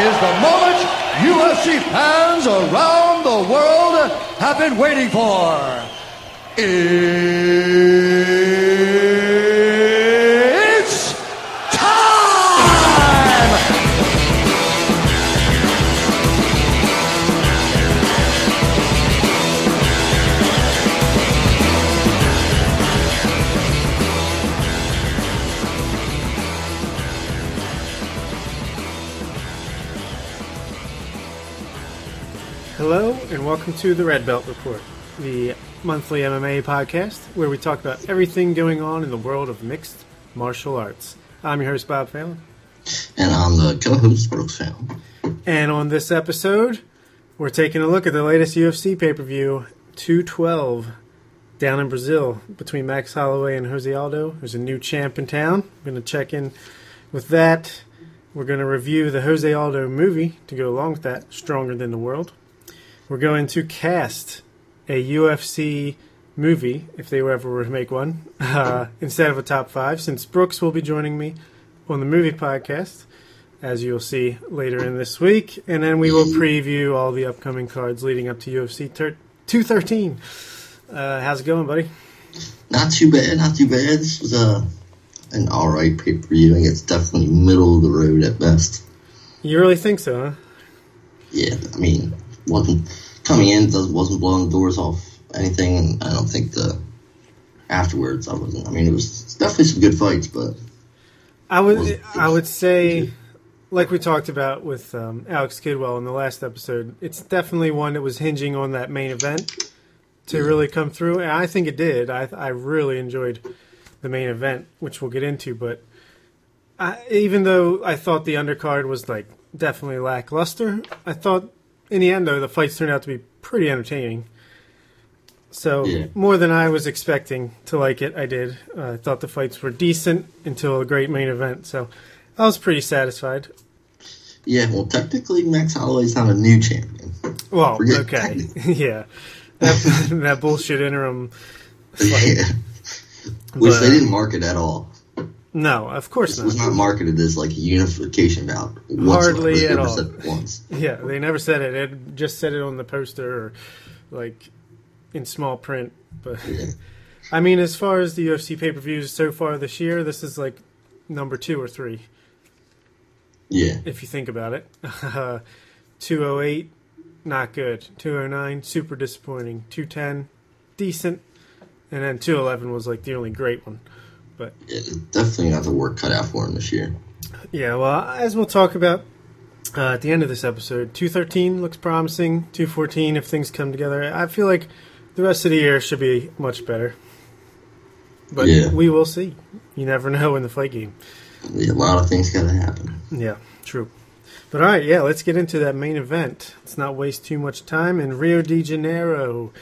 is the moment UFC fans around the world have been waiting for. It's welcome to the Red Belt Report, the monthly MMA podcast where we talk about everything going on in the world of mixed martial arts. I'm your host, Bob Phelan, And I'm the co-host, Brooks Fallon. and on this episode, we're taking a look at the latest UFC pay per view 212 down in Brazil between Max Holloway and Jose Aldo. There's a new champ in town. We're going to check in with that. We're going to review the Jose Aldo movie to go along with that, Stronger Than the World. We're going to cast a UFC movie, if they ever were to make one, uh, instead of a top five, since Brooks will be joining me on the movie podcast, as you'll see later in this week. And then we will preview all the upcoming cards leading up to UFC ter- 213. Uh, how's it going, buddy? Not too bad, not too bad. This was a an all right pay per view. I guess definitely middle of the road at best. You really think so, huh? Yeah, I mean, wasn't coming in, wasn't blowing the doors off anything, and I don't think the afterwards I wasn't. I mean, it was definitely some good fights, but I would Was- I would say, like we talked about with um, Alex Kidwell in the last episode, it's definitely one that was hinging on that main event to really come through, and I think it did. I I really enjoyed the main event, which we'll get into. But I, even though I thought the undercard was like definitely lackluster, I thought in the end though the fights turned out to be pretty entertaining. So Yeah. more than I was expecting to like it, I did. Uh, I thought the fights were decent until a great main event. So I was pretty satisfied. yeah. Well, technically, Max Holloway's not a new champion. Well, Forget okay, yeah, that, that bullshit interim. Yeah. Which But- they didn't market at all. No, of course not. This was not. marketed as like a unification bout. Hardly at all. it once. Yeah, they never said it. It just said it on the poster or like in small print. But Yeah. I mean, as far as the UFC pay per views so far this year, this is like number two or three. Yeah. if you think about it. 208, not good. 209, super disappointing. 210, decent. And then 211 was like the only great one. But Yeah, definitely got the work cut out for him this year. yeah, well, as we'll talk about uh, at the end of this episode, 213 looks promising. 214, if things come together. I feel like the rest of the year should be much better. But Yeah. we will see. You never know in the fight game. Yeah, a lot of things got to happen. Yeah, true. But all right, yeah, let's get into that main event. Let's not waste too much time in Rio de Janeiro,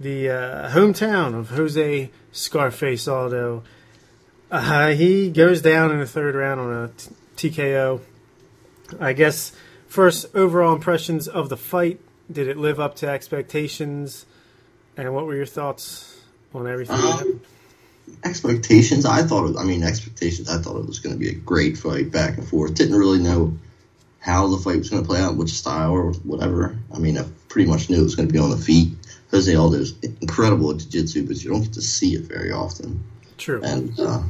the uh, hometown of Jose Scarface Aldo. Uh, he goes down in the third round on a t- TKO. I guess first overall impressions of the fight. Did it live up to expectations? And what were your thoughts on everything? Um. Expectations, I thought, it, I mean, expectations, I thought it was going to be a great fight back and forth. Didn't really know how the fight was going to play out, which style or whatever. I mean, I pretty much knew it was going to be on the feet. Jose Aldo's incredible at jiu-jitsu, but you don't get to see it very often. True. And, uh,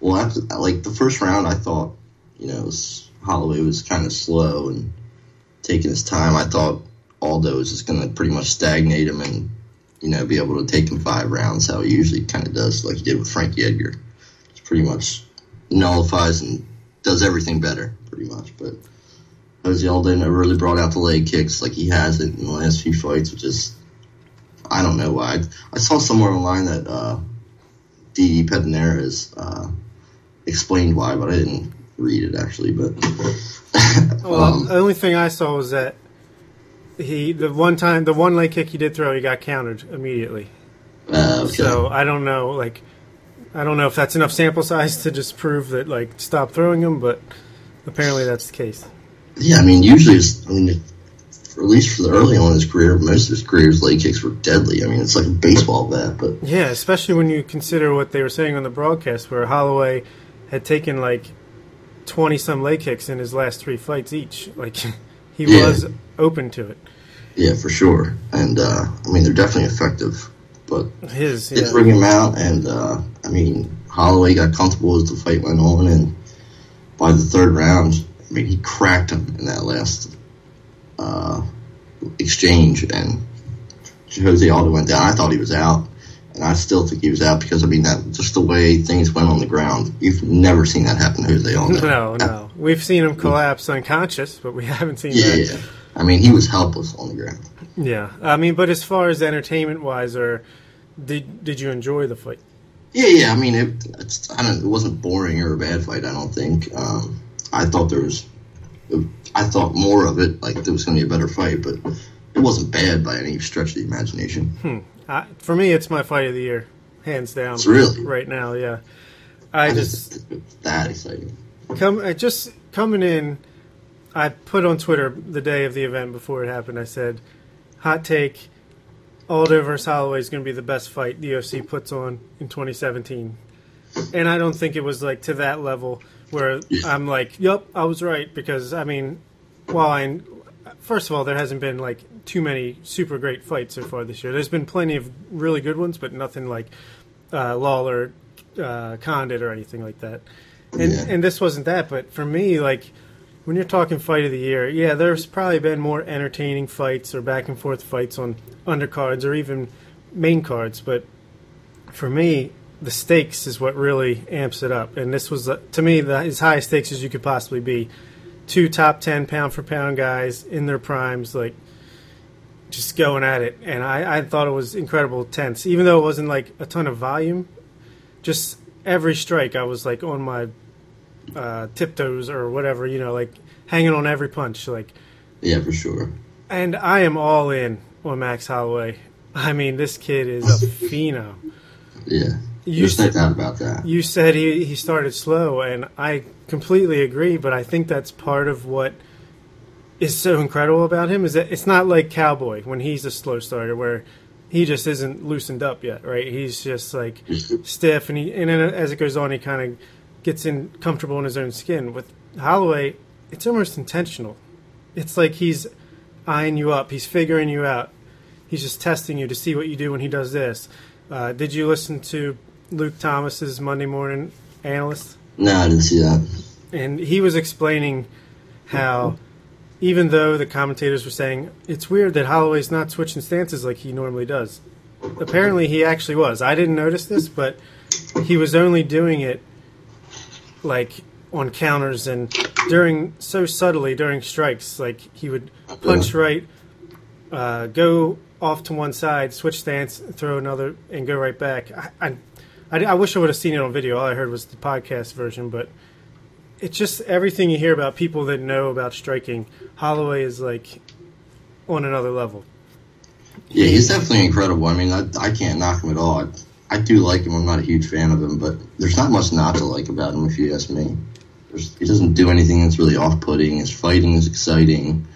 well, after, like the first round, I thought, you know, was, Holloway was kind of slow and taking his time. I thought Aldo was just going to pretty much stagnate him and, you know, be able to take him five rounds, how he usually kind of does, like he did with Frankie Edgar. It's pretty much nullifies and does everything better, pretty much. But Jose Aldo never really brought out the leg kicks like he has it in the last few fights, which is, I don't know why. I, I saw somewhere online that, uh, Didi has uh, explained why, but I didn't read it actually. But Well, um, the only thing I saw was that he the one time the one leg kick he did throw he got countered immediately. uh, okay. So I don't know like I don't know if that's enough sample size to just prove that like stop throwing him, but apparently that's the case. yeah, I mean, usually, it's, I mean, for, at least for the early on in his career, most of his career's leg kicks were deadly. I mean, it's like a baseball bat, but Yeah, especially when you consider what they were saying on the broadcast, where Holloway had taken like twenty some leg kicks in his last three fights each. Like he Yeah. was open to it. Yeah, for sure. And uh, I mean, they're definitely effective. But His did yeah. bring him out, and uh, I mean, Holloway got comfortable as the fight went on, and by the third round, I mean, he cracked him in that last uh, exchange, and Jose Aldo went down. I thought he was out, and I still think he was out because I mean, that just the way things went on the ground, you've never seen that happen to Jose Aldo. No, no. We've seen him collapse unconscious, but we haven't seen Yeah, that. yeah. I mean, he was helpless on the ground. Yeah, I mean, but as far as entertainment wise, or did did you enjoy the fight? Yeah, yeah. I mean, it, it's, I don't. It wasn't boring or a bad fight. I don't think. Um, I thought there was. I thought more of it. Like there was going to be a better fight, but it wasn't bad by any stretch of the imagination. I, for me, it's my fight of the year, hands down. It's really? right now. Yeah, I just just that exciting. come I just coming in. I put on Twitter the day of the event before it happened. I said, "Hot take: Aldo versus Holloway is going to be the best fight the UFC puts on in 2017." And I don't think it was like to that level where. I'm like, "Yup, I was right." Because I mean, while I first of all, there hasn't been like too many super great fights so far this year. There's been plenty of really good ones, but nothing like uh, Lawler, uh, Condit, or anything like that. And Yeah. and this wasn't that. But for me, like when you're talking fight of the year, yeah, there's probably been more entertaining fights or back and forth fights on undercards or even main cards. But for me, the stakes is what really amps it up. And this was, uh, to me, the, as high stakes as you could possibly be. Two top 10 pound for pound guys in their primes, like just going at it. And I, I thought it was incredible tense, even though it wasn't like a ton of volume. Just every strike, I was like on my uh, tiptoes or whatever, you know, like hanging on every punch. Like, Yeah, for sure. and I am all in on Max Holloway. I mean, this kid is a phenom. Yeah, You there's no said- doubt about that. You said he, he started slow, and I completely agree, but I think that's part of what is so incredible about him is that it's not like Cowboy when he's a slow starter where he just isn't loosened up yet, right? He's just like stiff, and he and then as it goes on, he kind of gets in comfortable in his own skin. With Holloway, it's almost intentional. It's like he's eyeing you up, he's figuring you out, he's just testing you to see what you do when he does this. Uh, did you listen to Luke Thomas's Monday morning analyst? No, I didn't see that. and he was explaining how even though the commentators were saying it's weird that Holloway's not switching stances like he normally does, apparently he actually was. I didn't notice this, but he was only doing it like on counters and during so subtly during strikes. Like he would punch right, uh, go off to one side, switch stance, throw another, and go right back. I, I, I, I wish I would have seen it on video. All I heard was the podcast version, but it's just everything you hear about people that know about striking. Holloway is like on another level. Yeah, he's definitely incredible. I mean, I, I can't knock him at all. I, I do like him. I'm not a huge fan of him, but there's not much not to like about him, if you ask me. There's, he doesn't do anything that's really off-putting. His fighting is exciting.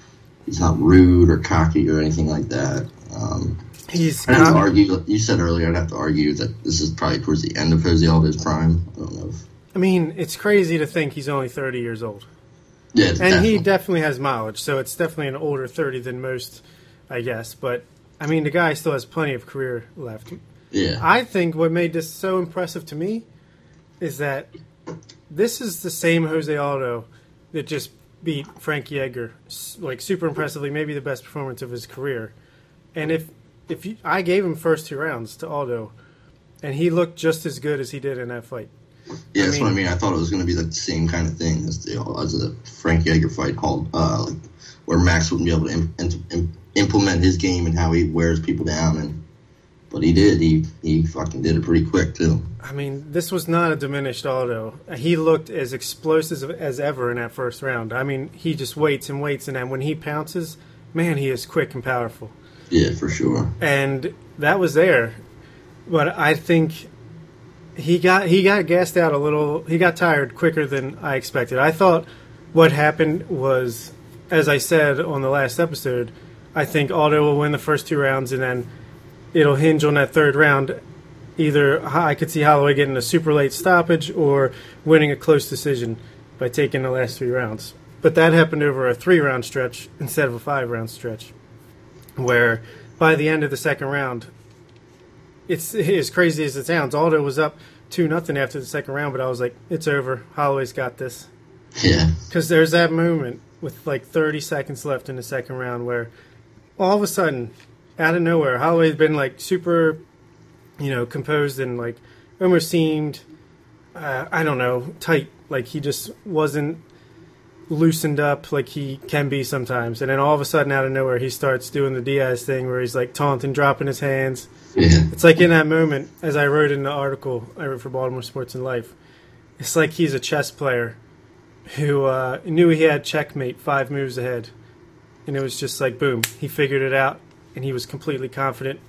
He's not rude or cocky or anything like that. Um, He's I'd have to argue. You said earlier I'd have to argue that this is probably towards the end of Jose Aldo's prime. I don't know. If, I mean, it's crazy to think he's only 30 years old. yeah, And definitely- he definitely has mileage, so it's definitely an older 30 than most, I guess. But, I mean, the guy still has plenty of career left. yeah, I think what made this so impressive to me is that this is the same Jose Aldo that just beat Frankie Edgar, like super impressively, maybe the best performance of his career. And if if you, I gave him first two rounds to Aldo, and he looked just as good as he did in that fight. Yeah. I That's what I mean- mean. I thought it was going to be like the same kind of thing as the as the Frankie Edgar fight, called uh, like where Max wouldn't be able to im- im- im- implement his game and how he wears people down, and but he did. He he fucking did it pretty quick too. I mean, this was not a diminished Aldo. He looked as explosive as ever in that first round. I mean, he just waits and waits, and then when he pounces, man, he is quick and powerful. Yeah, for sure. and that was there. But I think he got he got gassed out a little. He got tired quicker than I expected. I thought what happened was, as I said on the last episode, I think Aldo will win the first two rounds, and then it'll hinge on that third round. Either I could see Holloway getting a super late stoppage or winning a close decision. by taking the last three rounds. But that happened over a three round stretch instead of a five round stretch, where by the end of the second round, it's as crazy as it sounds. Aldo was up two nothing after the second round, but I was like, it's over. Holloway's got this. Yeah. Because there's that moment with like 30 seconds left in the second round where all of a sudden, out of nowhere, Holloway's been like super, you know, composed and like almost seemed, uh, I don't know, tight. Like he just wasn't loosened up like he can be sometimes. And then all of a sudden, out of nowhere, he starts doing the Diaz thing where he's like taunting, dropping his hands. Yeah. It's like in that moment, as I wrote in the article I wrote for Baltimore Sports and Life, it's like he's a chess player who uh, knew he had checkmate five moves ahead. And it was just like, boom, he figured it out, and he was completely confident.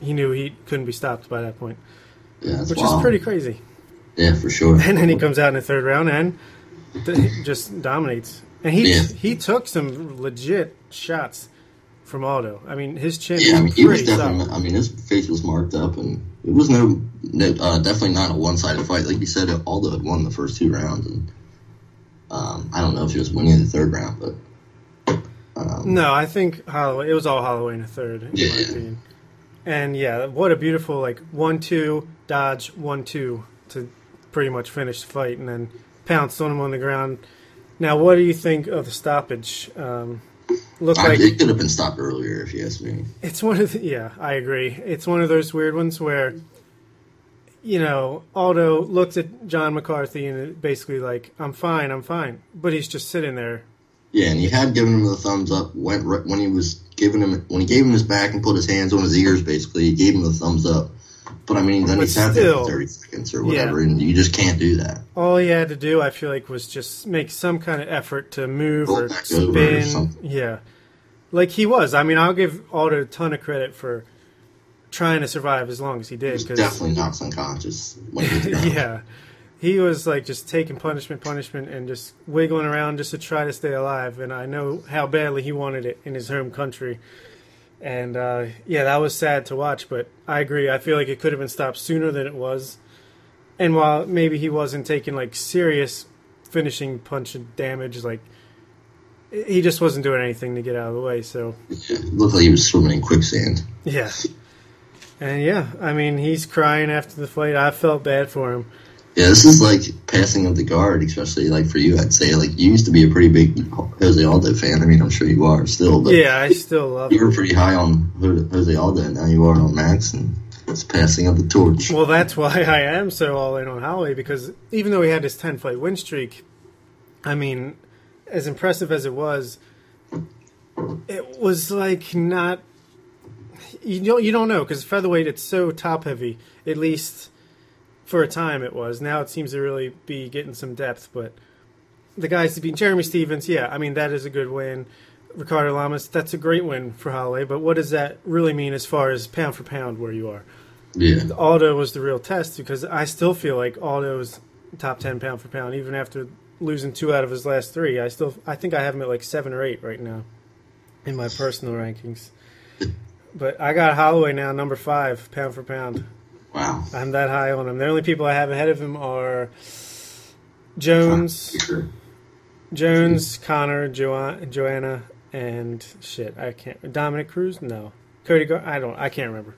He knew he couldn't be stopped by that point, Yeah. Which wild. is pretty crazy. Yeah, for sure. And then he comes out in the third round and th- just dominates. And he Yeah. he took some legit shots from Aldo. I mean, his chin Yeah, I mean, he was definitely. I mean, his face was marked up, and it was no, no uh, definitely not a one-sided fight. Like you said, Aldo had won the first two rounds, and um, I don't know if he was winning the third round, but um, No, I think Holloway. It was all Holloway in the third, in my Yeah. opinion. And yeah, what a beautiful like one two dodge one two to pretty much finish the fight, and then pounced on him on the ground. Now, what do you think of the stoppage? Um, looked I, like it could have been stopped earlier if you ask me. it's one of the, yeah, I agree. It's one of those weird ones where, you know, Aldo looks at John McCarthy and basically like, "I'm fine, I'm fine," but he's just sitting there. Yeah, and he had given him the thumbs up when when he was giving him when he gave him his back and put his hands on his ears. Basically, he gave him the thumbs up. But I mean, then But he sat there still- for thirty seconds or Yeah. whatever, and you just can't do that. All he had to do, I feel like, was just make some kind of effort to move or over or spin. yeah, like he was. I mean, I'll give Aldo a ton of credit for trying to survive as long as he He did. was 'cause- definitely knocked unconscious when he hit the ground. yeah, he was like just taking punishment, punishment, and just wiggling around just to try to stay alive. And I know how badly he wanted it in his home country. And uh, yeah, that was sad to watch. But I agree. I feel like it could have been stopped sooner than it was. And while maybe he wasn't taking like serious finishing punch and damage, like he just wasn't doing anything to get out of the way. So it looked like he was swimming in quicksand. yeah. And yeah, I mean, he's crying after the fight. I felt bad for him. Yeah, this is like passing of the guard, especially like for you. I'd say like you used to be a pretty big Jose Aldo fan. I mean, I'm sure you are still, but Yeah, I still love you him. were pretty high on Jose Aldo. and Now you are on Max, and it's passing of the torch. Well, that's why I am so all in on Holloway because even though he had his 10 fight win streak, I mean, as impressive as it was, it was like not. You don't, you don't know because featherweight it's so top heavy. At least for a time it was. Now it seems to really be getting some depth. But the guys to beat Jeremy Stephens, yeah, I mean that is a good win. Ricardo Lamas, that's a great win for Holloway. But what does that really mean as far as pound for pound where you are? Yeah, Aldo was the real test because I still feel like Aldo's top ten pound for pound, even after losing two out of his last three. I still I think I have him at like seven or eight right now in my personal rankings. But I got Holloway now, number five, pound for pound. Wow. I'm that high on him. The only people I have ahead of him are Jones. Jones, Conor, jo- Joanna, and shit. I can't. Dominick Cruz? No. Cody. Gar- I don't. I can't remember.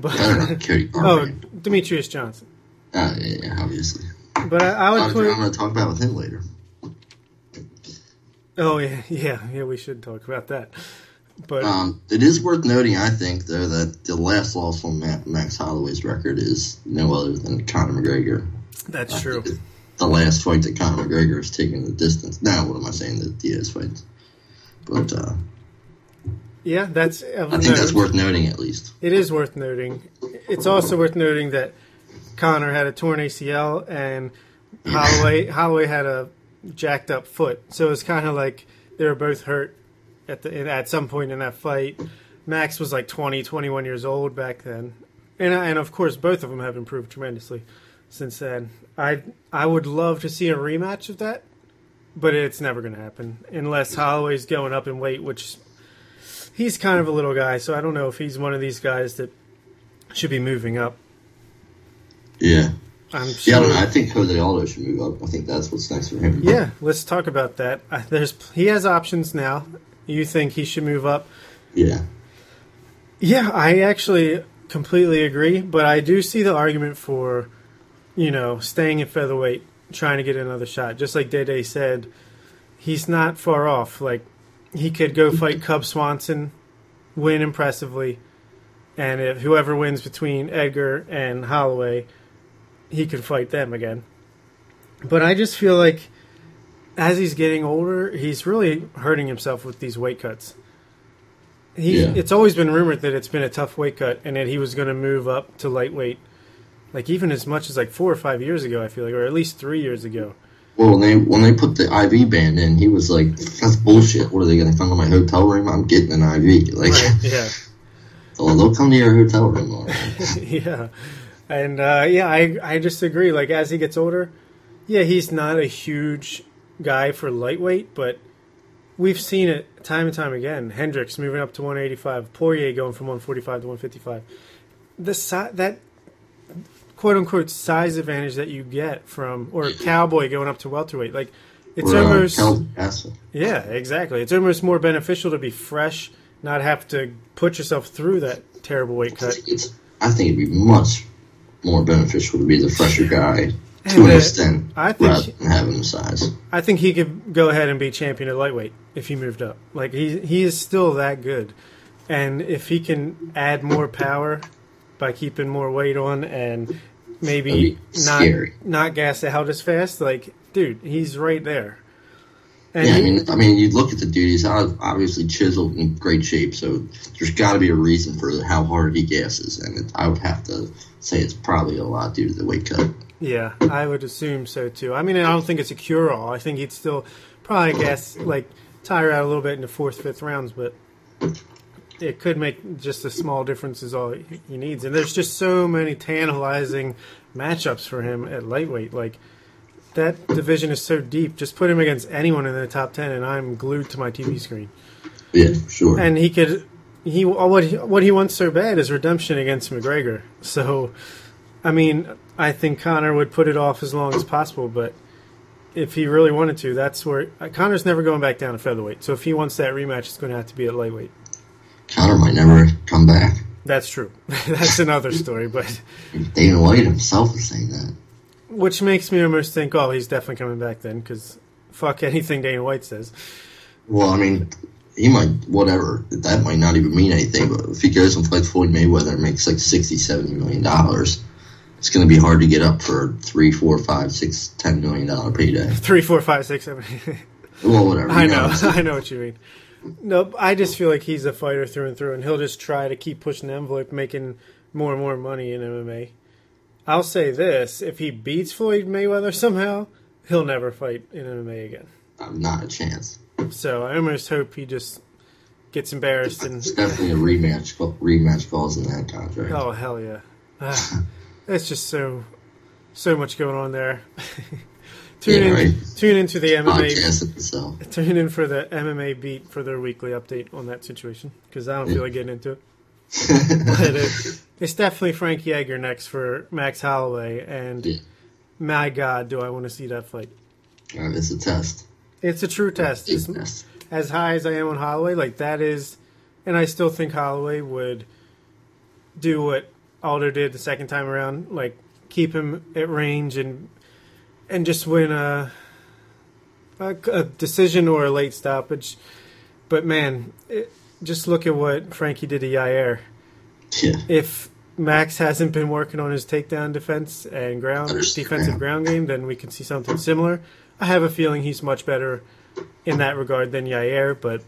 But Cody oh, Demetrious Johnson. Uh, yeah, obviously. But I, I would I'm, put. going to talk about with him later. Oh yeah, yeah, yeah. We should talk about that. But Um, it is worth noting, I think, though, that the last loss on Ma- Max Holloway's record is no other than Conor McGregor. that's true. The last fight that Conor McGregor has taken the distance. Now, what am I saying? The Diaz fight. But uh, Yeah, that's. I think that's worth noting at least. It is worth noting. It's also worth noting that Conor had a torn ACL and Holloway Holloway had a jacked up foot. So it's kind of like they were both hurt at the at some point in that fight. Max was like 20, 21 years old back then, and and of course both of them have improved tremendously since then. I I would love to see a rematch of that, but it's never going to happen unless Holloway's going up in weight, which he's kind of a little guy, so I don't know if he's one of these guys that should be moving up. Yeah. I'm Yeah, I, sure. don't know. I think Jose Aldo should move up. I think that's what's next for him. Yeah, let's talk about that. There's he has options now. You think he should move up? Yeah. Yeah, I actually completely agree, but I do see the argument for, you know, staying at featherweight, trying to get another shot. Just like Dede said, he's not far off. Like he could go fight Cub Swanson, win impressively, and if whoever wins between Edgar and Holloway, he could fight them again. But I just feel like as he's getting older, he's really hurting himself with these weight cuts. He, Yeah. It's always been rumored that it's been a tough weight cut and that he was going to move up to lightweight, like even as much as like four or five years ago. I feel like, or at least three years ago. Well, when they when they put the IV band in, he was like, "That's bullshit. What are they going to come to my hotel room? I'm getting an IV." Like, Right, yeah, well, they'll come to your hotel room. yeah, and uh, yeah, I I just agree. Like as he gets older, yeah, he's not a huge guy for lightweight, but we've seen it time and time again. Hendricks moving up to 185, Poirier going from 145 to 155. The si- that quote unquote size advantage that you get from or Cowboy going up to welterweight, like it's Or, uh, almost Castle. yeah, exactly. It's almost more beneficial to be fresh, not have to put yourself through that terrible weight cut. It's, I think it'd be much more beneficial to be the fresher guy to And, an extent I think- having the size. I think he could go ahead and be champion at lightweight if he moved up. Like he he is still that good, and if he can add more power by keeping more weight on and maybe not scary. not gas out as fast, like dude, he's right there. And Yeah, I mean, I mean, you look at the dude; he's obviously chiseled in great shape. So there's got to be a reason for how hard he gasses, and it, I would have to say it's probably a lot due to the weight cut. Yeah, I would assume so too. I mean, I don't think it's a cure all. I think he'd still probably guess like tire out a little bit in the fourth, fifth rounds, but it could make just a small difference is all he needs. And there's just so many tantalizing matchups for him at lightweight. Like that division is so deep. Just put him against anyone in the top ten, and I'm glued to my TV screen. Yeah, sure. And he could. He what he, what he wants so bad is redemption against McGregor. So, I mean, I think Conor would put it off as long as possible. But if he really wanted to, that's where uh, Conor's never going back down to featherweight. So if he wants that rematch, it's going to have to be at lightweight. Conor might never come back. That's true. that's another story. But Dana White himself is saying that. which makes me almost think, oh, he's definitely coming back then because fuck anything Dana White says. Well, I mean, he might whatever. That might not even mean anything. But if he goes and fights Floyd Mayweather and makes like 60 70 million dollars, it's going to be hard to get up for three, four, five, six, ten million dollar payday. Three, four, five, six, seven. Well, whatever. I you know, I know what you mean. No, I just feel like he's a fighter through and through, and he'll just try to keep pushing the envelope, making more and more money in MMA. I'll say this: if he beats Floyd Mayweather somehow, he'll never fight in MMA again. Not a chance. So I almost hope he just gets embarrassed and It's definitely a rematch. Rematch calls in that contract. oh hell yeah, ah. It's just so so much going on there. tune Yeah, in, right. tune into the MMA. Tune in for the MMA beat for their weekly update on that situation because I don't feel like getting into it. but it, it's definitely Frankie Edgar next for Max Holloway, and Yeah. my God, do I want to see that fight? Uh, it's a test. It's a true test. It's test. as high as I am on Holloway, like that is, and I still think Holloway would do what Aldo did the second time around, like keep him at range and and just win a a, a decision or a late stoppage. But man, it, just look at what Frankie did to Yair. Yeah. If Max hasn't been working on his takedown defense and ground defensive ground game, then we can see something similar. I have a feeling he's much better in that regard than Yair, but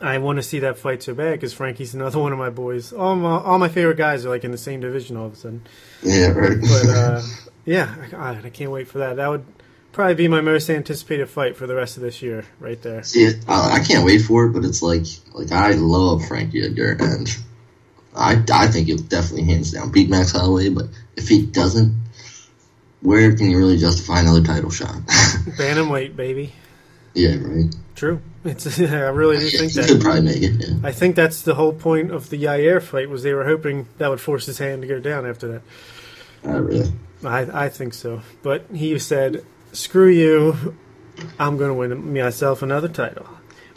I want to see that fight so bad because Frankie's another one of my boys. All my all my favorite guys are like in the same division all of a sudden. Yeah, right. But uh, yeah, I, I can't wait for that. That would probably be my most anticipated fight for the rest of this year, right there. See, I can't wait for it, but it's like, like I love Frankie Edgar, and I, I think he'll definitely hands down beat Max Holloway. But if he doesn't, where can you really justify another title shot? Bantamweight, baby. yeah, right. True. It's I really do think that. could probably make it. Yeah. I think that's the whole point of the Yair fight was they were hoping that would force his hand to go down after that. Not really. I, I think so. But he said, screw you. I'm going to win myself another title.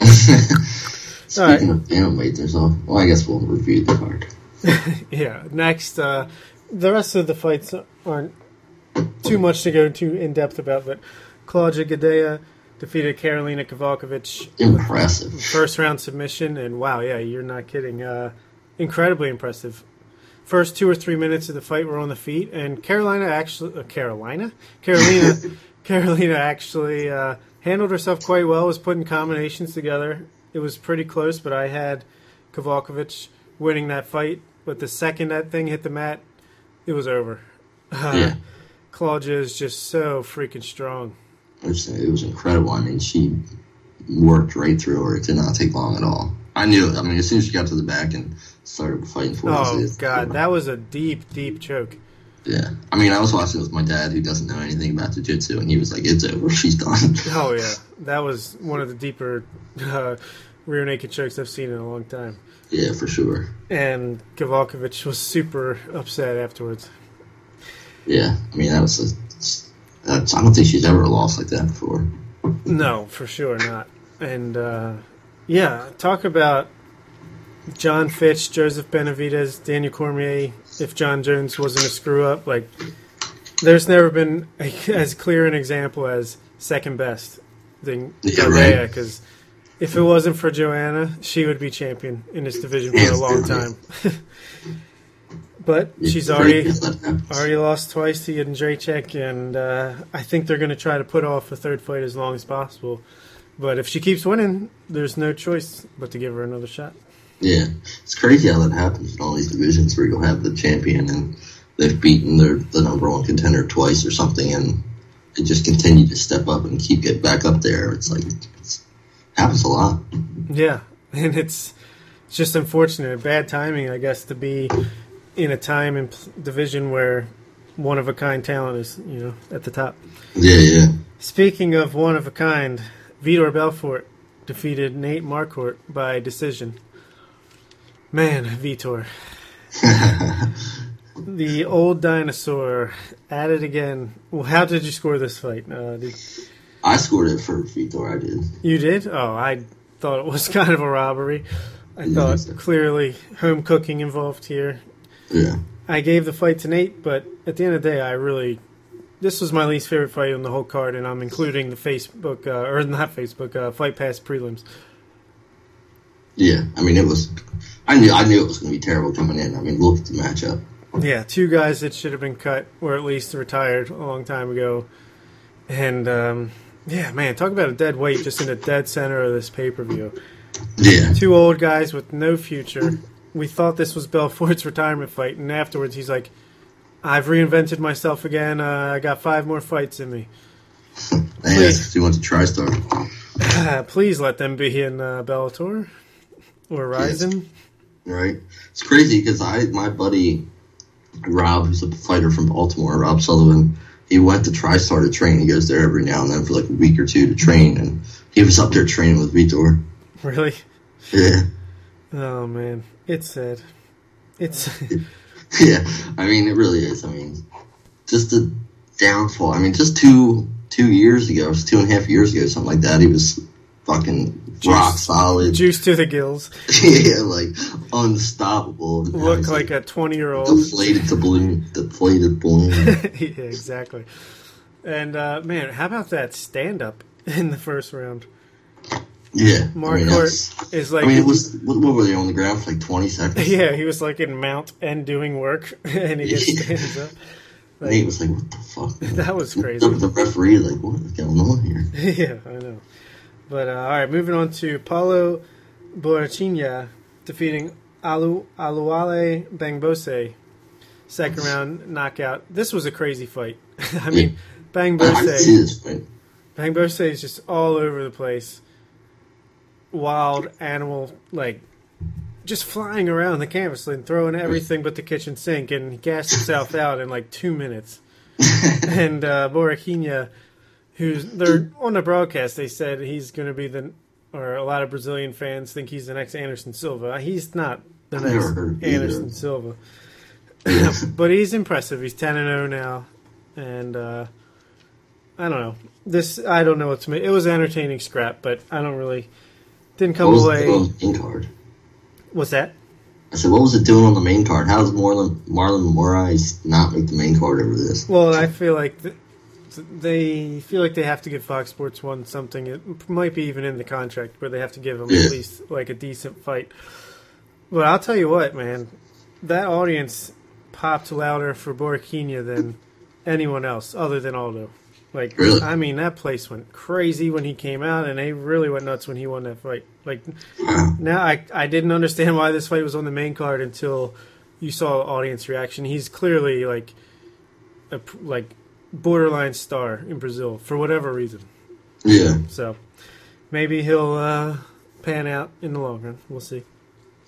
Speaking of animate, there's all. Well, I guess we'll review the card. Yeah. Next, uh, the rest of the fights aren't too much to go too in depth about, but Claudia Gadelha defeated Karolina Kowalkiewicz Impressive. first round submission, and wow, yeah, you're not kidding. Uh, incredibly impressive. First two or three minutes of the fight were on the feet, and Karolina actually, uh, Karolina, Karolina, Karolina actually uh, handled herself quite well. Was putting combinations together. It was pretty close, but I had Kowalkiewicz winning that fight. But the second that thing hit the mat, it was over. Uh, Yeah. Claudia is just so freaking strong. It was, it was incredible. I mean, she worked right through her. It did not take long at all. I knew it. I mean, as soon as she got to the back and started fighting for it, Oh god, that was a deep, deep choke. Yeah. I mean, I was watching it with my dad who doesn't know anything about jiu-jitsu, and he was like, it's over. She's done. Oh yeah, that was one of the deeper uh, rear naked chokes I've seen in a long time. yeah, for sure. And Kowalkiewicz was super upset afterwards. Yeah. I mean, that was a, that's, I don't think she's ever lost like that before. No, for sure not. And uh, yeah, talk about John Fitch, Joseph Benavidez, Daniel Cormier. If John Jones wasn't a screw up, like there's never been a, as clear an example as second best than Yeah. Because if it wasn't for Joanna, she would be champion in this division for a long time. but she's already that that happens. already lost twice to Jędrzejczyk, and uh, I think they're going to try to put off a third fight as long as possible. But if she keeps winning, there's no choice but to give her another shot. Yeah, it's crazy how that happens in all these divisions where you'll have the champion and they've beaten their the number one contender twice or something, and they just continue to step up and keep getting back up there. It's like it's, happens a lot. Yeah, and it's it's just unfortunate, bad timing, I guess, to be in a time and division where one of a kind talent is, you know, at the top. Yeah, yeah. Speaking of one of a kind, Vitor Belfort defeated Nate Marquardt by decision. Man, Vitor. the old dinosaur at it again. Well, how did you score this fight? Uh, did, I scored it for Vitor. I did. you did? Oh, I thought it was kind of a robbery. I Yeah, thought so. clearly home cooking involved here. Yeah, I gave the fight to Nate, but at the end of the day, I really this was my least favorite fight on the whole card, and I'm including the Facebook uh, or not Facebook uh, Fight Pass prelims. yeah. I mean, it was. I knew. I knew it was going to be terrible coming in. I mean, look at the matchup. Yeah, two guys that should have been cut or at least retired a long time ago, and um, yeah, man, talk about a dead weight just in the dead center of this pay per view. Yeah, Two old guys with no future. We thought this was Belfort's retirement fight, and afterwards he's like, "I've reinvented myself again. Uh, I got five more fights in me." 'cause he went to TriStar. Uh, please let them be in uh, Bellator or Rizin. Right. It's crazy because I, my buddy Rob, who's a fighter from Baltimore, Rob Sullivan, he went to TriStar to train. He goes there every now and then for like a week or two to train, and he was up there training with Vitor. Really? Yeah, Oh man, it's sad. It's yeah. I mean, it really is. I mean, just the downfall. I mean, just two two years ago, two and a half years ago, something like that. He was fucking rock solid. juice to the gills. yeah, like unstoppable. Look he's, like a twenty-year-old. deflated to balloon, deflated balloon. yeah, exactly. And uh, man, how about that stand-up in the first round? Yeah, Mark I mean, is like, I mean, it was what, what were they on the ground for like twenty seconds? yeah, he was like in mount and doing work, and he just Yeah. stands up. Nate was like, "What the fuck?" That was crazy. the referee like, "What is going on here?" yeah, I know. But uh, all right, moving on to Paulo Borrachinha defeating Alu Oluwale Bamgbose. Second round knockout. This was a crazy fight. I mean, see Bamgbose, this fight. Bamgbose is just all over the place. Wild animal, like just flying around the canvas and throwing everything but the kitchen sink, and he gassed himself out in like two minutes. and uh, who's they're on the broadcast, they said he's going to be the, or a lot of Brazilian fans think he's the next Anderson Silva. He's not the I've next heard either. Anderson Silva. but he's impressive. He's ten and zero now, and uh, I don't know. This I don't know what to make. It was entertaining scrap, but I don't really didn't come What was away. on the main card? What's that? I said, what was it doing on the main card? How does Marlon Marlon Moraes not make the main card over this? Well, I feel like th- they feel like they have to give Fox Sports One something. It might be even in the contract where they have to give them Yeah. at least like a decent fight. But I'll tell you what, man, that audience popped louder for Borrachinha than anyone else, other than Aldo. Like, Really? I mean, that place went crazy when he came out, and they really went nuts when he won that fight. Like, now I I didn't understand why this fight was on the main card until you saw audience reaction. He's clearly like a like borderline star in Brazil for whatever reason. Yeah. So maybe he'll uh, pan out in the long run. We'll see.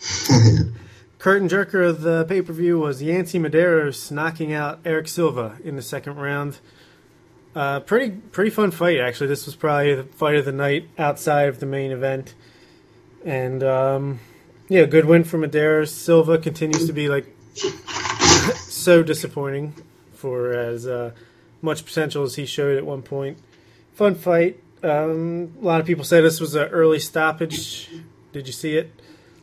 Curtain jerker of the pay per view was Yancy Medeiros knocking out Erick Silva in the second round. Uh, pretty pretty fun fight actually. This was probably the fight of the night outside of the main event, and um, yeah, good win for Medeiros. Silva continues to be like so disappointing for as uh, much potential as he showed at one point. Fun fight. Um, a lot of people say this was an early stoppage. Did you see it?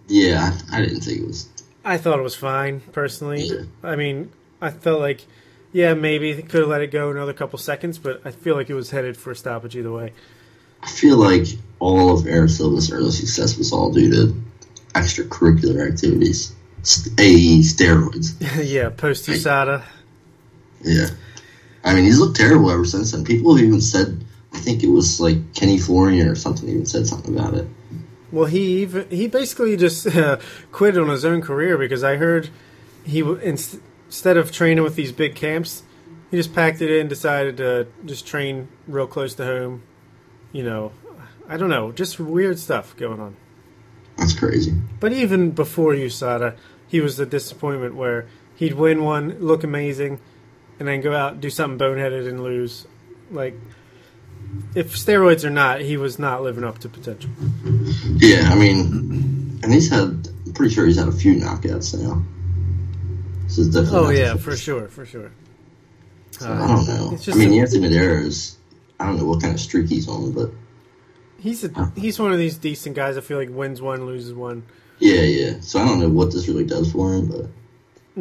Yeah, I, I didn't think it was. I thought it was fine, personally. Yeah. I mean, I felt like, yeah, maybe they could have let it go another couple seconds, but I feel like it was headed for a stoppage either way. I feel like all of Erick Silva's early success was all due to extracurricular activities, St- a steroids. yeah, post USADA. Yeah, I mean he's looked terrible ever since then. People have even said, I think it was like Kenny Florian or something even said something about it. Well, he even he basically just uh, quit on his own career because I heard he inst- instead of training with these big camps, he just packed it in, decided to just train real close to home. You know, I don't know, just weird stuff going on. That's crazy. But even before USADA, he was a disappointment where he'd win one, look amazing, and then go out do something boneheaded and lose. Like, if steroids or not, he was not living up to potential. Yeah, I mean, and he's had. I'm pretty sure he's had a few knockouts now. Is definitely. Oh yeah, for sure, for sure. So, I don't know. I mean, a- Yancy Medeiros. I don't know what kind of streak he's on, but He's a, he's one of these decent guys. I feel like wins one, loses one. yeah, yeah. So I don't know what this really does for him, but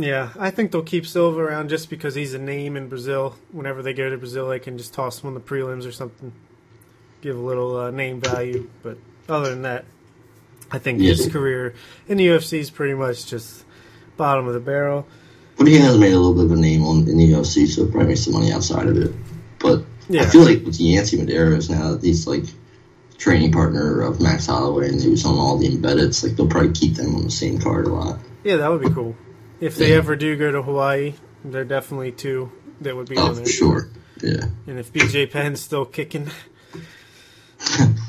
Yeah, I think they'll keep Silva around just because he's a name in Brazil. Whenever they go to Brazil, they can just toss him on the prelims or something, give a little uh, name value. But other than that, I think his career in the UFC is pretty much just bottom of the barrel. but he has made a little bit of a name on in the UFC, so probably makes some money outside of it. But Yeah. I feel like with Yancy Medeiros now that he's like training partner of Max Holloway and he was on all the embeddeds, like they'll probably keep them on the same card a lot. Yeah, that would be cool. If they Yeah. ever do go to Hawaii, they're definitely two that would be Oh, on for there. sure. Yeah. And if BJ Penn's still kicking.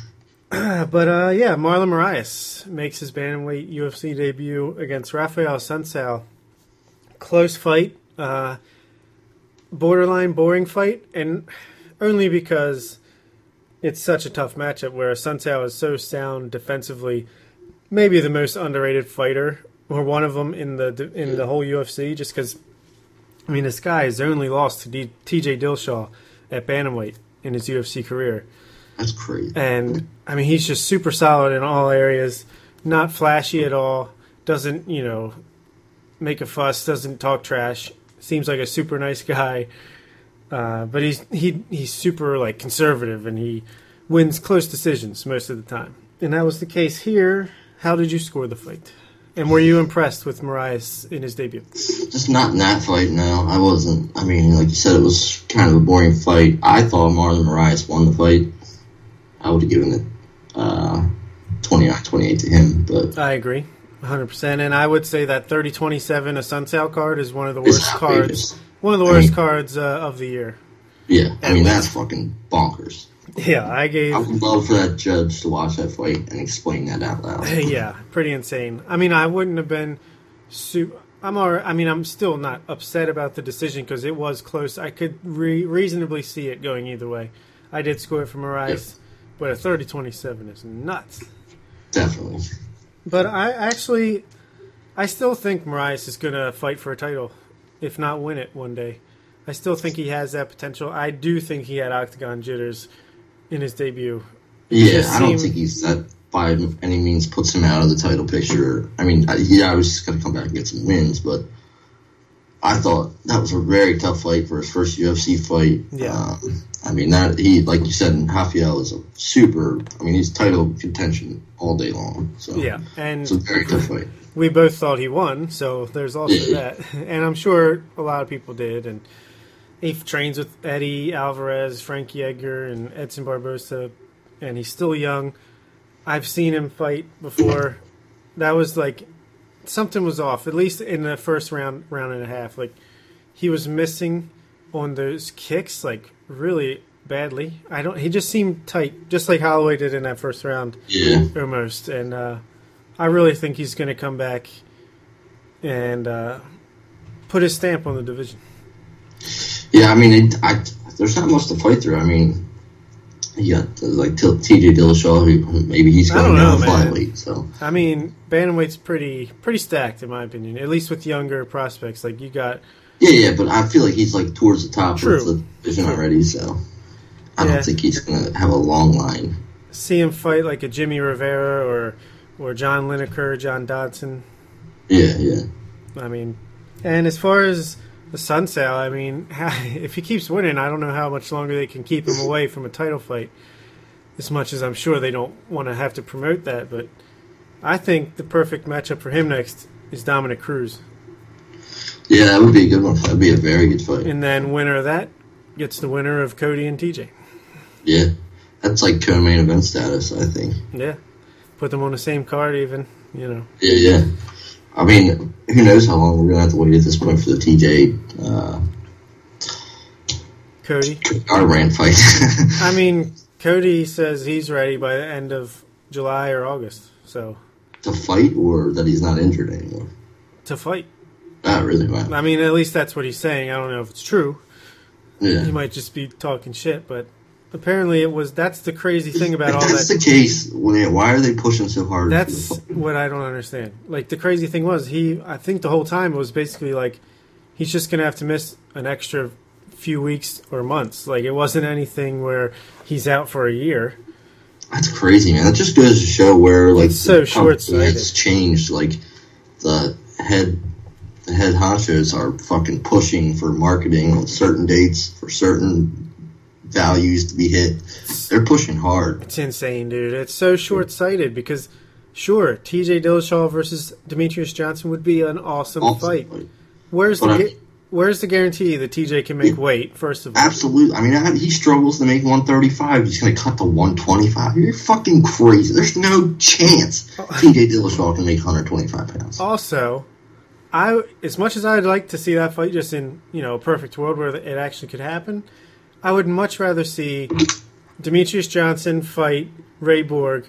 but uh, yeah, Marlon Moraes makes his bantamweight UFC debut against Raphael Assunção. Close fight, uh, borderline boring fight, and only because it's such a tough matchup where Sunsao is so sound defensively. Maybe the most underrated fighter, or one of them in the in the whole UFC, just because I mean, this guy has only lost to D- T.J. Dillashaw at bantamweight in his UFC career, That's crazy. and I mean, he's just super solid in all areas. Not flashy at all. Doesn't you know make a fuss. Doesn't talk trash. Seems like a super nice guy. Uh, but he's he he's super like conservative, and he wins close decisions most of the time. And that was the case here. How did you score the fight? And were you impressed with Moraes in his debut? Just not in that fight, no. I wasn't. I mean, like you said, it was kind of a boring fight. I thought Marlon Moraes won the fight. I would have given it uh, 29-28 to him, but I agree, 100%. And I would say that 30-27, a Sunsale card, is one of the worst cards. One of the I worst mean- cards uh, of the year. Yeah, I mean, that's fucking bonkers. Yeah, I gave. I would love for that judge to watch that fight and explain that out loud. yeah, pretty insane. I mean, I wouldn't have been. Su- I'm all, I mean, I'm still not upset about the decision because it was close. I could re- reasonably see it going either way. I did score it for Moraes, but a 30-27 is nuts. Definitely. But I actually, I still think Moraes is going to fight for a title if not win it one day. I still think he has that potential. I do think he had octagon jitters in his debut. Yeah, just I don't seemed- think he's that by any means puts him out of the title picture. I mean, I- yeah, I was just gonna come back and get some wins, but I thought that was a very tough fight for his first UFC fight. Yeah. Um, I mean, that he, like you said, Raphael is a super. I mean, he's title contention all day long. So Yeah, and it's a very tough fight. we both thought he won, so there's also Yeah. that. And I'm sure a lot of people did. And he trains with Eddie Alvarez, Frankie Edgar, and Edson Barbosa, and he's still young. I've seen him fight before. That was like something was off, at least in the first round, round and a half. Like he was missing on those kicks, like really badly. I don't. He just seemed tight, just like Holloway did in that first round Yeah, almost. And uh, I really think he's going to come back and uh, put his stamp on the division. yeah. I mean, it, I, there's not much to fight through. I mean, you got uh, like T.J. Dillashaw, who maybe he's going down flyweight. So I mean, bantamweight's pretty pretty stacked in my opinion, at least with younger prospects. Like you got, Yeah, yeah, but I feel like he's like towards the top True. of the division already, so I Yeah. don't think he's gonna have a long line. see him fight like a Jimmy Rivera or or John Lineker, John Dodson. Yeah, yeah, I mean, and as far as the Assunção, I mean, if he keeps winning, I don't know how much longer they can keep him away from a title fight. As much as I'm sure they don't want to have to promote that, but I think the perfect matchup for him next is Dominick Cruz, yeah. That would be a good one. That'd be a very good fight. and then winner of that gets the winner of Cody and TJ. Yeah, that's like co-main event status. I think. Yeah, put them on the same card, even you know. Yeah, yeah. I mean, who knows how long we're gonna have to wait at this point for the TJ uh, Cody. Garbrandt fight. I mean, Cody says he's ready by the end of July or August, so to fight, or that he's not injured anymore. to fight. Not really, wow. I mean, at least that's what he's saying. I don't know if it's true. Yeah. He might just be talking shit, but apparently it was. That's the crazy thing about If all that's that. the case, well, why are they pushing so hard? That's what I don't understand. Like the crazy thing was, he. I think the whole time it was basically like he's just gonna have to miss an extra few weeks or months. Like it wasn't anything where he's out for a year. That's crazy, man. That just goes to show where like It's so the company short-sighted. has changed. Like the head, head honchos are fucking pushing for marketing on certain dates for certain values to be hit. They're pushing hard. It's insane, dude. It's so short sighted because, sure, T.J. Dillashaw versus Demetrious Johnson would be an awesome, Awesome fight. fight. Where's the I- Where's the guarantee that TJ can make weight? First of all, Absolutely. I mean, I- he struggles to make 135. He's going to cut to 125. You're fucking crazy. There's no chance Oh. TJ Dillashaw can make 125 pounds. Also, I as much as I'd like to see that fight just in you know a perfect world where it actually could happen, I would much rather see Demetrious Johnson fight Ray Borg,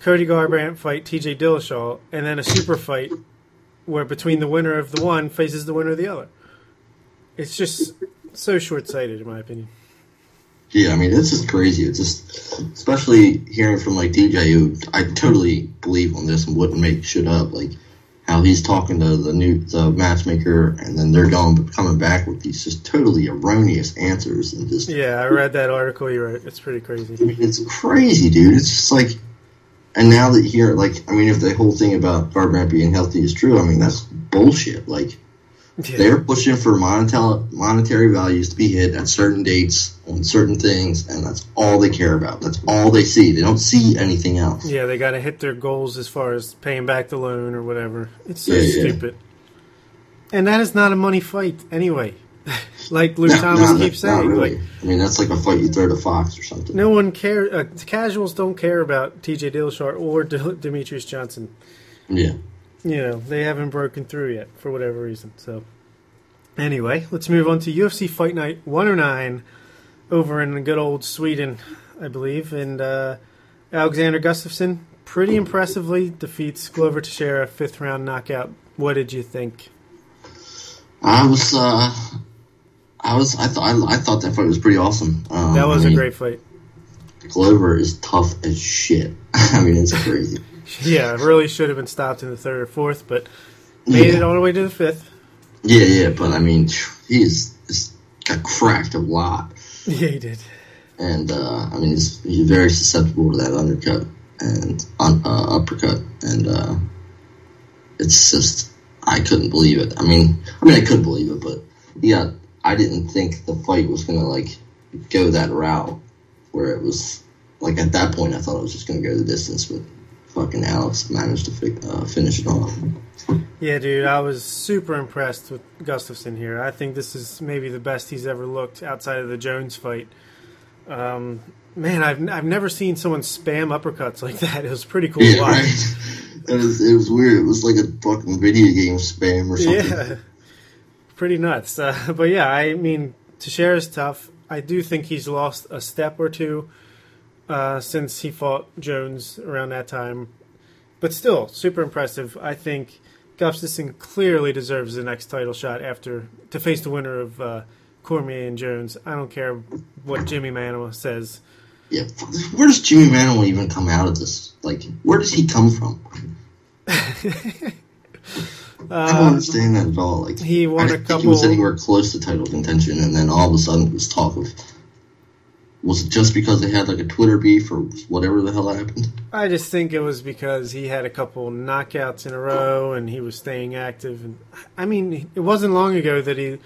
Cody Garbrandt fight T.J. Dillashaw, and then a super fight where between the winner of the one faces the winner of the other. It's just so short sighted, in my opinion. Yeah, I mean, this is crazy. It's just, especially hearing from like DJ, who I totally believe on this and wouldn't make shit up. Like how he's talking to the new the matchmaker, and then they're going coming back with these just totally erroneous answers, and just Yeah, I read that article you wrote. It's pretty crazy. I mean, it's crazy, dude. It's just like, and now that here, like, I mean, if the whole thing about Garbrandt being healthy is true, I mean, that's bullshit. Like, Yeah. they're pushing for monetary monetary values to be hit at certain dates on certain things, and that's all they care about. That's all they see. They don't see anything else. Yeah, they got to hit their goals as far as paying back the loan or whatever. It's so Yeah, yeah. stupid. And that is not a money fight anyway. like Luke No, Thomas no, keeps saying, really. like I mean, that's like a fight you throw to Fox or something. no one cares. Uh, casuals don't care about T.J. Dillashaw or D- Demetrious Johnson. Yeah. You know, they haven't broken through yet for whatever reason. So, anyway, let's move on to UFC Fight Night 109 over in good old Sweden, I believe. And uh, Alexander Gustafsson pretty impressively defeats Glover Teixeira fifth round knockout. What did you think? I was, uh, I was, I thought, I, I thought that fight was pretty awesome. Um, That was I a mean, great fight. Glover is tough as shit. I mean, it's crazy. Yeah, really should have been stopped in the third or fourth, but made Yeah. it all the way to the fifth. Yeah, yeah, but I mean, he is, is got cracked a lot, Yeah, he did. and uh, I mean, he's, he's very susceptible to that undercut and uh, uppercut, and uh, it's just I couldn't believe it. I mean, I mean, I could believe it, but yeah, I didn't think the fight was gonna like go that route where it was like at that point I thought it was just gonna go the distance, but fucking Alex managed to fi- uh, finish it off. Yeah, dude, I was super impressed with Gustafsson here. I think this is maybe the best he's ever looked outside of the Jones fight. Um, man, I've I've never seen someone spam uppercuts like that. It was pretty cool to Yeah, watch. right. It was it was weird. It was like a fucking video game spam or something. Yeah, pretty nuts. Uh, but yeah, I mean, Teixeira's tough. I do think he's lost a step or two uh, since he fought Jones around that time. But still, super impressive. I think Gustafsson clearly deserves the next title shot after to face the winner of uh, Cormier and Jones. I don't care what Jimi Manuwa says. Yeah, where does Jimi Manuwa even come out of this? Like, where does he come from? I don't understand that at all. Like, he won I a think he was anywhere close to title contention, and then all of a sudden it was talk of. Was it just because they had like a Twitter beef or whatever the hell happened? I just think it was because he had a couple knockouts in a row and he was staying active. And I mean, it wasn't long ago that he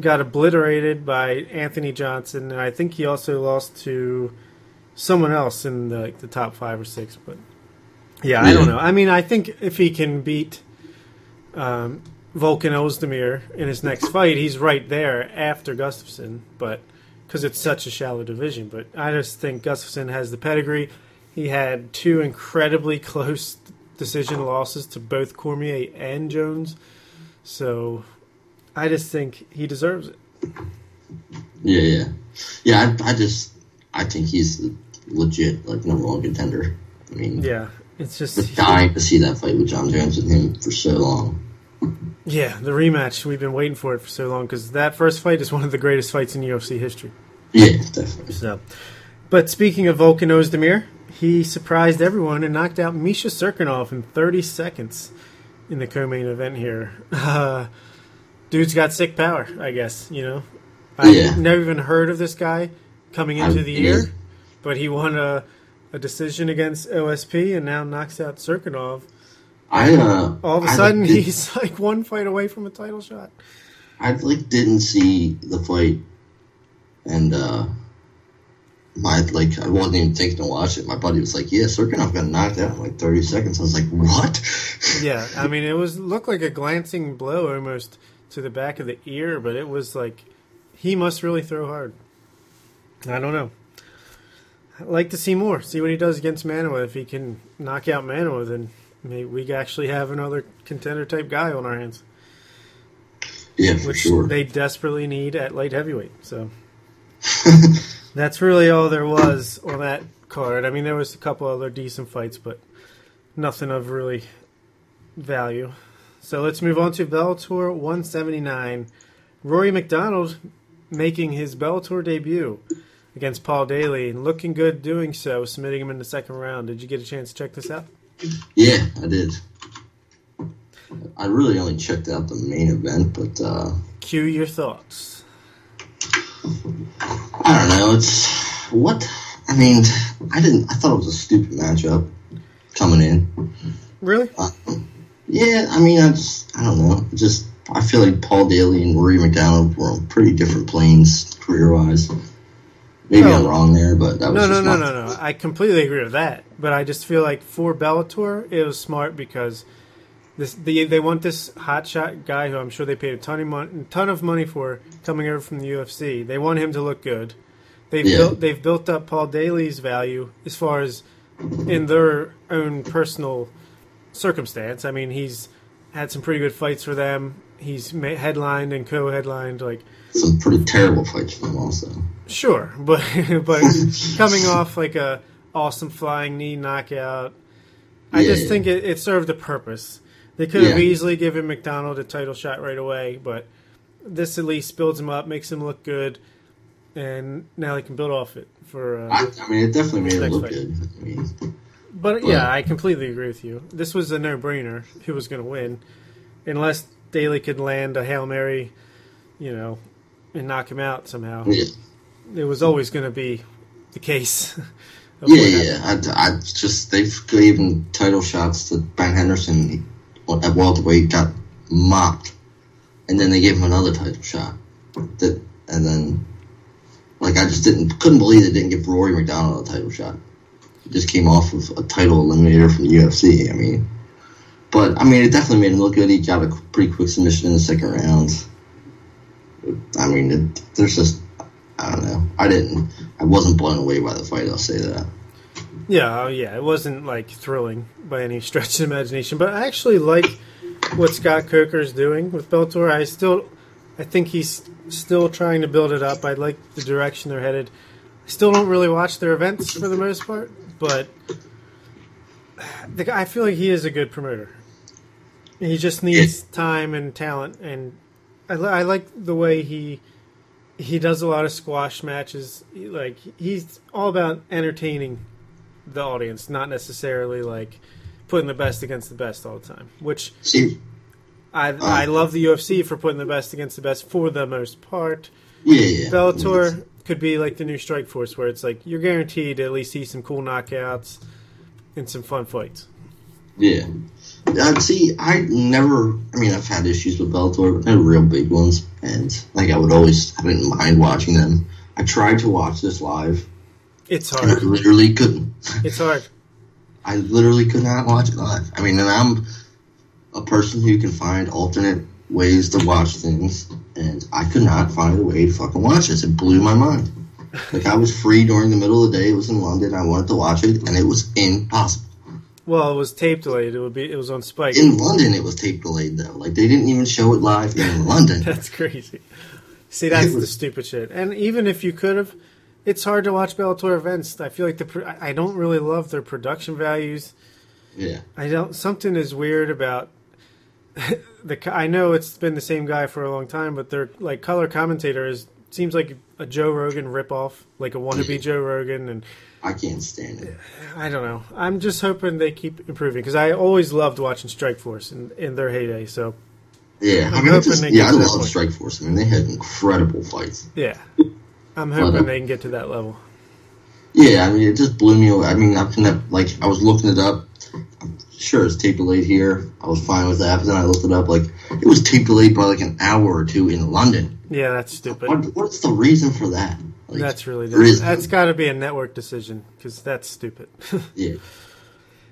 got obliterated by Anthony Johnson, and I think he also lost to someone else in the, like, the top five or six. But yeah, I don't know. I mean, I think if he can beat um, Volkan Ozdemir in his next fight, he's right there after Gustafsson. But because it's such a shallow division, but I just think Gustafsson has the pedigree. He had two incredibly close decision losses to both Cormier and Jones, so I just think he deserves it. Yeah, yeah, yeah. I, I just, I think he's legit like number one contender. I mean, Yeah, it's just dying to see that fight with Jon Jones and him for so long. Yeah the rematch. We've been waiting for it for so long because that first fight is one of the greatest fights in UFC history. Yeah, definitely. So, but speaking of Volkan Ozdemir, he surprised everyone and knocked out Misha Cirkunov in 30 seconds in the co-main event here. Uh, dude's got sick power, I guess. You know, I've Yeah. never even heard of this guy coming into I- the year, but he won a, a decision against OSP and now knocks out Cirkunov. I uh, All of a sudden, like, he's like one fight away from a title shot. I like didn't see the fight, and uh, my like I wasn't even thinking to watch it. My buddy was like, "Yeah, Cirkunov got knocked out in like 30 seconds." I was like, "What?" Yeah, I mean, it was looked like a glancing blow almost to the back of the ear, but it was like he must really throw hard. I don't know. I'd like to see more. See what he does against Manuwa. If he can knock out Manuwa, then maybe we actually have another contender type guy on our hands, yeah, for which sure. they desperately need at light heavyweight. So that's really all there was on that card. I mean, there was a couple other decent fights, but nothing of really value. So let's move on to Bellator 179. Rory MacDonald making his Bellator debut against Paul Daly and looking good doing so, submitting him in the second round. Did you get a chance to check this out? Yeah, I did. I really only checked out the main event, but uh, Cue your thoughts. I don't know. It's what I mean. I didn't. I thought it was a stupid matchup coming in. Really? Uh, yeah, I mean, I just, I don't know. Just, I feel like Paul Daly and Rory MacDonald were on pretty different planes career wise. Maybe No. I'm wrong there, but that was No, no, no, no, no. I completely agree with that. But I just feel like for Bellator, it was smart because this they, they want this hotshot guy who I'm sure they paid a ton of money, ton of money for coming over from the UFC. They want him to look good. They've Yeah. built they've built up Paul Daly's value as far as in their own personal circumstance. I mean, he's had some pretty good fights for them. He's headlined and co-headlined like Some pretty terrible fights for them also. Sure, but but coming off like a awesome flying knee knockout, I Yeah, just think it, it served a purpose. They could have Yeah. easily given MacDonald a title shot right away, but this at least builds him up, makes him look good, and now they can build off it for. Uh, I, I mean, it definitely made him look fight. good. I mean, but yeah, I completely agree with you. This was a no-brainer. Who was going to win, unless Daly could land a hail mary, you know, and knock him out somehow. Yeah, It was always going to be the case. yeah, yeah. I, I just they've given title shots to Ben Henderson he- at welterweight got mopped, and then they gave him another title shot. That and then like I just didn't couldn't believe they didn't give Rory MacDonald a title shot. He just came off of a title eliminator from the UFC. I mean, but I mean it definitely made him look good. He got a pretty quick submission in the second round. I mean, it, there's just I don't know. I didn't. I wasn't blown away by the fight. I'll say that. Yeah, oh, yeah, it wasn't like thrilling by any stretch of imagination, but I actually like what Scott Coker is doing with Bellator. I still, I think he's still trying to build it up. I like the direction they're headed. I still don't really watch their events for the most part, but the guy, I feel like he is a good promoter. He just needs time and talent, and I, I like the way he he does a lot of squash matches. Like he's all about entertaining the audience, not necessarily like putting the best against the best all the time. Which See, I uh, I love the UFC for putting the best against the best for the most part. yeah, yeah. Bellator could be like the new Strikeforce, where it's like you're guaranteed to at least see some cool knockouts and some fun fights. Yeah. Uh, see, I never. I mean, I've had issues with Bellator, but they're real big ones, and like I would always, I didn't mind watching them. I tried to watch this live, It's and I hard. literally couldn't. It's hard. I literally could not watch it live. I mean, and I'm a person who can find alternate ways to watch things, and I could not find a way to fucking watch this. It blew my mind. Like I was free during the middle of the day. It was in London. I wanted to watch it, and it was impossible. Well, it was tape delayed. It would be. It was on Spike. In London, it was tape delayed though. Like they didn't even show it live in London. That's crazy. See, that's the stupid shit. And even if you could have, it's hard to watch Bellator events. I feel like the I I don't really love their production values. Yeah, I don't. Something is weird about the. I know it's been the same guy for a long time, but their like color commentator is seems like a Joe Rogan ripoff, like a wannabe Joe Rogan, and I can't stand it. I don't know. I'm just hoping they keep improving because I always loved watching Strikeforce in, in their heyday. So Yeah, I I'm mean, hoping just, yeah, I love. Strikeforce. I mean, they had incredible fights. yeah, I'm hoping uh, they can get to that level. Yeah, I mean, it just blew me away. I mean, I can like I was looking it up. I'm sure it's tape delayed here. I was fine with that, but then I looked it up. Like it was tape delayed by like an hour or two in London. Yeah, that's stupid. What, what's the reason for that? Like, That's really dumb. That's got to be a network decision because that's stupid. yeah,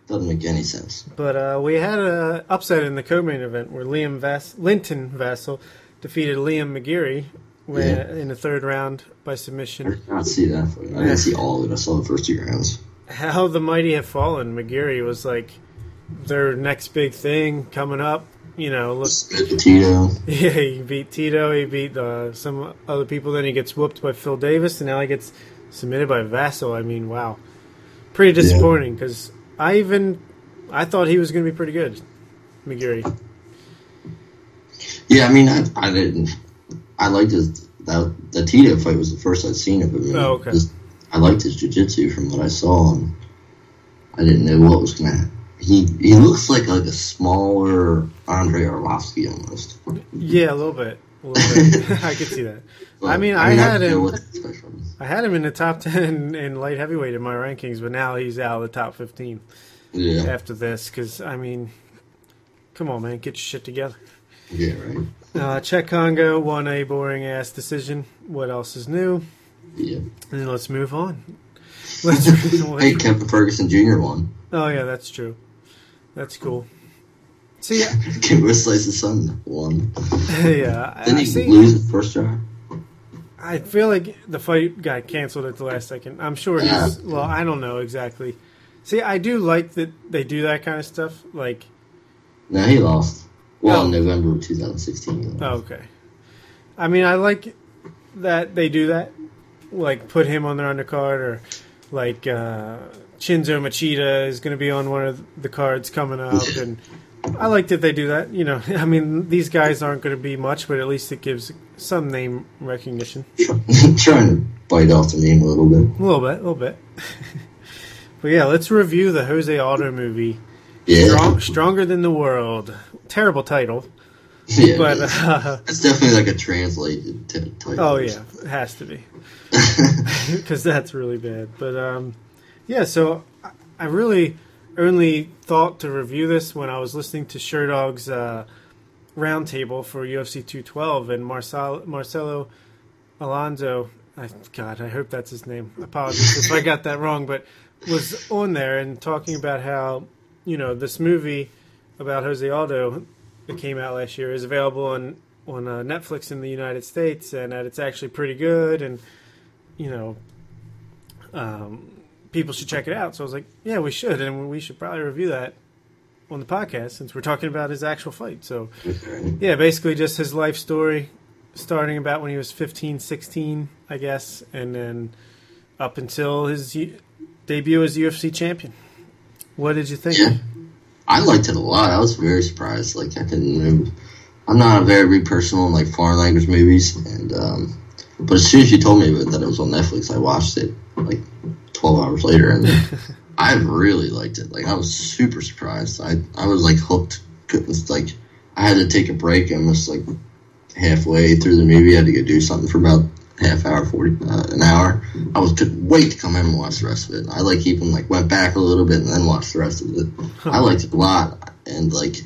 doesn't make any sense. but uh, we had a upset in the co-main event where Liam Vass- Linton Vassell defeated Liam McGeary when, Yeah. in the third round by submission. I did not see that. I didn't see all of it. I saw the first two rounds. How the mighty have fallen. McGeary was like their next big thing coming up. You know, look, Tito. yeah, he beat Tito, he beat uh, some other people. Then he gets whooped by Phil Davis, and now he gets submitted by Vassell. I mean, wow, pretty disappointing because I even I thought he was going to be pretty good, McGeary. Yeah, I mean, I, I didn't. I liked his that the Tito fight was the first I'd seen of him. Oh, okay. Just- I liked his jiu-jitsu from what I saw, and I didn't know what was gonna. He he looks like like a smaller Andre Arlovsky almost. Yeah, a little bit, a little bit. I could see that. But, I mean, I had didn't him- what to expect from him. I had him in the top ten in, light heavyweight in my rankings, but now he's out of the top fifteen Yeah, after this. Because I mean, come on, man, get your shit together. yeah, right. Uh, Cheick Kongo won a boring ass decision. What else is new? Yeah. And then let's move on. Let's, Hey, Kevin Ferguson Jr. won. oh yeah, that's true. That's cool. See, Kim Slice's son won. yeah, I, Didn't I he see. lose the first try? I feel like the fight got canceled at the last second. I'm sure he's. Well, I don't know exactly. See, I do like that they do that kind of stuff. Like, No, he lost. Well, in Oh. November of 2016. he lost. oh, okay. I mean, I like that they do that. Like, put him on their undercard, or like uh, Chinzo Machida is going to be on one of the cards coming up, and I like that they do that. You know, I mean, these guys aren't going to be much, but at least it gives some name recognition. Trying to bite off the name a little bit. A little bit, a little bit. but yeah, let's review the Jose Aldo movie, Yeah. Strong, Stronger Than the World. Terrible title. Yeah, but it's, uh, it's definitely like a translated t- type. oh yeah, it has to be because that's really bad. But um, yeah, so I- really only thought to review this when I was listening to Sherdog's uh, roundtable for UFC 212, and Marcel- Marcelo Alonso. I, God, I hope that's his name. Apologies if I got that wrong, but was on there and talking about how you know this movie about Jose Aldo that came out last year is available on on uh, Netflix in the United States, and that it's actually pretty good, and you know, um, people should check it out. So I was like, yeah, we should, and we should probably review that on the podcast since we're talking about his actual fight. So yeah, basically just his life story, starting about when he was 15, 16, I guess, and then up until his debut as UFC champion. What did you think? Yeah. I liked it a lot. I was very surprised. Like I didn't know. I'm not a very big person on like foreign language movies, and um, but as soon as you told me that it was on Netflix, I watched it like 12 hours later, and I really liked it. Like I was super surprised. I I was like hooked. Couldn't like I had to take a break and was like halfway through the movie. I had to go do something for about half hour, forty uh, an hour. I was couldn't wait to come in and watch the rest of it. I like even like went back a little bit and then watched the rest of it. I liked it a lot, and like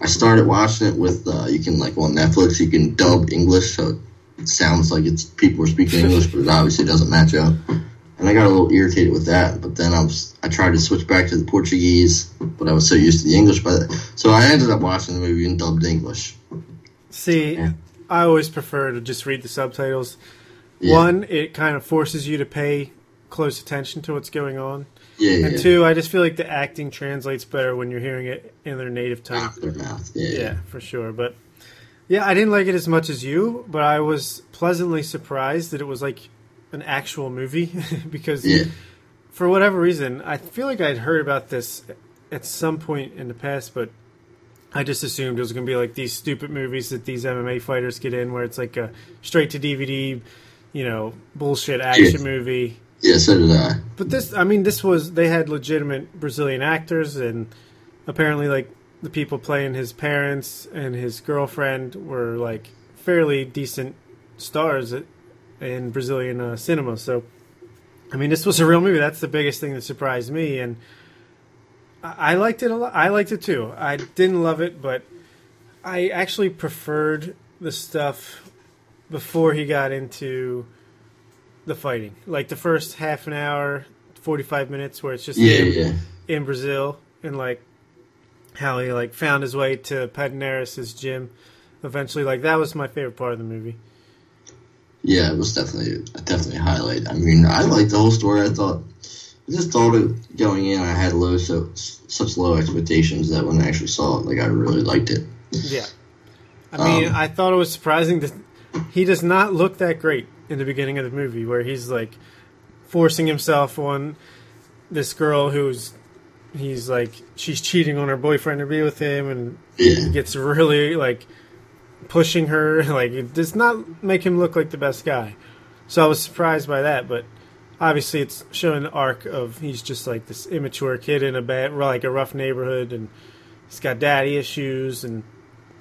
I started watching it with uh, you can like on Netflix you can dub English, so it sounds like it's people are speaking English, but it obviously doesn't match up. And I got a little irritated with that, but then I was I tried to switch back to the Portuguese, but I was so used to the English, but so I ended up watching the movie in dubbed English. See, Yeah. I always prefer to just read the subtitles. Yeah. One, it kind of forces you to pay close attention to what's going on. Yeah, yeah. And two, I just feel like the acting translates better when you're hearing it in their native tongue. out their mouth. Yeah, Yeah, for sure. But yeah, I didn't like it as much as you, but I was pleasantly surprised that it was like an actual movie because yeah, for whatever reason, I feel like I'd heard about this at some point in the past, but I just assumed it was going to be like these stupid movies that these MMA fighters get in, where it's like a straight to DVD, you know, bullshit action Yeah. movie. yeah. So did I. But this, I mean, this was they had legitimate Brazilian actors, and apparently, like the people playing his parents and his girlfriend were like fairly decent stars in Brazilian uh, cinema. So, I mean, this was a real movie. That's the biggest thing that surprised me, and I, I liked it a lot. I liked it too. I didn't love it, but I actually preferred the stuff before he got into the fighting. Like the first half an hour, 45 minutes where it's just Yeah, him yeah. in Brazil and like how he like found his way to Pederneiras' gym eventually. Like that was my favorite part of the movie. Yeah, it was definitely definitely a highlight. I mean, I liked the whole story. I thought, I just thought it going in. I had low so such low expectations that when I actually saw it, like I really liked it. Yeah. I mean, Um, I thought it was surprising that he does not look that great in the beginning of the movie where he's like forcing himself on this girl who's he's like she's cheating on her boyfriend to be with him and Yeah, gets really like pushing her like it does not make him look like the best guy so i was surprised by that but obviously it's showing the arc of he's just like this immature kid in a bad like a rough neighborhood and he's got daddy issues and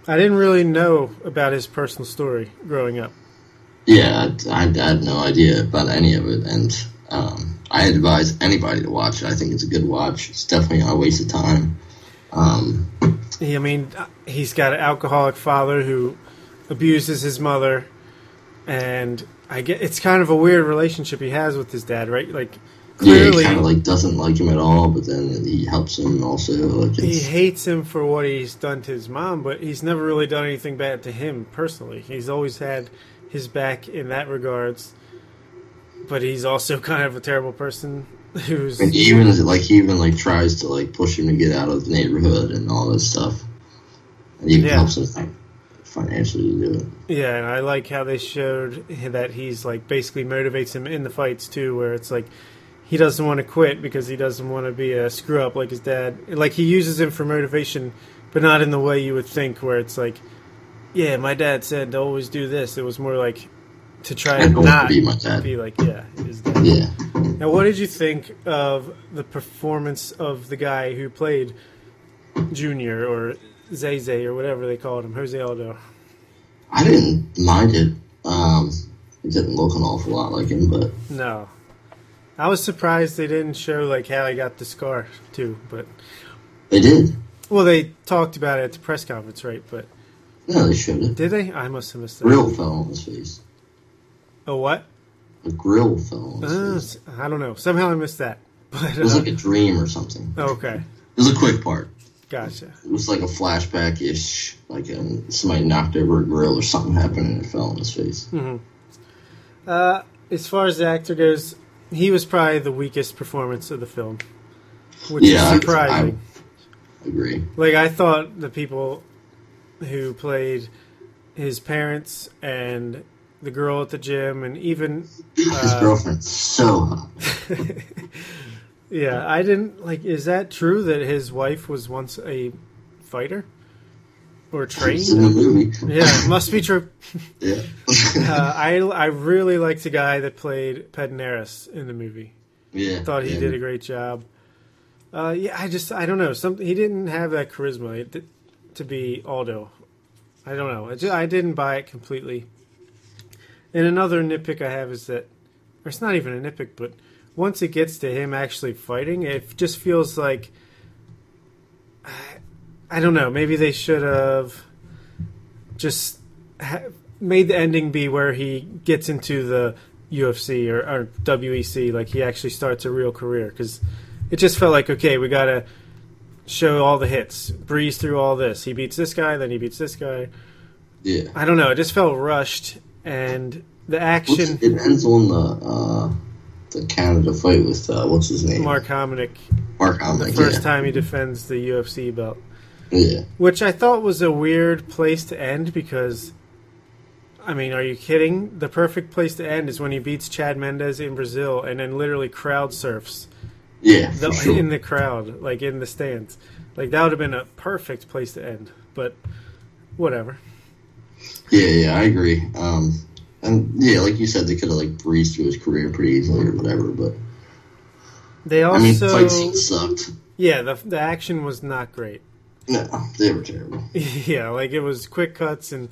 i didn't really know about his personal story growing up yeah. I, I had no idea about any of it, and um, I advise anybody to watch it. I think it's a good watch. It's definitely not a waste of time. Um, I mean, he's got an alcoholic father who abuses his mother, and I get it's kind of a weird relationship he has with his dad, right? Like yeah, clearly he kind of like doesn't like him at all, but then he helps him also. Like he hates him for what he's done to his mom, but he's never really done anything bad to him personally. He's always had his back in that regards, but he's also kind of a terrible person who's and even like he even like tries to like push him to get out of the neighborhood and all this stuff, and even Yeah. helps him like, financially to do it. Yeah, and I like how they showed that he's like basically motivates him in the fights too, where it's like he doesn't want to quit because he doesn't want to be a screw up like his dad. Like he uses him for motivation, but not in the way you would think, where it's like, yeah, my dad said to always do this. It was more like to try and not be my dad. be like, yeah. Yeah, Now, what did you think of the performance of the guy who played Junior or Zay Zay or whatever they called him, Jose Aldo. I didn't mind it. Um, it didn't look an awful lot like him, but No. I was surprised they didn't show like how he got the scar too, but they did. well they talked about it at the press conference, right? But No, they showed it. did they? I must have missed that. Real fell on his face. Oh what? A grill fell Uh. I don't know. Somehow I missed that. But It was uh, like a dream or something. okay, It was a quick part. gotcha. It was like a flashback ish, like um, somebody knocked over a grill or something happened and it fell on his face. Uh, as far as the actor goes, he was probably the weakest performance of the film, which Yeah, is surprising. I agree. like I thought the people who played his parents and the girl at the gym and even His Uh, girlfriend's so hot. yeah, I didn't like is that true that his wife was once a fighter or It's in the trained? movie. Yeah, must be true. Yeah. Uh, I I really liked the guy that played Pederneiras in the movie. yeah. Thought he yeah. did a great job. Uh, yeah, I just I don't know. Some he didn't have that charisma to be Aldo. I don't know. I, ju- I didn't buy it completely. And another nitpick I have is that, or it's not even a nitpick, but once it gets to him actually fighting, it just feels like I don't know. Maybe they should have just ha- made the ending be where he gets into the UFC or, or WEC, like he actually starts a real career. Because it just felt like, okay, we got to show all the hits, breeze through all this. He beats this guy, then he beats this guy. Yeah. I don't know. It just felt rushed, and the What's- action. it ends on the uh, the Canada fight with uh, what's his name? Mark Hominick, Mark the first yeah. time he defends the UFC belt. Yeah. Which I thought was a weird place to end because, I mean, are you kidding? The perfect place to end is when he beats Chad Mendes in Brazil and then literally crowd surfs Yeah. the, sure. in the crowd, like in the stands. Like that would have been a perfect place to end, but whatever. Yeah, yeah, I agree. Um, and yeah, like you said, they could have like breezed through his career pretty easily or whatever. But They I mean, also, fight scenes sucked. yeah, the the action was not great. No, they were terrible. yeah, like it was quick cuts and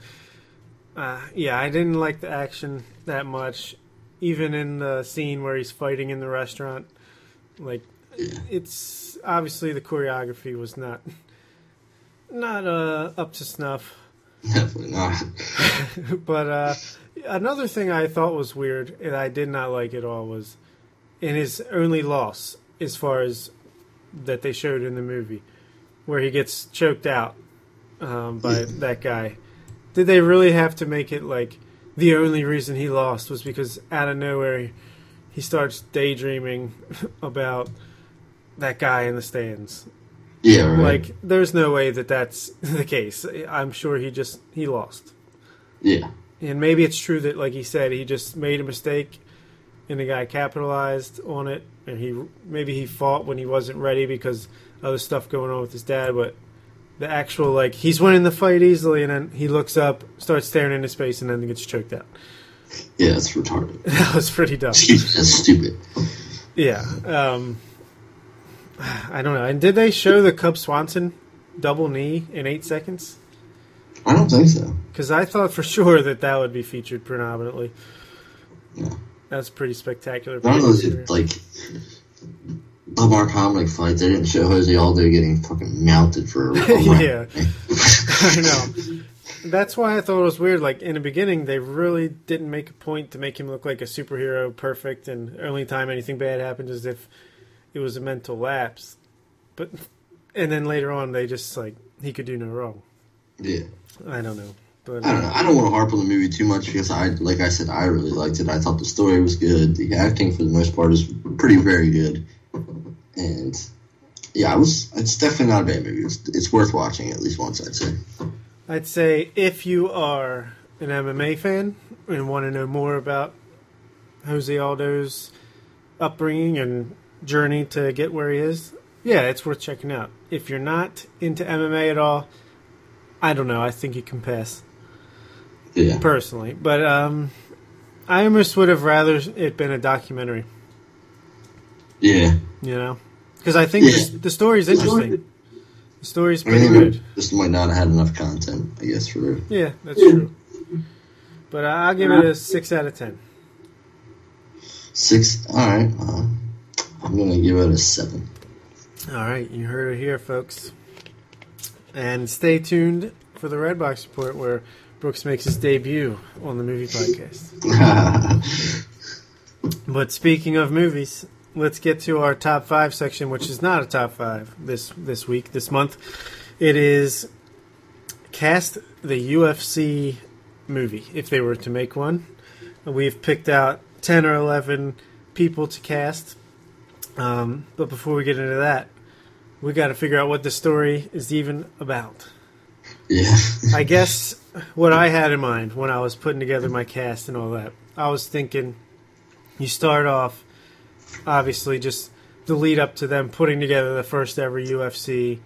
uh, yeah, I didn't like the action that much. Even in the scene where he's fighting in the restaurant, like it's obviously the choreography was not not uh, up to snuff. Definitely not. but uh, another thing I thought was weird and I did not like at all was in his only loss, as far as that they showed in the movie, where he gets choked out um, by that guy. Did they really have to make it like the only reason he lost was because out of nowhere he starts daydreaming about that guy in the stands? Yeah, right. Like, there's no way that that's the case. I'm sure he just he lost. yeah, And maybe it's true that, like he said, he just made a mistake, and the guy capitalized on it, and he maybe he fought when he wasn't ready because other stuff going on with his dad. But the actual like he's winning the fight easily, and then he looks up, starts staring into space, and then gets choked out. yeah, it's retarded. That was pretty dumb. That's stupid. Yeah. Um, I don't know. And did they show the Cub Swanson double knee in eight seconds? I don't think so. Because I thought for sure that that would be featured predominantly. Yeah. That's pretty spectacular. None of those, like, the Mark Hominick fight, they didn't show Jose Aldo getting fucking mounted for a. Yeah. I know. That's why I thought it was weird. Like in the beginning, they really didn't make a point to make him look like a superhero, perfect, and only time anything bad happened is if it was a mental lapse. But and then later on, they just like he could do no wrong. Yeah. I don't know, but I don't know. I don't want to harp on the movie too much because I, like I said, I really liked it. I thought the story was good. The acting, for the most part, is pretty very good. And yeah, I was. It's definitely not a bad movie. It's, it's worth watching at least once. I'd say. I'd say if you are an MMA fan and want to know more about Jose Aldo's upbringing and journey to get where he is, yeah, it's worth checking out. If you're not into MMA at all, I don't know. I think you can pass Yeah. personally, but um, I almost would have rather it been a documentary. Yeah. You know, because I think Yeah. the, the story is interesting. The story's I pretty mean, good. This might not have had enough content, I guess, for Yeah, that's true. But I'll give it a six out of ten. six. All right, uh, I'm gonna give it a seven. All right, you heard it here, folks. And stay tuned for the Redbox report where Brooks makes his debut on the movie podcast. But speaking of movies, let's get to our top five section, which is not a top five this this week, this month. It is cast the UFC movie if they were to make one. We've picked out ten or eleven people to cast. Um, but before we get into that, we got to figure out what the story is even about. yeah, I guess what I had in mind when I was putting together my cast and all that, I was thinking you start off, obviously, just the lead up to them putting together the first ever UFC.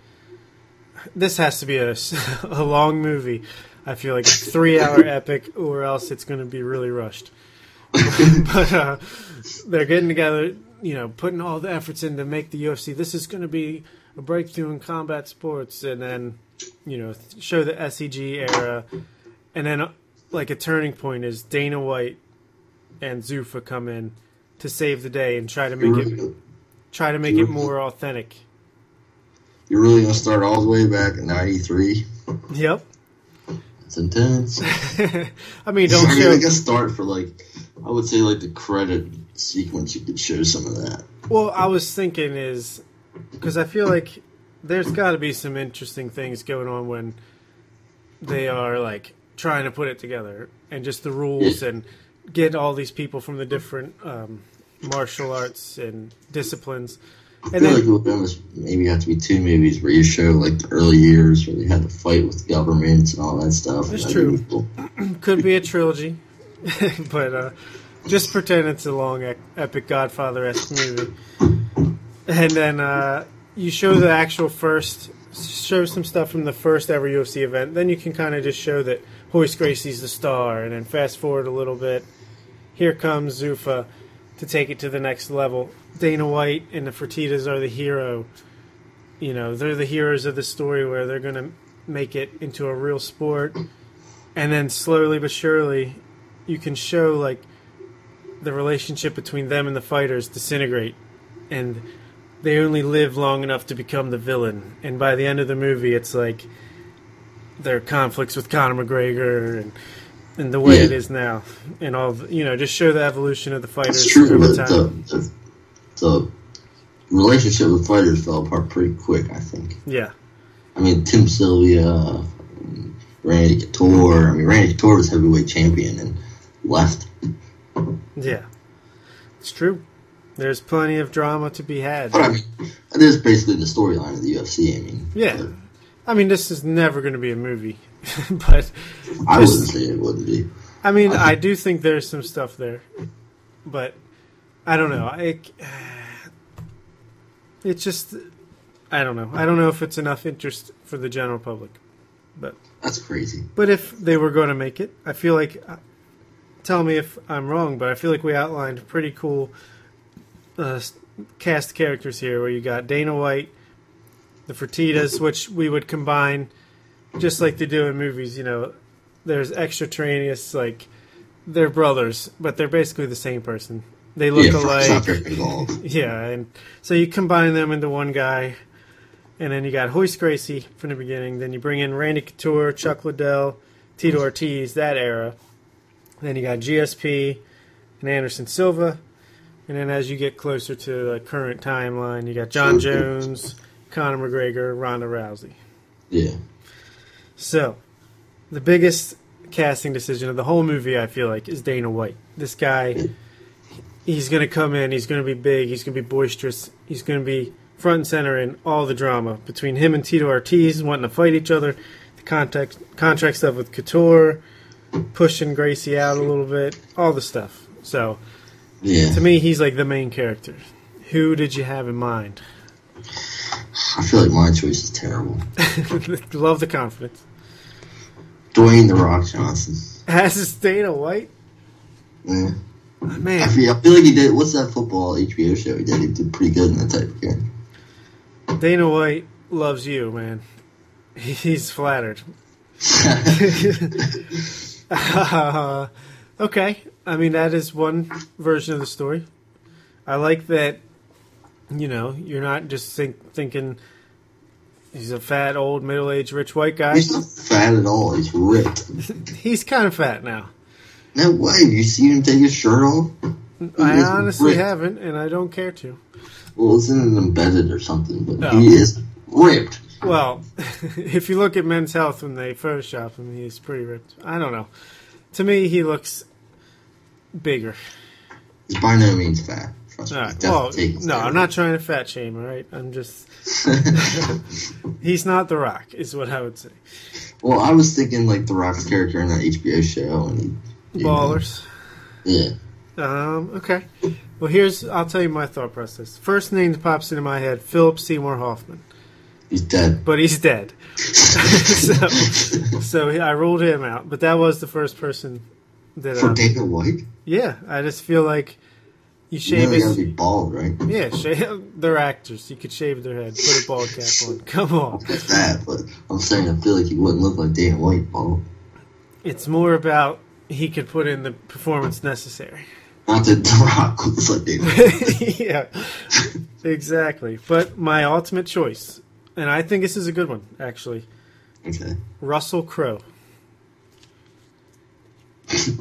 This has to be a, a long movie. I feel like a three hour epic, or else it's going to be really rushed. but uh, they're getting together, you know, putting all the efforts in to make the UFC. This is going to be a breakthrough in combat sports, and then, you know, show the SEG era, and then like a turning point is Dana White and Zuffa come in to save the day and try to make it try to make it more authentic. you're really gonna start all the way back in '93. Yep. It's intense. I mean, don't I mean, show. I guess start for like, I would say like the credit sequence. You could show some of that. Well, I was thinking is because I feel like there's got to be some interesting things going on when they are like trying to put it together and just the rules and get all these people from the different um, martial arts and disciplines. I And feel like then, with them, it's maybe have to be two movies where you show like the early years where they had to fight with governments and all that stuff. That's true. cool. could be a trilogy, but uh, just pretend it's a long, epic Godfather esque movie. And then uh, you show the actual first, show some stuff from the first ever UFC event. Then you can kind of just show that Royce Gracie's the star, and then fast forward a little bit. Here comes Zuffa to take it to the next level. Dana White and the Fertitas are the hero. You know, they're the heroes of the story where they're going to make it into a real sport and then slowly but surely you can show like the relationship between them and the fighters disintegrate and they only live long enough to become the villain and by the end of the movie it's like their conflicts with Conor McGregor and and the way Yeah. it is now and all the, you know just show the evolution of the fighters true, over but time the, the, the relationship with fighters fell apart pretty quick. I think. yeah I mean, Tim Sylvia, Randy Couture. I mean, Randy Couture was heavyweight champion and left. Yeah it's true there's plenty of drama to be had But I mean, it is basically the storyline of the UFC. I mean, Yeah. I mean, this is never going to be a movie, but I wouldn't say it wouldn't be. I mean, I do think there's some stuff there, but I don't know. I, it's just, I don't know. I don't know if it's enough interest for the general public. But That's crazy. but if they were going to make it, I feel like, uh, tell me if I'm wrong, but I feel like we outlined pretty cool uh, cast characters here, where you got Dana White, the Fertitas, which we would combine, just like they do in movies. You know, there's extraterrestrials, like they're brothers, but they're basically the same person. They look yeah, alike. involved. Yeah, and so you combine them into one guy, and then you got Royce Gracie from the beginning. Then you bring in Randy Couture, Chuck Liddell, Tito Ortiz, that era. Then you got GSP and Anderson Silva, and then as you get closer to the current timeline, you got Jon Jones, Conor McGregor, Ronda Rousey. Yeah. So, the biggest casting decision of the whole movie, I feel like, is Dana White. This guy, he's going to come in, he's going to be big, he's going to be boisterous, he's going to be front and center in all the drama between him and Tito Ortiz wanting to fight each other, the contact, contract stuff with Couture, pushing Gracie out a little bit, all the stuff. So, Yeah. to me, he's like the main character. Who did you have in mind? I feel like my choice is terrible. Love the confidence. Dwayne the Rock Johnson. As is Dana White. Yeah. I Man, feel, I feel like he did. What's that football HBO show he did? He did pretty good in that type of game. Dana White loves you, man. He's flattered. Uh, okay, I mean that is one version of the story. I like that. You know, you're not just think, thinking he's a fat, old, middle-aged, rich white guy. He's not fat at all. He's ripped. He's kind of fat now. No way. You seen him take his shirt off? I honestly ripped. haven't, and I don't care to. Well, it's in an embedded or something, but No. he is ripped. Well, if you look at Men's Health when they Photoshop him, he's pretty ripped. I don't know. To me, he looks bigger. He's by no means me. Right. Well, no, I'm not trying to fat shame. All right, I'm just he's not The Rock, is what I would say. Well, I was thinking like the Rock's character in that HBO show, and you know, Ballers. yeah, Um, okay. Well, here's I'll tell you my thought process. First name that pops into my head: Philip Seymour Hoffman, he's dead. but he's dead. so, so I ruled him out. But that was the first person that. For Uh, Dana White, yeah, I just feel like you you shave he gotta his. be bald, right? Yeah, shave. They're actors. You could shave their head, put a bald cap on. Come on. That's that, but I'm saying I feel like he wouldn't look like Dana White bald. It's more about he could put in the performance necessary. Not that The Rock looks like Dana. Yeah, exactly. But my ultimate choice, and I think this is a good one, actually, okay. Russell Crowe.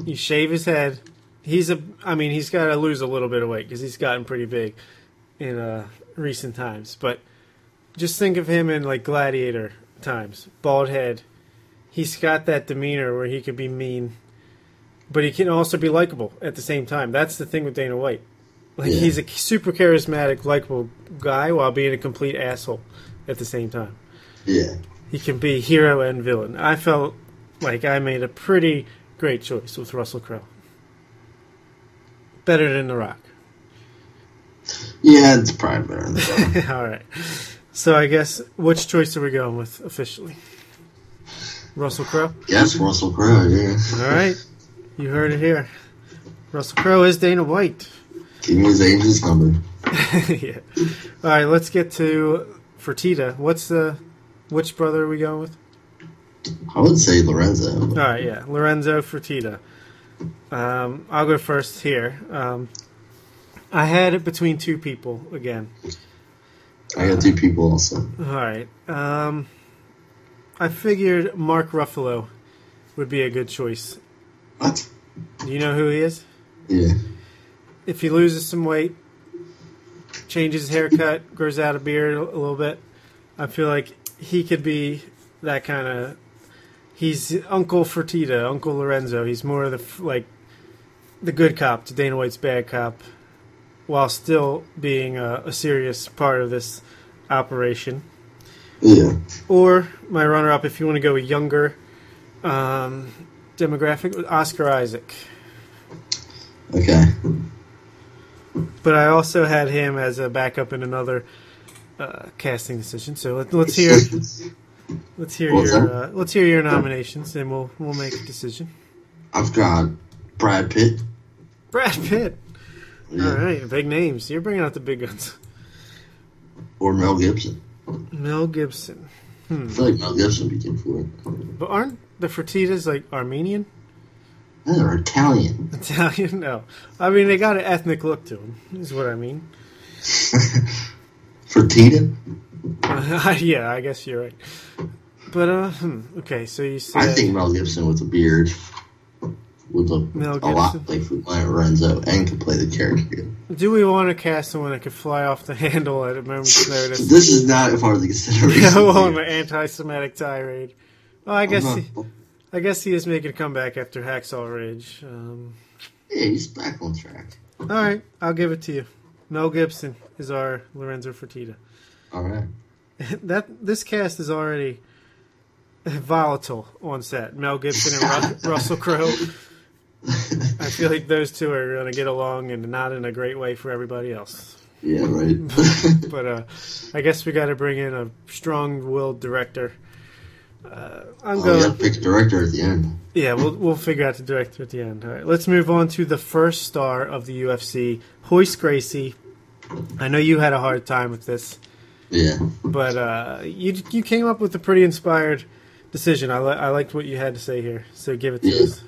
you shave his head. He's a. I mean, he's got to lose a little bit of weight because he's gotten pretty big in uh, recent times. But just think of him in like gladiator times, bald head. He's got that demeanor where he could be mean, but he can also be likable at the same time. That's the thing with Dana White. Like Yeah. he's a super charismatic, likable guy while being a complete asshole at the same time. Yeah. He can be hero and villain. I felt like I made a pretty great choice with Russell Crowe. Better than The Rock. Yeah, it's probably better than The Rock. All right. So I guess which choice are we going with officially? Russell Crowe. Yes, Russell Crowe, yeah. All right. You heard it here. Russell Crowe is Dana White. Give me his agent's number. yeah. All right. Let's get to Fertitta. What's the which brother are we going with? I would say Lorenzo. All right, yeah, Lorenzo Fertitta. Um, I'll go first here. Um, I had it between two people again. I got two people also. All right. Um, I figured Mark Ruffalo would be a good choice. What? Do you know who he is? Yeah. If he loses some weight, changes his haircut, grows out a beard a little bit, I feel like he could be that kind of. He's Uncle Fertitta, Uncle Lorenzo. He's more of the like the good cop to Dana White's bad cop, while still being a, a serious part of this operation. Yeah. Or my runner-up, if you want to go a younger um, demographic, Oscar Isaac. Okay. But I also had him as a backup in another uh, casting decision. So let, let's hear let's hear What's your uh, let's hear your nominations, and we'll we'll make a decision. I've got Brad Pitt. Brad Pitt. Yeah. All right, big names. You're bringing out the big guns. Or Mel Gibson. Mel Gibson. I feel like Mel Gibson would be for it. But aren't the Fertittas like Armenian, they're Italian. Italian? No, I mean they got an ethnic look to them. Is what I mean. Fertitta? yeah, I guess you're right. But uh, hmm, okay. So you said I think Mel Gibson with a beard would look Mel a lot like Lorenzo and could play the character. Do we want to cast someone that could fly off the handle at a moment's notice? This is not a part of the consideration. Go on an anti-Semitic tirade. Well, I guess he, I guess he is making a comeback after Hacksaw Ridge. Um, yeah, he's back on track. all right, I'll give it to you. Mel Gibson is our Lorenzo Fertitta. All right. That this cast is already volatile on set. Mel Gibson and Ru- Russell Crowe. I feel like those two are going to get along and not in a great way for everybody else. Yeah, right. But uh, I guess we got to bring in a strong-willed director. Uh, I'm oh, going. we got to pick a director at the end. Yeah, we'll we'll figure out the director at the end. All right, let's move on to the first star of the UFC, Royce Gracie. I know you had a hard time with this. Yeah. But uh, you you came up with a pretty inspired decision. I li- I liked what you had to say here, so give it to Yeah. us.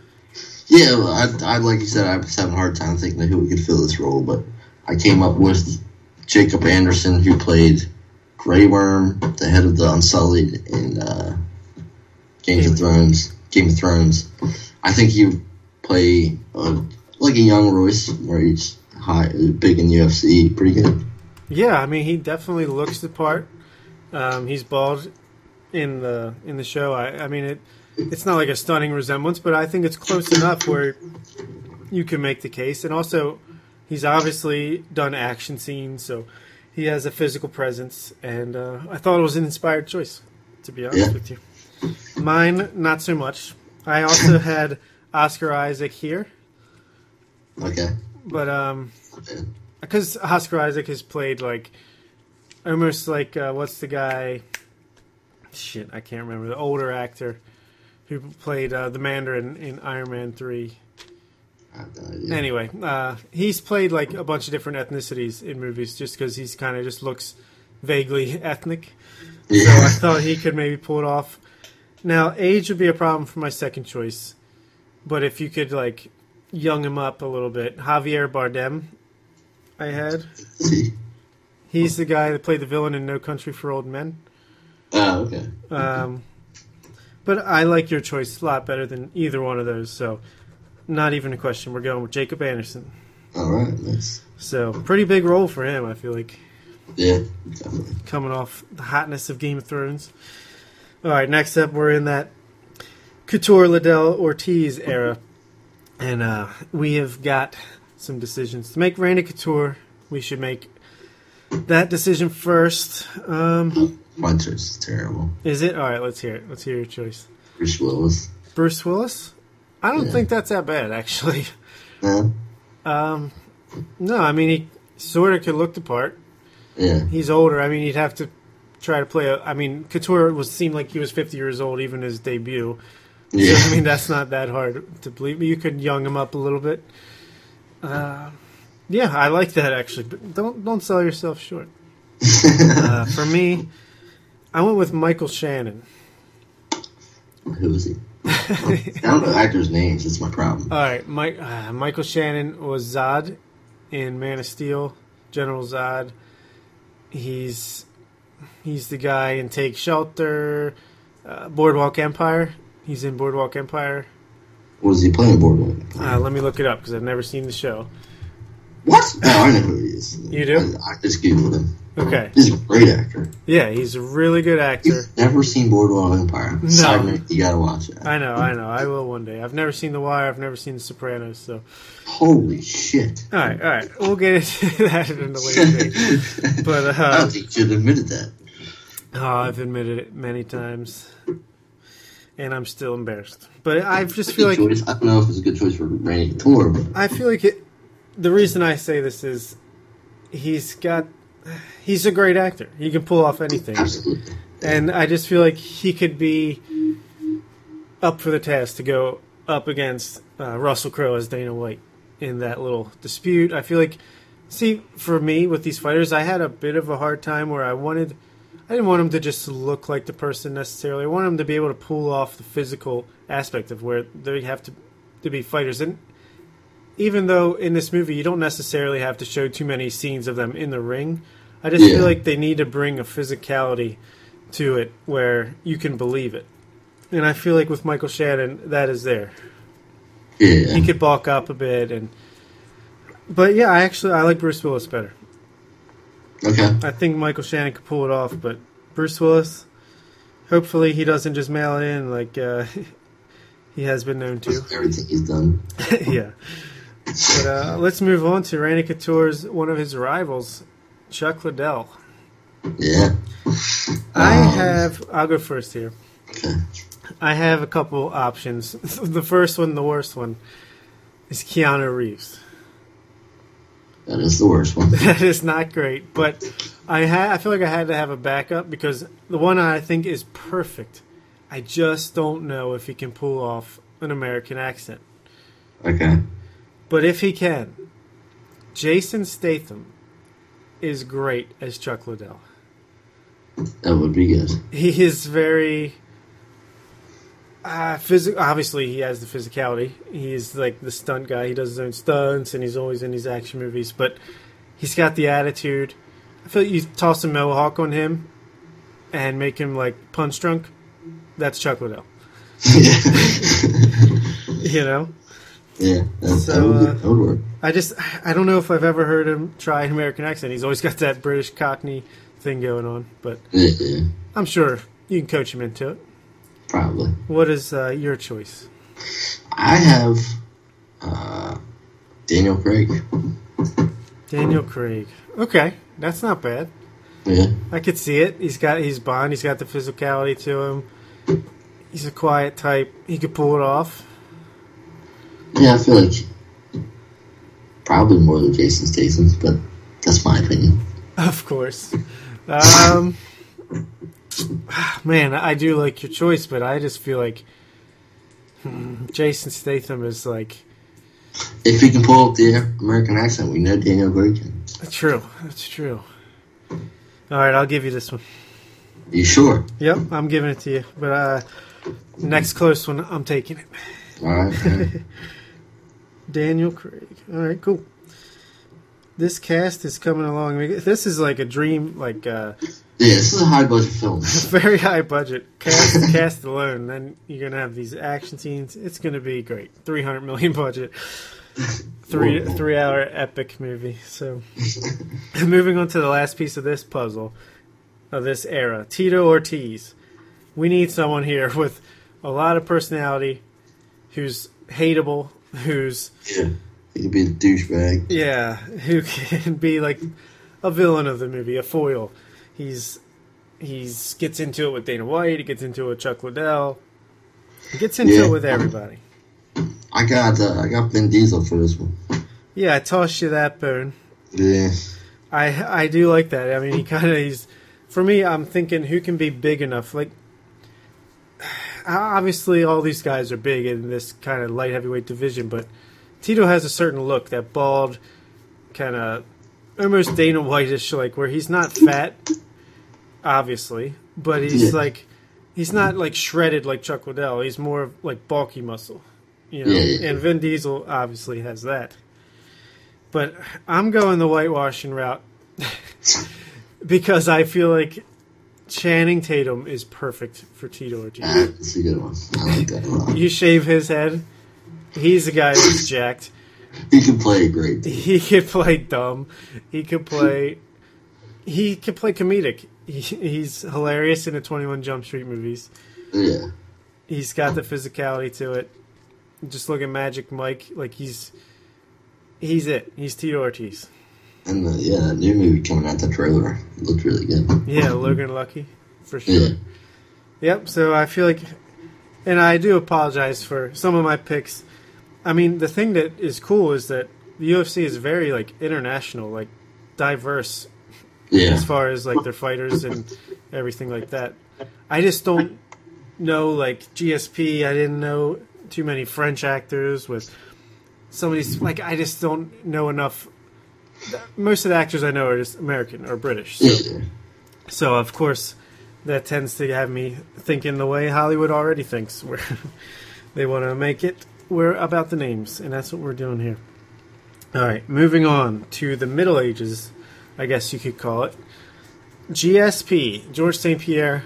Yeah, well, I, I like you said, I was having a hard time thinking of who could fill this role, but I came up with Jacob Anderson, who played Grey Worm, the head of the Unsullied in uh, Games of Thrones. Game of Thrones. I think he would play uh, like a young Royce, where he's high, big in the UFC, pretty good. Yeah, I mean he definitely looks the part. Um, he's bald in the in the show. I, I mean it. It's not like a stunning resemblance, but I think it's close enough where you can make the case. And also, he's obviously done action scenes, so he has a physical presence. And uh, I thought it was an inspired choice, to be honest Yeah. with you. Mine, not so much. I also had Oscar Isaac here, Okay. but um, because Oscar Isaac has played like almost like uh, what's the guy? Shit, I can't remember the older actor who played uh, the Mandarin in Iron Man three. I have. Anyway, uh, he's played like a bunch of different ethnicities in movies just because he's kind of just looks vaguely ethnic. So I thought he could maybe pull it off. Now, age would be a problem for my second choice, but if you could like young him up a little bit, Javier Bardem, I had. He's the guy that played the villain in No Country for Old Men. Oh, okay. Um, but I like your choice a lot better than either one of those. So, not even a question. We're going with Jacob Anderson. All right. Nice. So, pretty big role for him. I feel like Yeah, definitely. coming off the hotness of Game of Thrones. All right, next up, we're in that Couture Liddell Ortiz era, and uh, we have got some decisions to make. Randy Couture, we should make that decision first. Um, My choice is terrible. is it all right? Let's hear it. Let's hear your choice. Bruce Willis. Bruce Willis. I don't Yeah. think that's that bad, actually. No? Um, no, I mean he sort of could look the part. Yeah. He's older. I mean, he'd have to try to play. A, I mean, Couture was seemed like he was 50 years old even his debut. Yeah. So, I mean, that's not that hard to believe. You could young him up a little bit. Uh, yeah, I like that actually. But don't don't sell yourself short. uh, for me, I went with Michael Shannon. Who is he? I don't know actors' names. It's my problem. All right, Mike, uh, Michael Shannon was Zod in Man of Steel, General Zod. He's he's the guy in Take Shelter, uh, Boardwalk Empire. He's in Boardwalk Empire. Was he playing Boardwalk? Uh, let me look it up because I've never seen the show. What? Oh, I know who he is. You do? I, I just googled him. Okay, He's a great actor. yeah, he's a really good actor. You've never seen Boardwalk Empire? No. You gotta watch it. I know, I know, I will one day. I've never seen The Wire. I've never seen The Sopranos. So, Holy shit! all right, all right, we'll get into that in a later date. But I uh, don't think you should have admitted that. Oh, I've admitted it many times, and I'm still embarrassed. But I just feel like choice. I don't know if it's a good choice for Randy Couture, but I feel like it, the reason I say this is he's got he's a great actor. He can pull off anything, absolutely. and I just feel like he could be up for the task to go up against uh, Russell Crowe as Dana White in that little dispute. I feel like, see, for me with these fighters, I had a bit of a hard time where I wanted. I didn't want him to just look like the person necessarily. I wanted him to be able to pull off the physical aspect of where they have to to be fighters. And even though in this movie you don't necessarily have to show too many scenes of them in the ring, I just Yeah. feel like they need to bring a physicality to it where you can believe it. And I feel like with Michael Shannon, that is there. Yeah. He could bulk up a bit, and but yeah, I actually I like Bruce Willis better. Okay. I think Michael Shannon could pull it off, but Bruce Willis, hopefully he doesn't just mail it in like uh, he has been known to. Everything he's done. yeah. But uh, let's move on to Randy Couture's one of his rivals, Chuck Liddell. Yeah. I Um, have. I'll go first here. Okay. I have a couple options. the first one, the worst one, is Keanu Reeves. That is the worst one. That is not great, but I ha- I feel like I had to have a backup because the one I think is perfect. I just don't know if he can pull off an American accent. Okay. But if he can, Jason Statham is great as Chuck Liddell. That would be good. He is very uh, physical. Obviously, he has the physicality. He's like the stunt guy. He does his own stunts, and he's always in these action movies. But he's got the attitude. I feel like you toss a mohawk on him and make him like punch drunk. That's Chuck Liddell. you know. Yeah, that, So, that, would, uh, that would work. I just I don't know if I've ever heard him try an American accent. He's always got that British Cockney thing going on, but Yeah, yeah, I'm sure you can coach him into it. Probably. What is uh, your choice? I have uh, Daniel Craig. Daniel Craig. Okay, that's not bad. Yeah, I could see it. He's got he's Bond. He's got the physicality to him. He's a quiet type. He could pull it off. yeah. I feel like probably more than Jason Statham, but that's my opinion. Of course. Um, man, I do like your choice, but I just feel like hmm, Jason Statham is like If he can pull up the American accent, we know Daniel Craig can. true. That's true. All right, I'll give you this one. You sure? Yep, I'm giving it to you. But uh, next close one, I'm taking it. All right. all right. Daniel Craig. All right, cool. This cast is coming along. This is like a dream, like uh, yeah, this is a high budget film. very high budget cast. cast alone, then you're gonna have these action scenes. It's gonna be great. Three hundred million budget, three Whoa. three hour epic movie. So, moving on to the last piece of this puzzle of this era, Tito Ortiz. We need someone here with a lot of personality, who's hateable, who's Yeah, he could be a douchebag. yeah, who can be like a villain of the movie, a foil. He's he's gets into it with Dana White. He gets into it with Chuck Liddell. He gets into Yeah. it with everybody. I got uh, I got Vin Diesel for this one. Yeah, I tossed you that bone. Yeah, I I do like that. I mean, he kind of he's for me. I'm thinking who can be big enough. Like obviously, all these guys are big in this kind of light heavyweight division, but Tito has a certain look, that bald, kind of almost Dana Whitish, like where he's not fat, obviously, but he's Yeah. like he's not like shredded like Chuck Liddell. He's more of like bulky muscle, you know. Yeah, And Vin Diesel obviously has that. But I'm going the whitewashing route because I feel like Channing Tatum is perfect for Tito Ortiz. Ah, that's a good one. I like that. You shave his head, he's a guy that's jacked. He can play great. He could play dumb. He could play. He could play comedic. He, he's hilarious in the Twenty One Jump Street movies. Yeah, He's got the physicality to it. Just look at Magic Mike. Like he's he's it. He's Tito Ortiz. and the, yeah, that new movie coming out, the trailer looked really good. Yeah, Logan Lucky for sure. Yeah, Yep. So I feel like, and I do apologize for some of my picks. I mean, the thing that is cool is that the UFC is very like international, like diverse yeah. as far as like their fighters and everything like that. I just don't know like GSP. I didn't know too many French actors with some of these. Like I just don't know enough. Most of the actors I know are just American or British. So, yeah. so of course, that tends to have me thinking the way Hollywood already thinks, where they want to make it we're about the names, and that's what we're doing here. All right, moving on to the Middle Ages, I guess you could call it. GSP, George St. Pierre.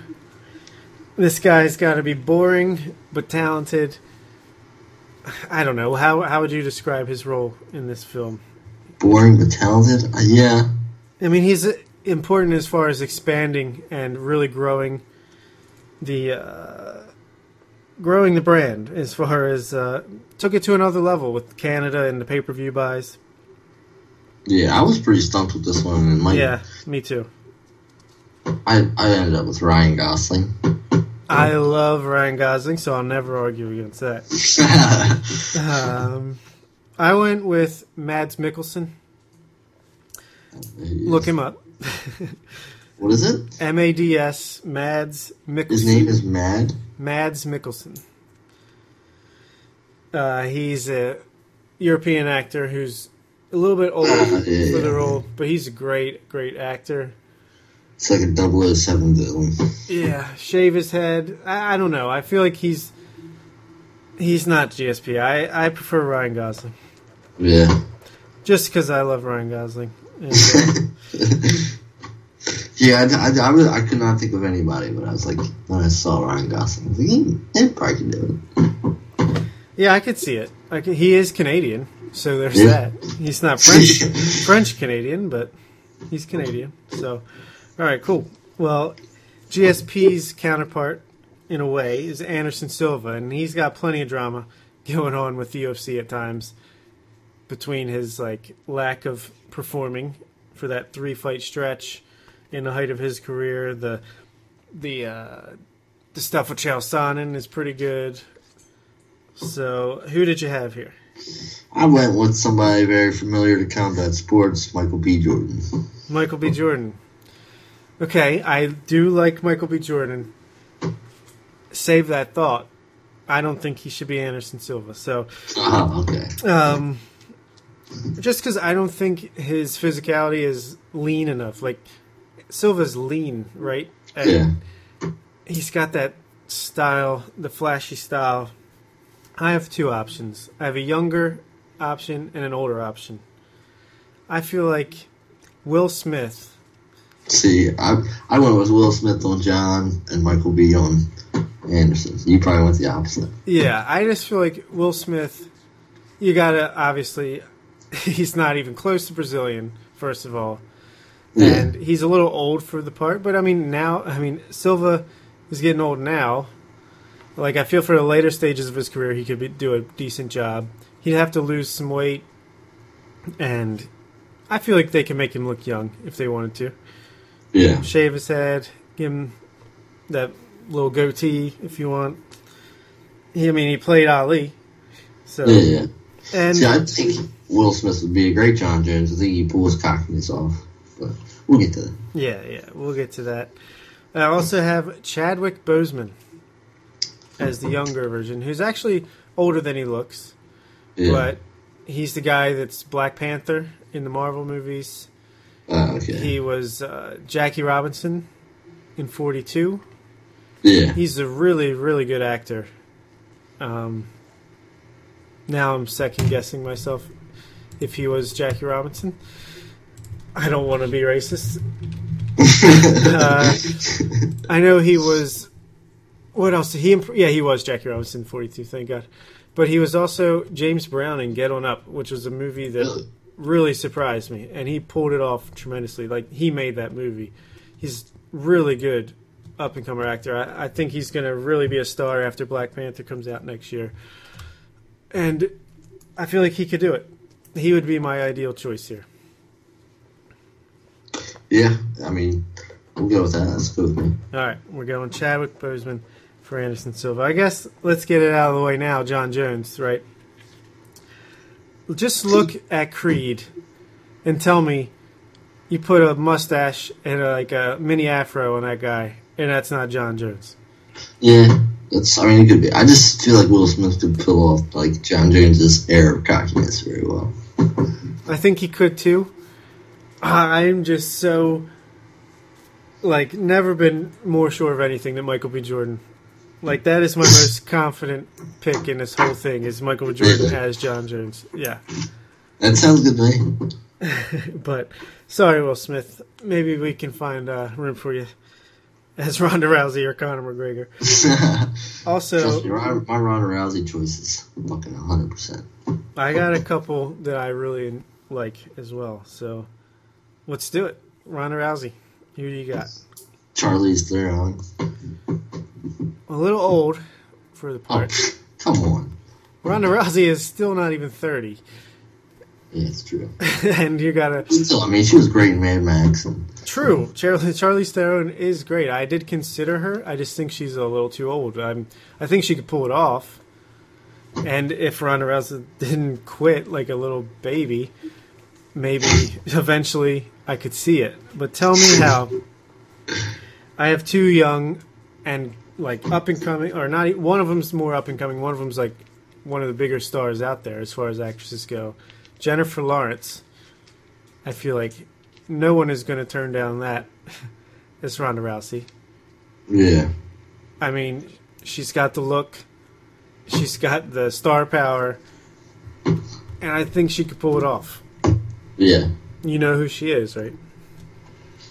This guy's got to be boring but talented. I don't know how how would you describe his role in this film? Boring but talented. Uh, yeah, I mean, he's important as far as expanding and really growing the uh, growing the brand. As far as uh, took it to another level with Canada and the pay per view buys. yeah. I was pretty stumped with this one, and my Yeah, me too. I I ended up with Ryan Gosling. I love Ryan Gosling, so I'll never argue against that. Um, I went with Mads Mikkelsen. Look him up. What is it? M A D S Mads Mikkelsen. His name is Mad. Mads Mikkelsen. Uh, he's a European actor who's a little bit old Ah, yeah, for the role, but he's a great, great actor. It's like a 007 villain. Yeah, shave his head. I, I don't know. I feel like he's he's not GSP. I I prefer Ryan Gosling Yeah. just because I love Ryan Gosling. And, uh, Yeah, I, I, I, was- I could not think of anybody, but I was like, when I saw Ryan Gosling, I was like, he, he probably can do it. yeah, I could see it. Like he is Canadian, so there's Yeah. that. He's not French French Canadian, but he's Canadian. So, all right, cool. Well, GSP's counterpart, in a way, is Anderson Silva, and he's got plenty of drama going on with the UFC at times between his like lack of performing for that three fight stretch in the height of his career. The the uh, the stuff with Chael Sonnen is pretty good. So, who did you have here? I went with somebody very familiar to combat sports, Michael B. Jordan. Michael B. Jordan. Okay, I do like Michael B. Jordan. Save that thought. I don't think he should be Anderson Silva. So, Oh, okay. um, just because I don't think his physicality is lean enough. Like Silva's lean, right? And Yeah. he's got that style, the flashy style. I have two options. I have a younger option and an older option. I feel like Will Smith See, I I went with Will Smith on John and Michael B. on Anderson. You probably went the opposite. Yeah, I just feel like Will Smith. You gotta obviously, he's not even close to Brazilian. First of all, Yeah. and he's a little old for the part. But I mean, now I mean Silva is getting old now. Like I feel for the later stages of his career, he could be, do a decent job. He'd have to lose some weight, and I feel like they can make him look young if they wanted to. Yeah. Shave his head, give him that little goatee if you want. He, I mean, he played Ali, so Yeah, yeah. and See, I think Will Smith would be a great Jon Jones. I think he pulls cockiness off. But we'll get to that. yeah, yeah, we'll get to that. I also have Chadwick Boseman as the younger version, who's actually older than he looks, Yeah. but he's the guy that's Black Panther in the Marvel movies. Oh, okay. He was uh, Jackie Robinson in Forty Two. yeah. He's a really, really good actor. Um, now I'm second guessing myself if he was Jackie Robinson. I don't want to be racist. uh, I know he was. What else? He imp- yeah, he was Jackie Robinson, forty two. Thank God. But he was also James Brown in Get On Up, which was a movie that Really? really surprised me, and he pulled it off tremendously. Like he made that movie. He's really good up and comer actor. I, I think he's going to really be a star after Black Panther comes out next year, and I feel like he could do it. He would be my ideal choice here. Yeah. I mean, we'll go with that. That's good with me. All right, we're going Chadwick Boseman for Anderson Silva. I guess let's get it out of the way now. Jon Jones, right? Just look at Creed and tell me you put a mustache and a, like a mini afro on that guy, and that's not Jon Jones. Yeah. That's, I mean, it could be. I just feel like Will Smith could pull off, like, John Jones's air of cockiness very well. I think he could too. I'm just so like never been more sure of anything than Michael B. Jordan. Like that is my most confident pick in this whole thing is Michael B. Jordan as Jon Jones. Yeah, That sounds good to me. but sorry, Will Smith. Maybe we can find uh, room for you as Ronda Rousey or Conor McGregor. Also, me, my, my Ronda Rousey choice is fucking 100%. I got a couple that I really like as well. So let's do it. Ronda Rousey, who do you got? Charlie's Theron. A little old for the Oh, part. pfft, come on. Ronda Rousey is still not even 30. Yeah, it's true. and you gotta. Still, I mean, she was great in Mad Max. And, True. Charlie, Charlize Theron is great. I did consider her. I just think she's a little too old. I'm, I think she could pull it off. And if Ronda Rousey didn't quit like a little baby, maybe eventually I could see it. But tell me how. I have two young and like up and coming, or not. One of them's more up and coming. One of them's like one of the bigger stars out there as far as actresses go. Jennifer Lawrence. I feel like no one is going to turn down that it's Ronda Rousey. Yeah. I mean, she's got the look, she's got the star power, and I think she could pull it off. Yeah. You know who she is, right?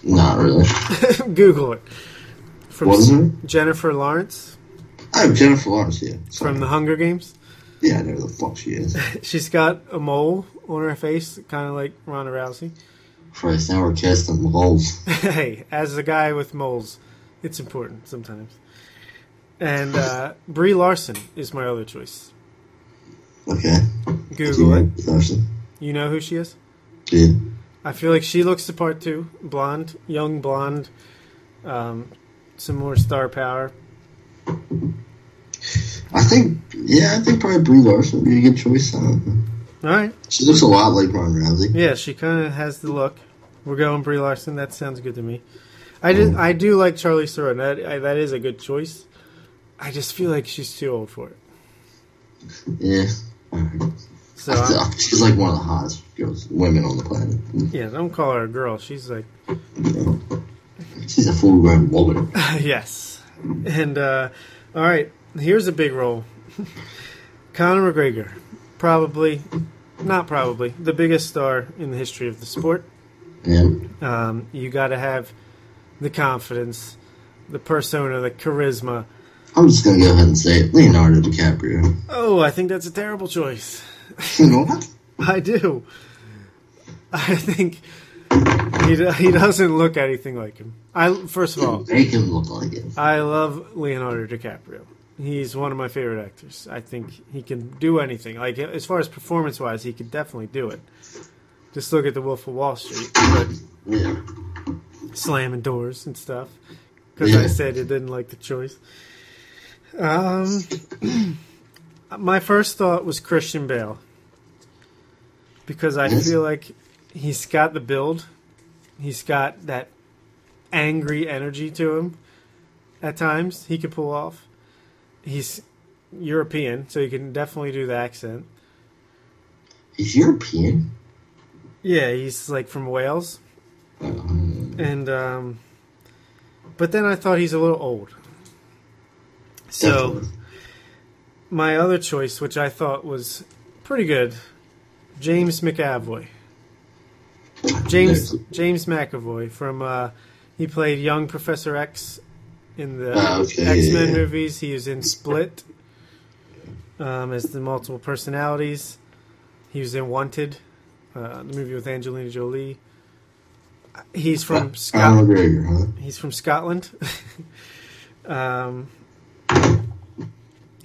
Not really. Google it. From What is her? Jennifer Lawrence Oh, Jennifer Lawrence, yeah. Sorry. from The Hunger Games. Yeah, I know who the fuck she is. She's got a mole on her face, kind of like Ronda Rousey. Christ, now we're casting moles. hey, as a guy with moles, it's important sometimes. And uh, Brie Larson is my other choice. Okay. Google it. Larson. You know who she is? Yeah. I feel like she looks the part too. Blonde, young blonde, um, some more star power. I think, yeah, I think probably Brie Larson would be a good choice. All right. She looks a lot like Ron Rousey. Yeah, she kind of has the look. We're going Brie Larson. That sounds good to me. I did, I do like Charlie Theron. That I, that is a good choice. I just feel like she's too old for it. Yeah. So I I'm- she's like one of the hottest girls, women on the planet. yeah, don't call her a girl. She's like She's a full grown woman. yes. And uh, all right, here's a big role. Conor McGregor, probably, not probably, the biggest star in the history of the sport. Yeah. Um, you got to have the confidence, the persona, the charisma. I'm just gonna go ahead and say it. Leonardo DiCaprio. Oh, I think that's a terrible choice. What? I do. I think he he doesn't look anything like him. I first of all, Make him look like it. I love Leonardo DiCaprio. He's one of my favorite actors. I think he can do anything. Like as far as performance wise, he could definitely do it. Just look at the Wolf of Wall Street, but Yeah. slamming doors and stuff. Because I said I didn't like the choice. Um, my first thought was Christian Bale because I feel like he's got the build. He's got that angry energy to him. At times, he could pull off. He's European, so he can definitely do the accent. He's European. Yeah, he's like from Wales. Um, and um, but then I thought he's a little old. So definitely. My other choice, which I thought was pretty good, James McAvoy. James James McAvoy from uh, he played young Professor X in the Ah, okay, X Men movies. He was in Split um, as the multiple personalities. He was in Wanted, uh, the movie with Angelina Jolie. He's from Scotland. He's from Scotland. um,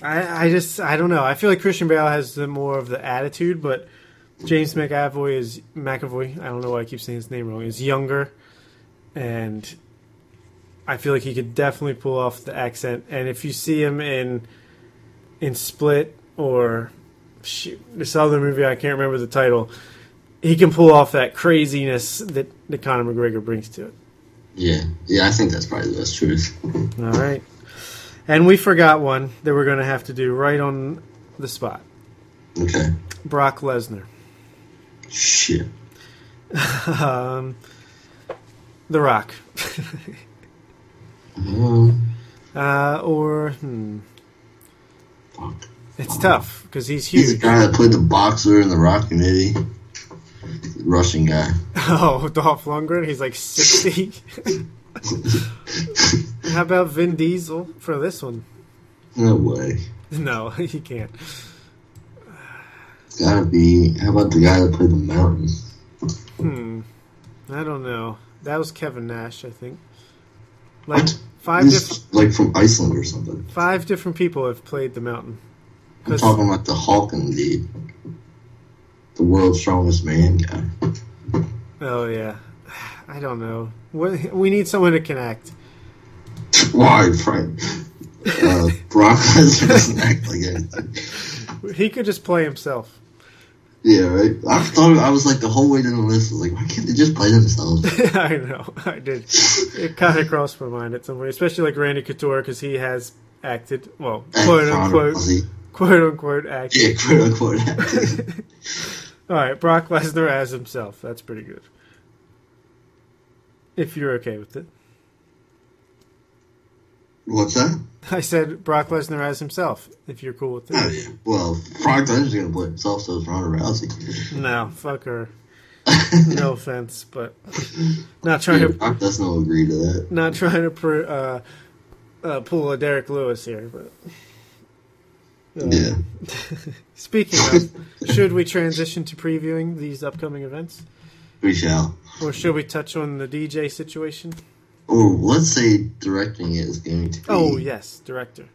I I just I don't know. I feel like Christian Bale has the more of the attitude, but James McAvoy is McAvoy. I don't know why I keep saying his name wrong. Is younger, and I feel like he could definitely pull off the accent. And if you see him in in Split or shoot, this other movie, I can't remember the title. He can pull off that craziness that, that Conor McGregor brings to it. Yeah. Yeah, I think that's probably the best choice. All right. And we forgot one that we're going to have to do right on the spot. Okay. Brock Lesnar. Shit. Um, the Rock. Um, uh, or, hmm, fuck. it's tough because he's huge. He's the guy that played the boxer in the Rock movie. Russian guy. Oh, Dolph Lundgren. He's like 60. How about Vin Diesel for this one? No way. No, he can't. It's gotta be. How about the guy that played the mountain? Hmm. I don't know. That was Kevin Nash, I think. Like What? five He's like from Iceland or something. five different people have played the mountain. I'm talking about the Hulking dude. The world's strongest man guy. Oh yeah, I don't know. We need someone to connect. Why, Frank? Uh, Brock Lesnar doesn't act like anything. He could just play himself. Yeah, right. I thought I was like the whole way to the list. I was like, why can't they just play themselves? I know, I did. It kind of crossed my mind at some point, especially like Randy Couture because he has acted, well, And quote unquote, quote unquote acted. Yeah, quote unquote. acting. All right, Brock Lesnar as himself. That's pretty good. If you're okay with it. What's that? I said Brock Lesnar as himself. If you're cool with Oh, it. yeah. Well, Brock Lesnar's going to play himself, so is Ronda Rousey. No, fuck her. no offense, but not trying Yeah, to Brock doesn't agree to that. not trying to pr- uh, uh, pull a Derek Lewis here, but. uh, Yeah. Speaking of, should we transition to previewing these upcoming events, We shall. or should we touch on the DJ situation? Or let's say directing it is going to be. Oh yes, director.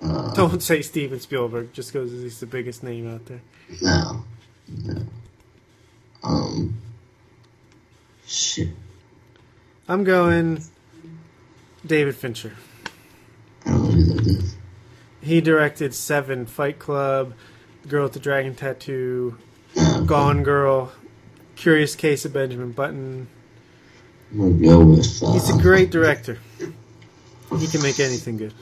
Uh, Don't say Steven Spielberg just because he's the biggest name out there. no. No. Um. Shit. I'm going David Fincher. I don't know who that is. He directed Seven, Fight Club, Girl with the Dragon Tattoo, Uh, Gone Girl, Curious Case of Benjamin Button. I'm going to go with. Uh, He's a great director. He can make anything good.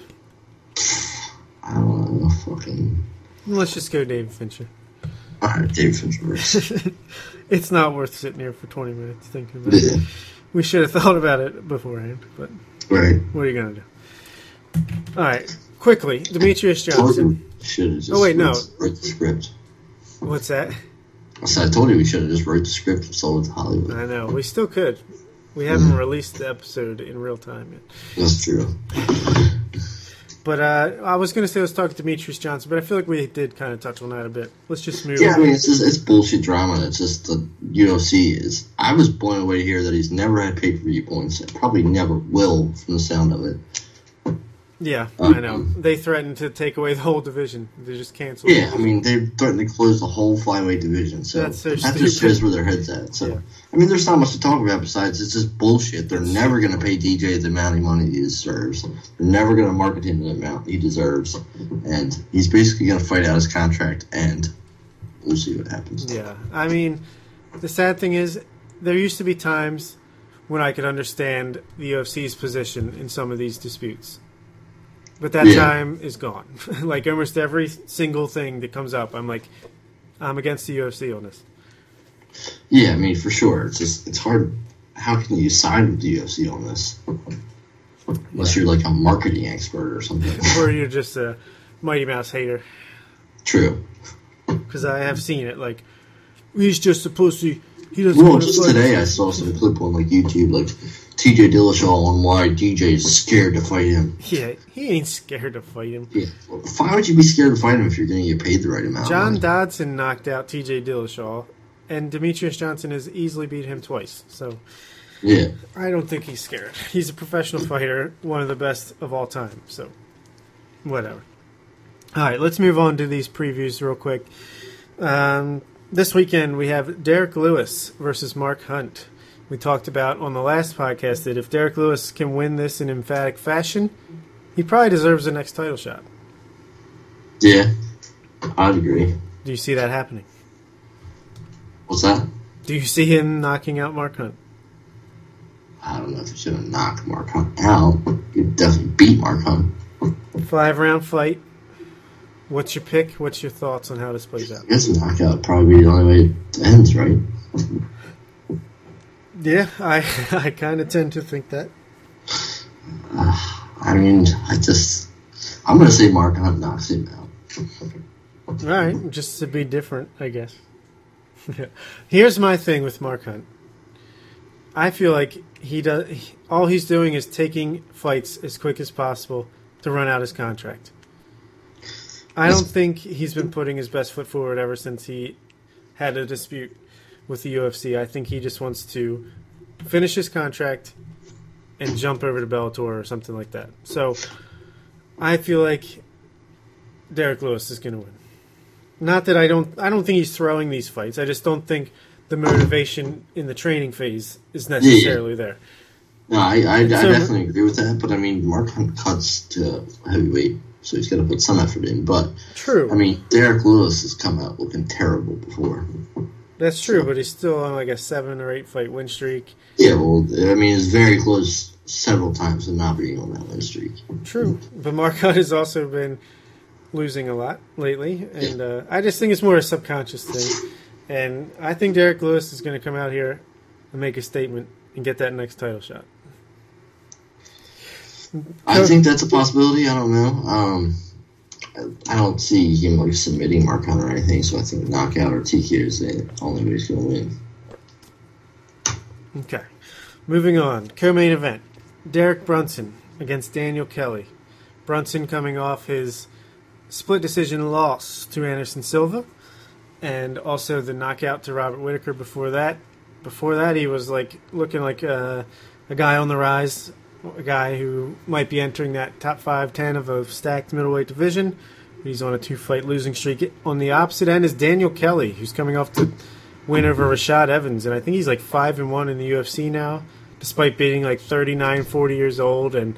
I don't know. Fucking. Let's just go David Fincher. Alright, Dave Fincher. It's not worth sitting here for 20 minutes thinking about it. We should have thought about it beforehand, but Right. what are you going to do? All right, quickly, Demetrious Johnson. Should have just Oh, wait, no. wrote the script. What's that? I I told you we should have just wrote the script and sold it to Hollywood. I know, we still could. We haven't released the episode in real time yet. That's true. But uh, I was going to say let's talk to Demetrious Johnson, but I feel like we did kind of touch on that a bit. Let's just move Yeah, I mean it's just it's bullshit drama. It's just the UFC is. I was blown away to hear that he's never had pay per view points. and Probably never will from the sound of it. Yeah, Um, I know. They threatened to take away the whole division. They just canceled. Yeah, I mean they threatened to close the whole flyweight division. So that just shows where their heads at. So Yeah. I mean, there's not much to talk about besides it's just bullshit. They're never going to pay DJ the amount of money he deserves. They're never going to market him the amount he deserves, and he's basically going to fight out his contract. And we'll see what happens. Yeah, I mean, the sad thing is, there used to be times when I could understand the UFC's position in some of these disputes, but that Yeah. time is gone. like almost every single thing that comes up, I'm like, I'm against the UFC on this. Yeah, I mean, for sure. It's just it's hard. How can you side with the UFC on this? Unless you're like a marketing expert or something. or you're just a Mighty Mouse hater, True. because I have seen it. Like, he's just a pussy. He doesn't Well, just today I saw some clip on like YouTube, like TJ Dillashaw on why DJ is scared to fight him. Yeah, he ain't scared to fight him. Yeah. Why would you be scared to fight him if you're going to get paid the right amount? John money? Dodson knocked out T.J. Dillashaw, and Demetrious Johnson has easily beat him twice. So Yeah. I don't think he's scared. He's a professional fighter, one of the best of all time. So whatever. All right, let's move on to these previews real quick. Um, this weekend we have Derek Lewis versus Mark Hunt. We talked about on the last podcast that if Derek Lewis can win this in emphatic fashion, he probably deserves the next title shot. Yeah. I'd agree. Do you see that happening? What's that? Do you see him knocking out Mark Hunt? I don't know if he should have knocked Mark Hunt out. He'd definitely beat Mark Hunt. Five round fight. What's your pick? What's your thoughts on how this plays out? I guess a knockout probably be the only way it ends, right? Yeah, I I kind of tend to think that. I mean, I just. I'm going to say Mark Hunt knocks him out. All right, just to be different, I guess. Here's my thing with Mark Hunt. I feel like he does. he- all he's doing is taking fights as quick as possible to run out his contract. I don't think he's been putting his best foot forward ever since he had a dispute with the UFC. I think he just wants to finish his contract and jump over to Bellator or something like that. So I feel like Derek Lewis is going to win. Not that I don't I don't think he's throwing these fights. I just don't think the motivation in the training phase is necessarily there. No, I, I, I So- definitely agree with that, but I mean, Mark Hunt cuts to heavyweight, so he's got to put some effort in. But, True. I mean, Derek Lewis has come out looking terrible before. That's true, but he's still on like a seven or eight fight win streak. Yeah, well, I mean, it's very close several times to not being on that win streak. True, but Hunt has also been losing a lot lately, and uh, I just think it's more a subconscious thing. And I think Derek Lewis is going to come out here and make a statement and get that next title shot. I think that's a possibility. I don't know. Um, I don't see him like submitting Mark Hunt or anything, so I think knockout or TK is the only way he's going to win. Okay. Moving on. Co main event Derek Brunson against Daniel Kelly. Brunson coming off his split decision loss to Anderson Silva and also the knockout to Robert Whitaker before that. Before that, he was like looking like a, a guy on the rise, a guy who might be entering that top 5 10 of a stacked middleweight division. He's on a two fight losing streak. On the opposite end is Daniel Kelly, who's coming off the win over Rashad Evans, and I think he's like 5 and 1 in the UFC now, despite being like 39, 40 years old and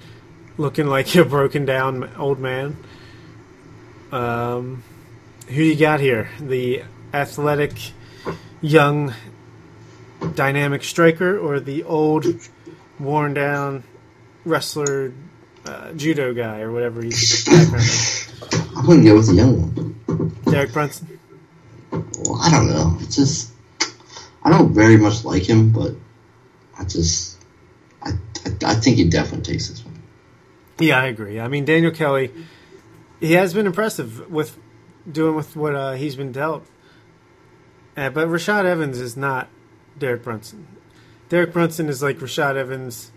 looking like a broken down old man. Um, who you got here? The athletic, young, dynamic striker, or the old, worn down wrestler, uh, judo guy, or whatever he's background is? I'm going to go with the young one. Derek Brunson. Well, I don't know. It's just I don't very much like him, but I just I I, I think he definitely takes this one. Yeah, I agree. I mean, Daniel Kelly, he has been impressive with doing with what uh, he's been dealt. Uh, but Rashad Evans is not Derek Brunson. Derek Brunson is like Rashad Evans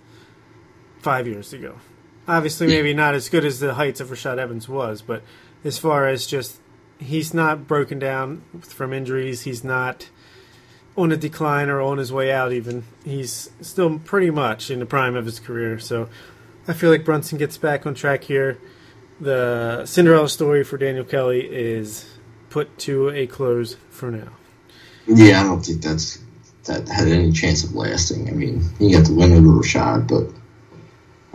five years ago. Obviously, maybe not as good as the heights of Rashad Evans was, but as far as just he's not broken down from injuries, he's not on a decline or on his way out. Even he's still pretty much in the prime of his career. So I feel like Brunson gets back on track here. The Cinderella story for Daniel Kelly is put to a close for now. Yeah, I don't think that's that had any chance of lasting. I mean, he got the win over Rashad, but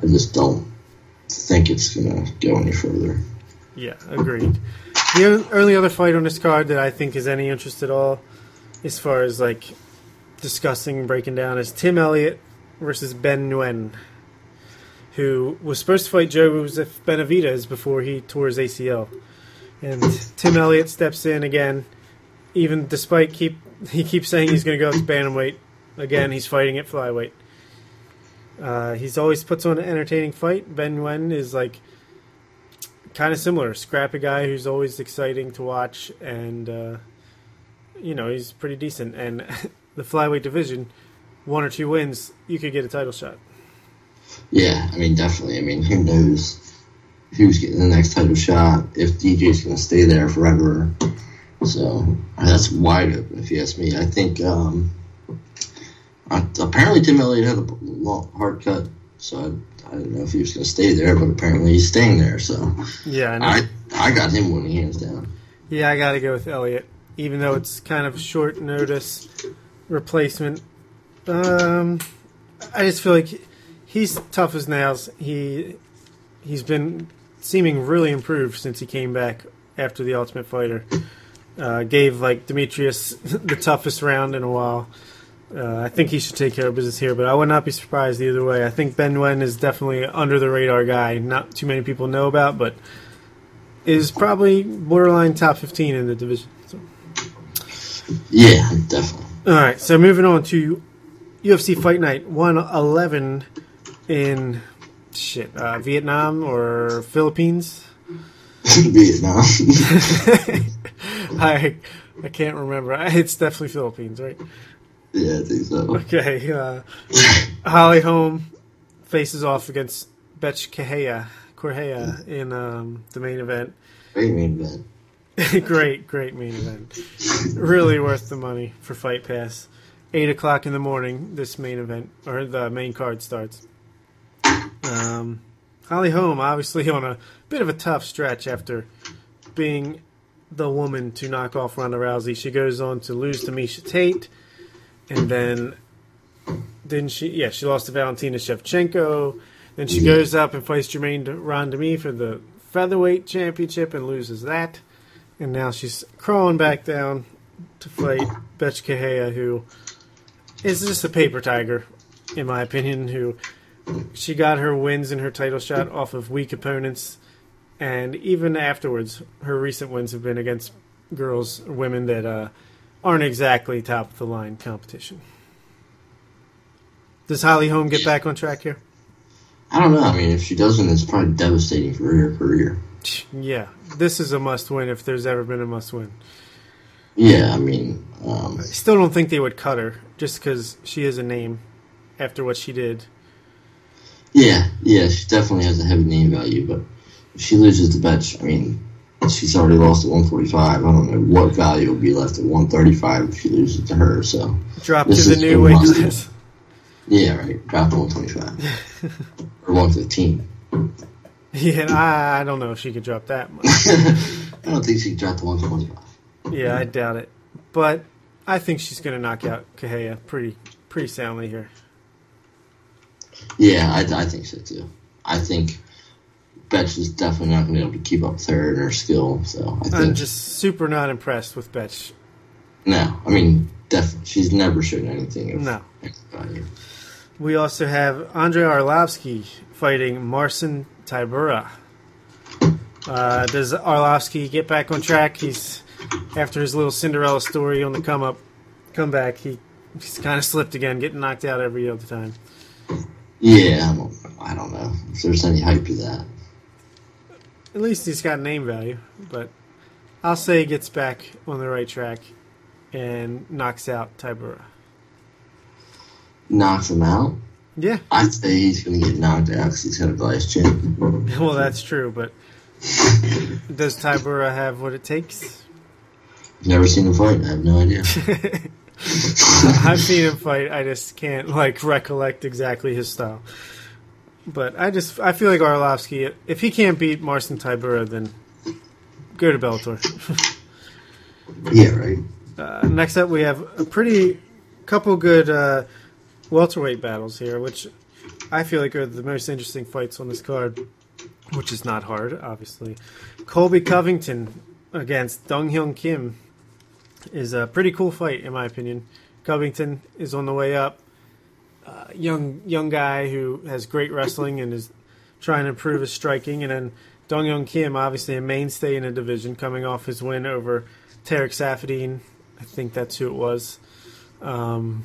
I just don't think it's gonna go any further. Yeah, agreed. The only other fight on this card that I think is any interest at all, as far as like discussing and breaking down, is Tim Elliott versus Ben Nguyen, who was supposed to fight Joseph Benavidez before he tore his ACL. And Tim Elliott steps in again, even despite keep he keeps saying he's going to go up to bantamweight. Again, he's fighting at flyweight. Uh, he's always puts on an entertaining fight. Ben Nguyen is like kind of similar, scrappy guy who's always exciting to watch, and uh, you know he's pretty decent. And the flyweight division, one or two wins, you could get a title shot. Yeah, I mean, definitely. I mean, who knows who's getting the next title shot if DJ's going to stay there forever. So that's wide open, if you ask me. I think um, I, apparently Tim Elliott had a long, hard cut, so I, I don't know if he was going to stay there, but apparently he's staying there. So Yeah, I know. I I got him winning hands down. Yeah, I got to go with Elliott, even though it's kind of short notice replacement. Um, I just feel like he's tough as nails. He he's been seeming really improved since he came back after the Ultimate Fighter. Uh, gave like Demetrious the toughest round in a while. Uh, I think he should take care of business here, but I would not be surprised either way. I think Ben Nguyen is definitely under the radar guy. Not too many people know about, but is probably borderline top 15 in the division. So. Yeah, definitely. All right, so moving on to UFC Fight Night 111 in shit uh, Vietnam or Philippines. Vietnam. I I can't remember. It's definitely Philippines, right? Yeah, I think so. Okay. Uh, Holly Holm faces off against Betch Correia, Correia in um, the main event. Great main event. great, great main event. Really worth the money for Fight Pass. Eight o'clock in the morning. This main event or the main card starts. Um, Holly Holm obviously on a bit of a tough stretch after being the woman to knock off Ronda Rousey. She goes on to lose to Miesha Tate, and then didn't she? Yeah, she lost to Valentina Shevchenko. Then she goes up and fights Germaine de Randamie for the featherweight championship and loses that. And now she's crawling back down to fight Betch Correia, who is just a paper tiger, in my opinion. Who she got her wins and her title shot off of weak opponents, and even afterwards, her recent wins have been against girls, women that uh, aren't exactly top of the line competition. Does Holly Holm get back on track here? I don't know. I mean, if she doesn't, it's probably devastating for her career. Yeah, this is a must win if there's ever been a must win. Yeah, I mean, um, I still don't think they would cut her just because she is a name after what she did. yeah, yeah, she definitely has a heavy name value. But if she loses the Betch, I mean, she's already lost at 145. I don't know what value will be left at 135 if she loses to her. So Drop to the new weight class. yeah, right, drop to 125 or 115. Yeah, I, I don't know if she could drop that much. I don't think she can drop to 125. Yeah, I doubt it. But I think she's going to knock out Correia pretty pretty soundly here. Yeah, I, I think so too. I think Betch is definitely not going to be able to keep up with her and her skill. So I I'm think just super not impressed with Betch. no. I mean, def- she's never shown anything of No. We also have Andre Arlovsky fighting Marcin Tybura. Uh, does Arlovsky get back on track? He's after his little Cinderella story on the come up, come back. He he's kind of slipped again, getting knocked out every other time. Yeah, I don't, I don't know if there's any hype to that. At least he's got name value, but I'll say he gets back on the right track and knocks out Tybura. Knocks him out. Yeah, I'd say he's going to get knocked out because he's got a glass chin. well that's true, but does Tybura have what it takes? Never seen him fight. I have no idea. I've seen him fight. I just can't like recollect exactly his style. But I just I feel like Arlovsky, if he can't beat Marcin Tybura, then go to Bellator. yeah, right. Uh, next up, we have a pretty couple good uh, welterweight battles here, which I feel like are the most interesting fights on this card. Which is not hard, obviously. Colby Covington against Dong Hyun Kim is a pretty cool fight, in my opinion. Covington is on the way up. Uh, young young guy who has great wrestling and is trying to improve his striking. And then Dong Hyun Kim, obviously a mainstay in the division, coming off his win over Tarec Saffiedine. I think that's who it was. Um,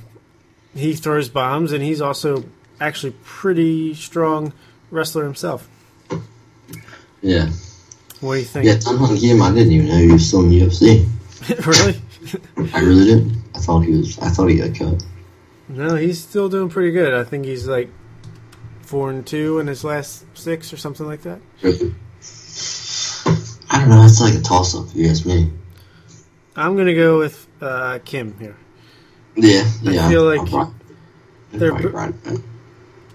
he throws bombs, and he's also actually pretty strong wrestler himself. Yeah. What do you think? Yeah, Dong Hyun Kim, I didn't even know he was still in the UFC. really? I really didn't. I thought he was. I thought he got cut. No, he's still doing pretty good. I think he's like four and two in his last six or something like that. I don't know. It's like a toss up. You ask me. I'm gonna go with uh, Kim here. Yeah, yeah. feel I'm like probably- they're right.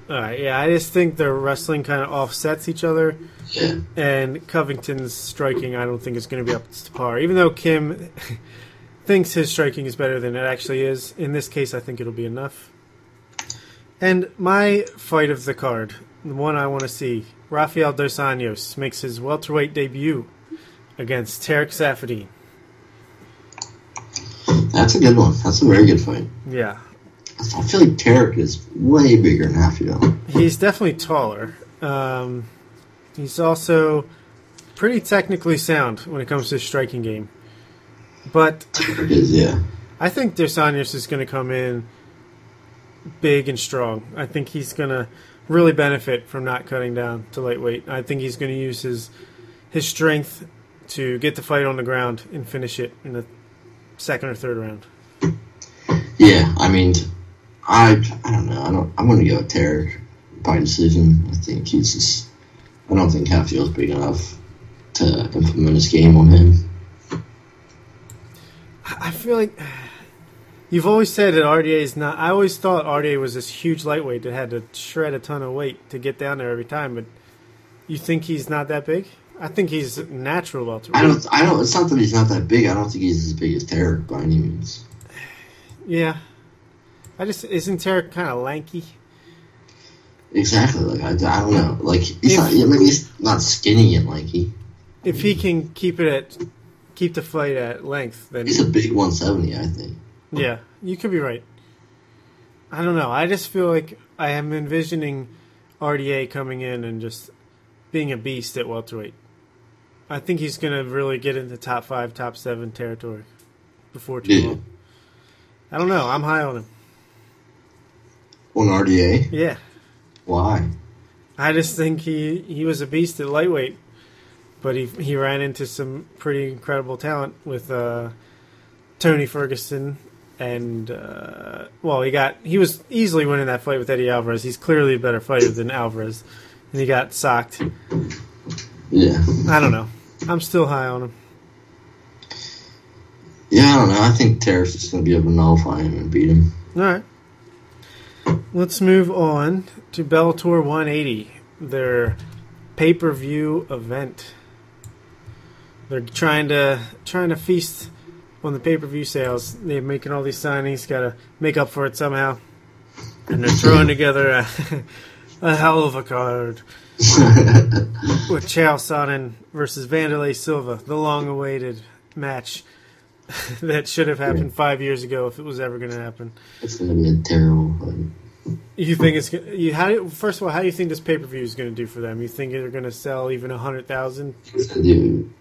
All right, yeah, I just think their wrestling kind of offsets each other, Yeah, and Covington's striking I don't think is going to be up to par. Even though Kim thinks his striking is better than it actually is, in this case I think it'll be enough. And my fight of the card, the one I want to see, Rafael dos Anjos makes his welterweight debut against Tarec Saffiedine. that's a good one. That's a very good fight. Yeah, I feel like Tarec is way bigger than Rafael. He's definitely taller. Um, he's also pretty technically sound when it comes to his striking game. But yeah. I think Dos Anjos is going to come in big and strong. I think he's going to really benefit from not cutting down to lightweight. I think he's going to use his his strength to get the fight on the ground and finish it in the second or third round. Yeah, I mean, I I don't know. I don't. I'm gonna go with Tarec by decision. I think he's just. I don't think Hatfield's big enough to implement his game on him. I feel like you've always said that RDA is not. I always thought RDA was this huge lightweight that had to shred a ton of weight to get down there every time. But you think he's not that big? I think he's natural welterweight. I don't. I don't. It's not that he's not that big. I don't think he's as big as Tarec by any means. Yeah, I just isn't Tarec kind of lanky? Exactly. Like I, I don't know. Like he's If- not. Maybe he's not skinny and lanky. If he can keep it at keep the fight at length, then He's a big 170. I think. yeah, you could be right. I don't know. I just feel like I am envisioning RDA coming in and just being a beast at welterweight. I think he's going to really get into top five, top seven territory before too Yeah. long. I don't know. I'm high on him. On RDA. Yeah. Why? I just think he he was a beast at lightweight, but he he ran into some pretty incredible talent with uh, Tony Ferguson and uh, well, he got he was easily winning that fight with Eddie Alvarez. He's clearly a better fighter than Alvarez, and he got socked. Yeah. I don't know. I'm still high on him. Yeah, I don't know. I think Terrace is going to be able to nullify him and beat him. All right. Let's move on to Bellator 180, their pay-per-view event. They're trying to trying to feast on the pay-per-view sales. They're making all these signings, got to make up for it somehow, and they're throwing together a, a hell of a card with Chael Sonnen versus Wanderlei Silva, the long-awaited match that should have happened five years ago if it was ever going to happen. It's going to be a terrible fight. You think it's you? How do, first of all, how do you think this pay per view is going to do for them? You think they're going to sell even a hundred thousand? It's going to do,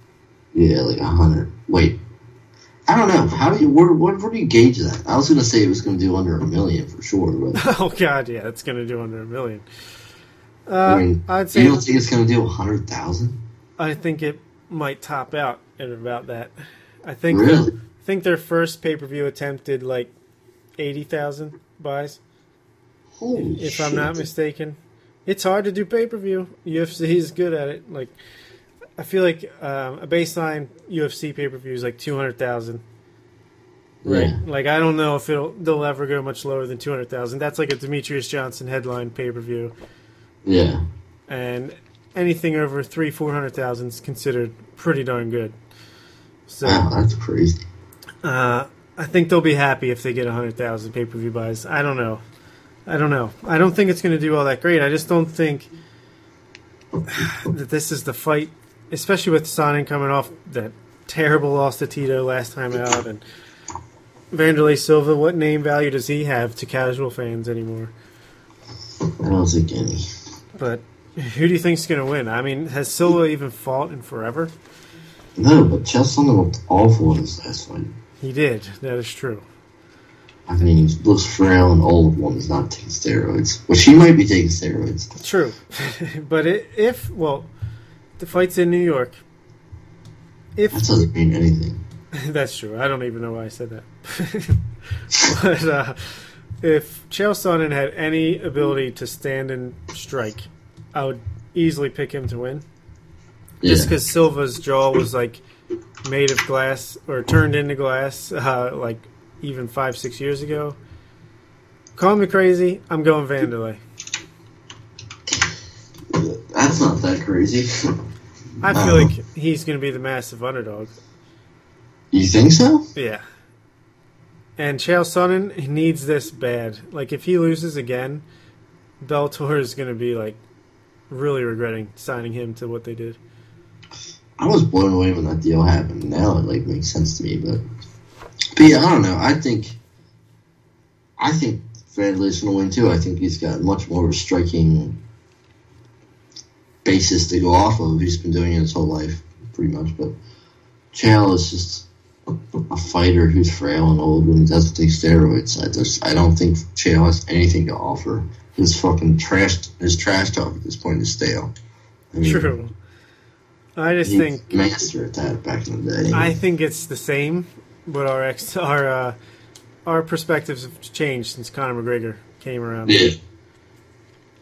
yeah, like a hundred. Wait. I don't know. How do you, where, where, where do you gauge that? I was going to say it was going to do under a million for sure, but Oh God, yeah, it's going to do under a million. Uh, I mean, I'd you don't think it's going to do a hundred thousand? I think it might top out at about that. I think Really? I think their first pay per view attempt did like eighty thousand buys, Holy if shit. I'm not mistaken. It's hard to do pay per view. UFC is good at it. Like, I feel like um, a baseline UFC pay per view is like two hundred thousand. Right. Yeah. Like I don't know if it'll they'll ever go much lower than two hundred thousand. That's like a Demetrious Johnson headline pay per view, Yeah. and anything over three four hundred thousand is considered pretty darn good. So Wow, that's crazy. uh, I think they'll be happy if they get hundred thousand pay per view buys. I don't know. I don't know. I don't think it's going to do all that great. I just don't think that this is the fight, especially with Sonnen coming off that terrible loss to Tito last time out, and Wanderlei Silva. What name value does he have to casual fans anymore? I don't think any. But who do you think's going to win? I mean, has Silva even fought in forever? No, but Chelsea looked awful in his last fight. He did. That is true. I mean, he looks frail and old when he's not taking steroids. Which he might be taking steroids. True, but it, if well, the fight's in New York. If That doesn't mean anything. that's true, I don't even know why I said that. but uh, if Chael Sonnen had any ability to stand and strike, I would easily pick him to win. Yeah. Just because Silva's jaw was like made of glass or turned into glass, uh, like even five six years ago. Call me crazy. I'm going Wanderlei. That's not that crazy. I feel Uh-huh. like he's going to be the massive underdog. you think so? Yeah. And Chael Sonnen he needs this bad. Like if he loses again, Bellator is going to be like really regretting signing him to what they did. I was blown away when that deal happened. Now it like makes sense to me, but but yeah, I don't know. I think I think Wanderlei's gonna win too. I think he's got much more of a striking basis to go off of. He's been doing it his whole life, pretty much. But Chael is just a fighter who's frail and old when he doesn't take steroids. I just I don't think Chael has anything to offer. His fucking trash his trash talk at this point is stale. I mean, True. I just think master at that back in the day. I think it's the same, but our ex our uh, our perspectives have changed since Conor McGregor came around. yeah.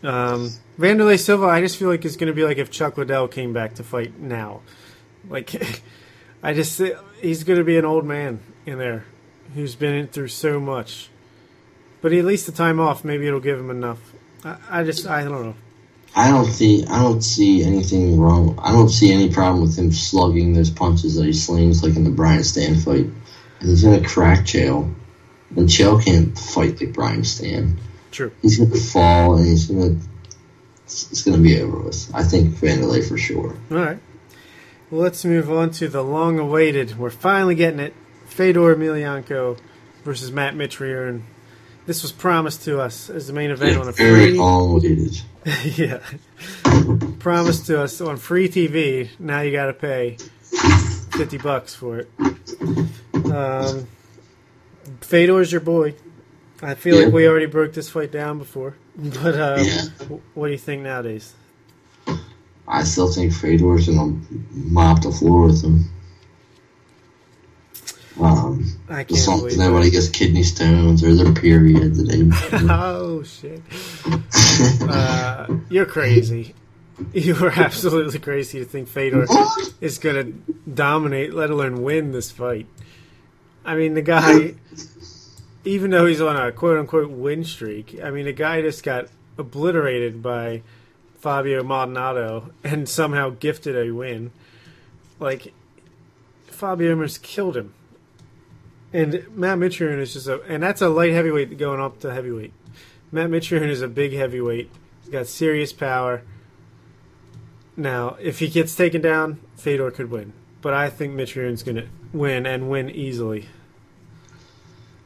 Um, Wanderlei Silva, I just feel like it's going to be like if Chuck Liddell came back to fight now. Like, I just he's going to be an old man in there who's been through so much. But at least the time off, maybe it'll give him enough. I, I just I don't know. I don't see I don't see anything wrong. I don't see any problem with him slugging those punches that he slings like in the Brian Stann fight. He's gonna crack Chael. And Chael can't fight like Brian Stann. True. He's gonna fall and he's gonna it's, it's gonna be over with. I think Wanderlei for sure. All right. Well, let's move on to the long-awaited. We're finally getting it. Fedor Emelianenko versus Matt Mitrione, and this was promised to us as the main event on a free. yeah. Promised to us on free TV. Now you got to pay fifty bucks for it. Um, Fedor's your boy. I feel Yeah. like we already broke this fight down before, but uh, Yeah. w- what do you think nowadays? I still think Fedor's gonna mop the floor with him. Um, I can't long believe as nobody gets kidney stones or their period, they, oh shit! Uh, you're crazy. You are absolutely crazy to think Fedor What? is to dominate, let alone win this fight. I mean, the guy, even though he's on a quote unquote win streak, I mean, the guy just got obliterated by Fabio Maldonado and somehow gifted a win. Like, Fabio almost killed him. And Matt Mitrione is just a, and that's a light heavyweight going up to heavyweight. Matt Mitrione is a big heavyweight. He's got serious power. Now, if he gets taken down, Fedor could win. But I think Mitrione's going to win and win easily.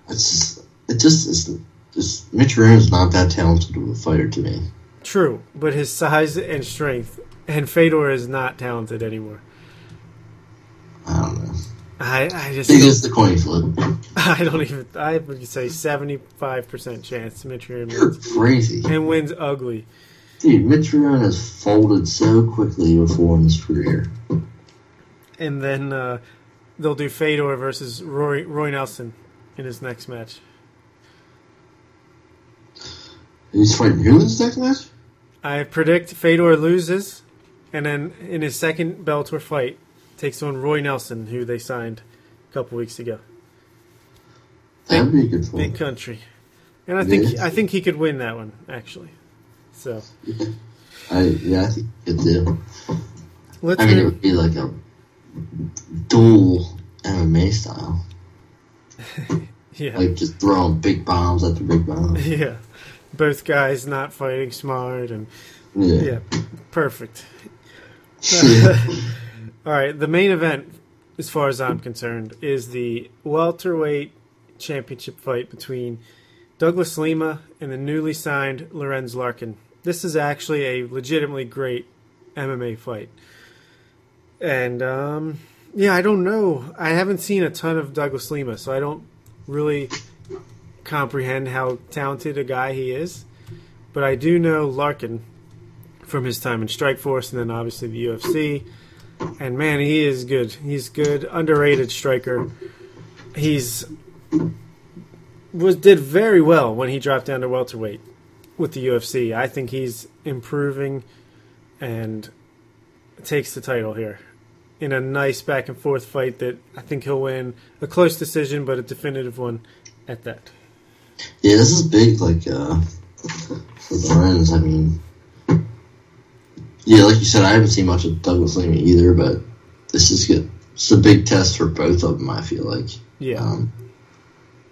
It's just, it just is just Mitrione's not that talented of a fighter to me. True, but his size and strength, and Fedor is not talented anymore. I don't know. I, I just think it's the coin flip. I don't even I would say seventy five percent chance Mitrione You're wins crazy, and wins ugly. dude. Mitch Rooney has folded so quickly before in his career. And then uh, they'll do Fedor versus Roy Roy Nelson in his next match. He's fighting who in his next match? I predict Fedor loses, and then in his second Bellator fight, takes on Roy Nelson, who they signed a couple weeks ago. That'd be a good Big country, and I think I think he could win that one actually. So I yeah, I think good deal. let's I mean, it would be like a dual MMA style, yeah like just throwing big bombs after big bombs. yeah, both guys not fighting smart and Yeah. yeah, perfect. All right, the main event, as far as I'm concerned, is the welterweight championship fight between Douglas Lima and the newly signed Lorenz Larkin. This is actually a legitimately great MMA fight. And um, yeah, I don't know. I haven't seen a ton of Douglas Lima, so I don't really comprehend how talented a guy he is. But I do know Larkin from his time in Strikeforce and then obviously the UFC. And man, he is good. He's good, underrated striker. He's was did very well when he dropped down to welterweight with the UFC. I think he's improving and takes the title here in a nice back and forth fight that I think he'll win a close decision, but a definitive one at that. Yeah, this is big, like, uh, for the Lorenz. I mean, yeah, like you said, I haven't seen much of Douglas Lima either, but this is good. It's a big test for both of them, I feel like. Yeah. Um,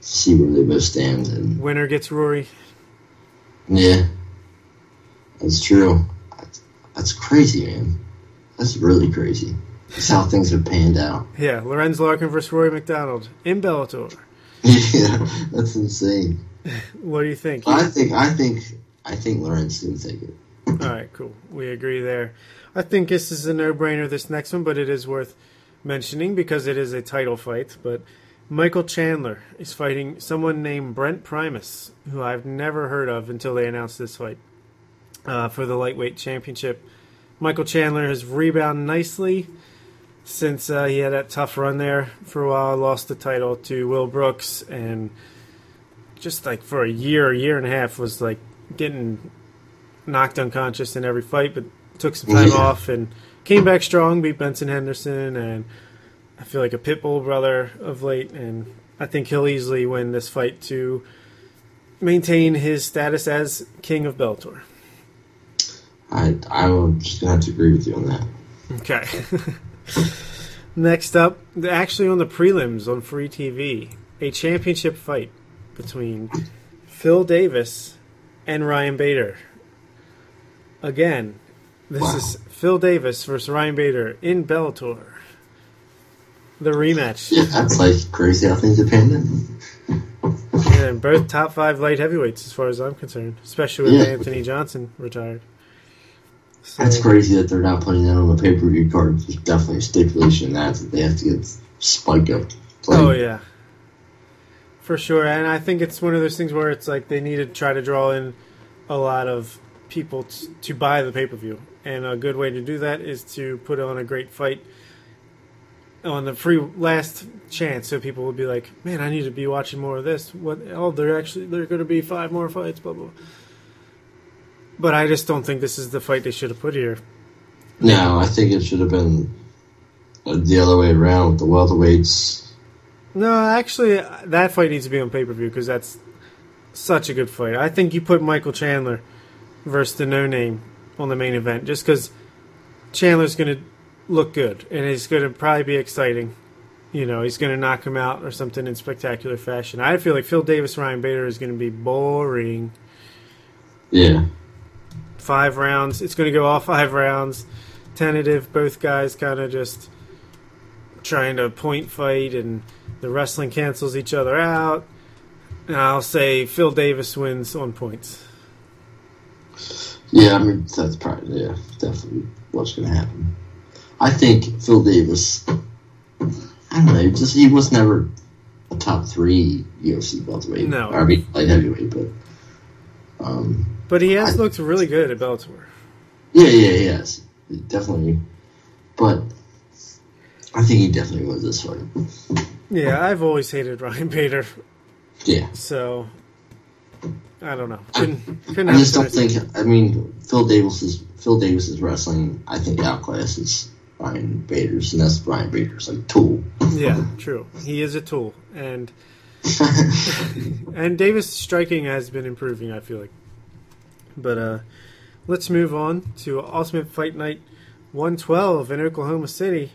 see where they both stand. And, Winner gets Rory. yeah, that's true. That's, that's crazy, man. That's really crazy. That's how things have panned out. Yeah, Lorenz Larkin versus Rory MacDonald in Bellator. yeah, that's insane. What do you think? I think, I think, I think Lorenz can take it. All right, cool. We agree there. I think this is a no-brainer. This next one, but it is worth mentioning because it is a title fight. But Michael Chandler is fighting someone named Brent Primus, who I've never heard of until they announced this fight uh, for the lightweight championship. Michael Chandler has rebounded nicely since uh, he had that tough run there for a while. Lost the title to Will Brooks, and just like for a year, a year and a half, was like getting knocked unconscious in every fight, but took some time Yeah. off and came back strong. Beat Benson Henderson, and I feel like a Pitbull brother of late, and I think he'll easily win this fight to maintain his status as king of Bellator. I, I'm just gonna have to agree with you on that. Okay. Next up, actually on the prelims on free TV, a championship fight between Phil Davis and Ryan Bader. Again, this Wow. is Phil Davis versus Ryan Bader in Bellator. The rematch. Yeah, that's like crazy how things have panned. And both top five light heavyweights, as far as I'm concerned, especially with Yeah. Anthony Johnson retired. So, That's crazy that they're not putting that on the pay per view card. There's definitely a stipulation in that that they have to get Spike up. Oh yeah, for sure. And I think it's one of those things where it's like they need to try to draw in a lot of people t- to buy the pay per view. and a good way to do that is to put on a great fight on the free last chance, so people will be like, "Man, I need to be watching more of this." What? Oh, they're actually they're going to be five more fights, blah blah. But I just don't think this is the fight they should have put here. No, I think it should have been uh, the other way around with the welterweights. No, actually, that fight needs to be on pay per view because that's such a good fight. I think you put Michael Chandler versus the No Name on the main event just because Chandler's going to look good and he's going to probably be exciting. You know, he's going to knock him out or something in spectacular fashion. I feel like Phil Davis, Ryan Bader is going to be boring. Yeah. Five rounds. It's going to go all five rounds. Tentative. Both guys kind of just trying to point fight, and the wrestling cancels each other out. And I'll say Phil Davis wins on points. Yeah, I mean that's probably yeah, definitely what's going to happen. I think Phil Davis. I don't know. Just he was never a top three UFC welterweight. No. I mean light heavyweight, but um, But he has I- looked really good at Bellator. yeah, yeah, yes, definitely. But I think he definitely wins this fight. Yeah, I've always hated Ryan Bader, Yeah, so I don't know. Couldn't, couldn't I just don't think. I mean, Phil Davis's Phil Davis's wrestling. I think outclasses Ryan Bader's, and that's Ryan Bader's like tool. Yeah, true. He is a tool, and and Davis' striking has been improving. I feel like, but uh, let's move on to Ultimate Fight Night 112 in Oklahoma City.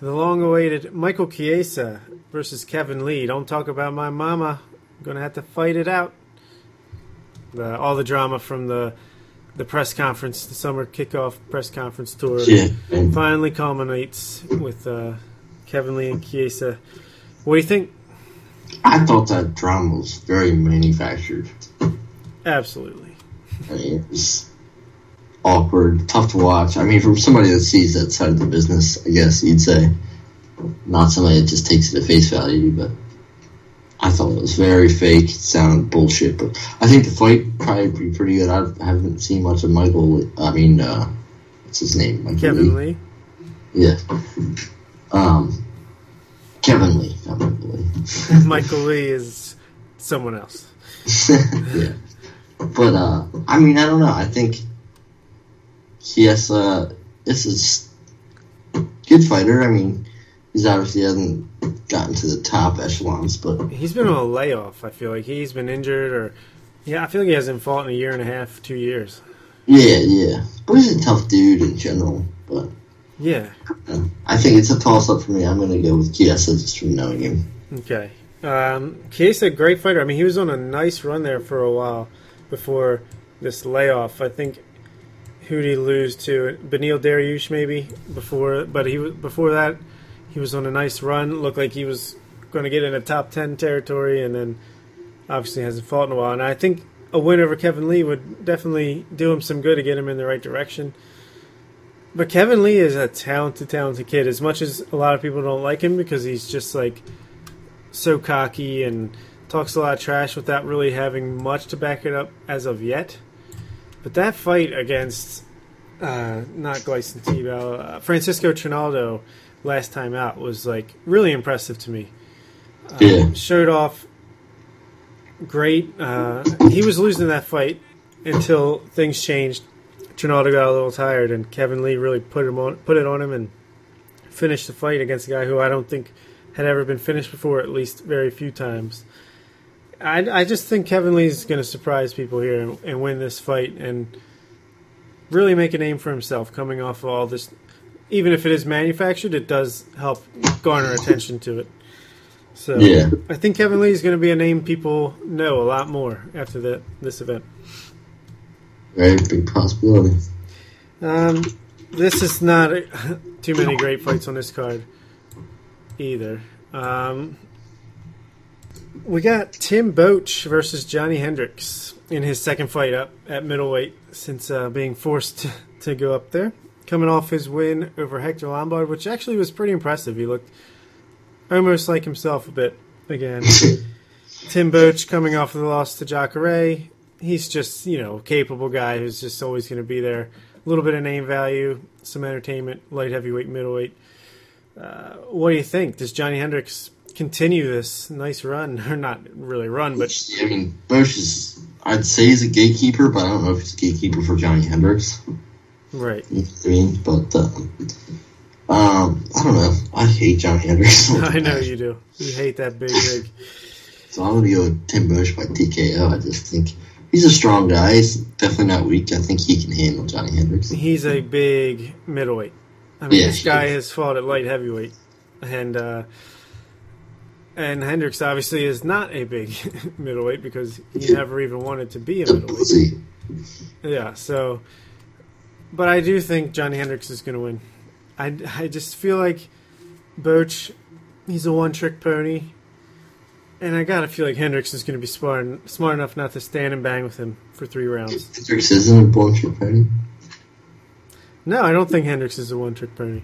The long-awaited Michael Chiesa versus Kevin Lee. Don't talk about my mama. I'm gonna have to fight it out. The, all the drama from the the press conference, the summer kickoff press conference tour yeah, finally culminates with uh, Kevin Lee and Chiesa. What do you think? I thought that drama was very manufactured. Absolutely. I mean, it was awkward, tough to watch. I mean, from somebody that sees that side of the business, I guess you'd say, not somebody that just takes it at face value, but I thought it was very fake. It sounded bullshit, but I think the fight probably be pretty good. I haven't seen much of Michael. I mean, uh, what's his name? Michael Kevin Lee. Yeah. Um, Kevin Lee, not Michael Lee. Michael Lee is someone else. yeah. But uh I mean I don't know. I think he has uh this is good fighter. I mean he's obviously hasn't gotten to the top echelons, but He's been on a layoff. I feel like he's been injured, or yeah, I feel like he hasn't fought in a year and a half, two years. yeah, yeah. But he's a tough dude in general. But Yeah. uh, I think it's a toss up for me. I'm gonna go with Chiesa just from knowing him. Okay. Um, Chiesa, great fighter. I mean, he was on a nice run there for a while before this layoff. I think who did he lose to? Beneil Dariush maybe before, but he before that. He was on a nice run. Looked like he was going to get in a top ten territory, and then obviously hasn't fought in a while. And I think a win over Kevin Lee would definitely do him some good to get him in the right direction. But Kevin Lee is a talented, talented kid. As much as a lot of people don't like him because he's just like so cocky and talks a lot of trash without really having much to back it up as of yet. But that fight against uh, not Gleison Tibau, uh, Francisco Trinaldo last time out was like really impressive to me. Uh, Yeah. Showed off great. Uh, he was losing that fight until things changed. Trinaldo got a little tired, and Kevin Lee really put him on, put it on him, and finished the fight against a guy who I don't think had ever been finished before, at least very few times. I, I just think Kevin Lee's going to surprise people here and, and win this fight and really make a name for himself coming off of all this. Even if it is manufactured, it does help garner attention to it. So Yeah. I think Kevin Lee is going to be a name people know a lot more after that this event. Very big possibility. Um, this is not too many great fights on this card either. Um, we got Tim Boetsch versus Johnny Hendricks in his second fight up at middleweight since uh, being forced to, to go up there. Coming off his win over Hector Lombard, which actually was pretty impressive. He looked almost like himself a bit again. Tim Boetsch coming off of the loss to Jacare. He's just, you know, a capable guy who's just always going to be there. a little bit of name value, some entertainment, light heavyweight, middleweight. Uh, what do you think? Does Johnny Hendricks continue this nice run, or not really run, but I mean, Bush is. I'd say he's a gatekeeper, but I don't know if he's a gatekeeper for Johnny Hendricks. right? I mean, but uh, um, I don't know. I hate Johnny Hendricks. I know you do. You hate that big rig. So I'm gonna go with Tim Boetsch by TKO. I just think he's a strong guy. He's definitely not weak. I think he can handle Johnny Hendricks. He's a big middleweight. I mean, Yeah, this guy is. has fought at light heavyweight, and uh, and Hendricks obviously is not a big middleweight because he never even wanted to be a middleweight. Yeah, so, but I do think Johnny Hendricks is going to win. I, I just feel like Birch, he's a one trick pony, and I gotta feel like Hendricks is going to be smart smart enough not to stand and bang with him for three rounds. Hendricks isn't a born trick pony. No, I don't think Hendricks is a one trick pony.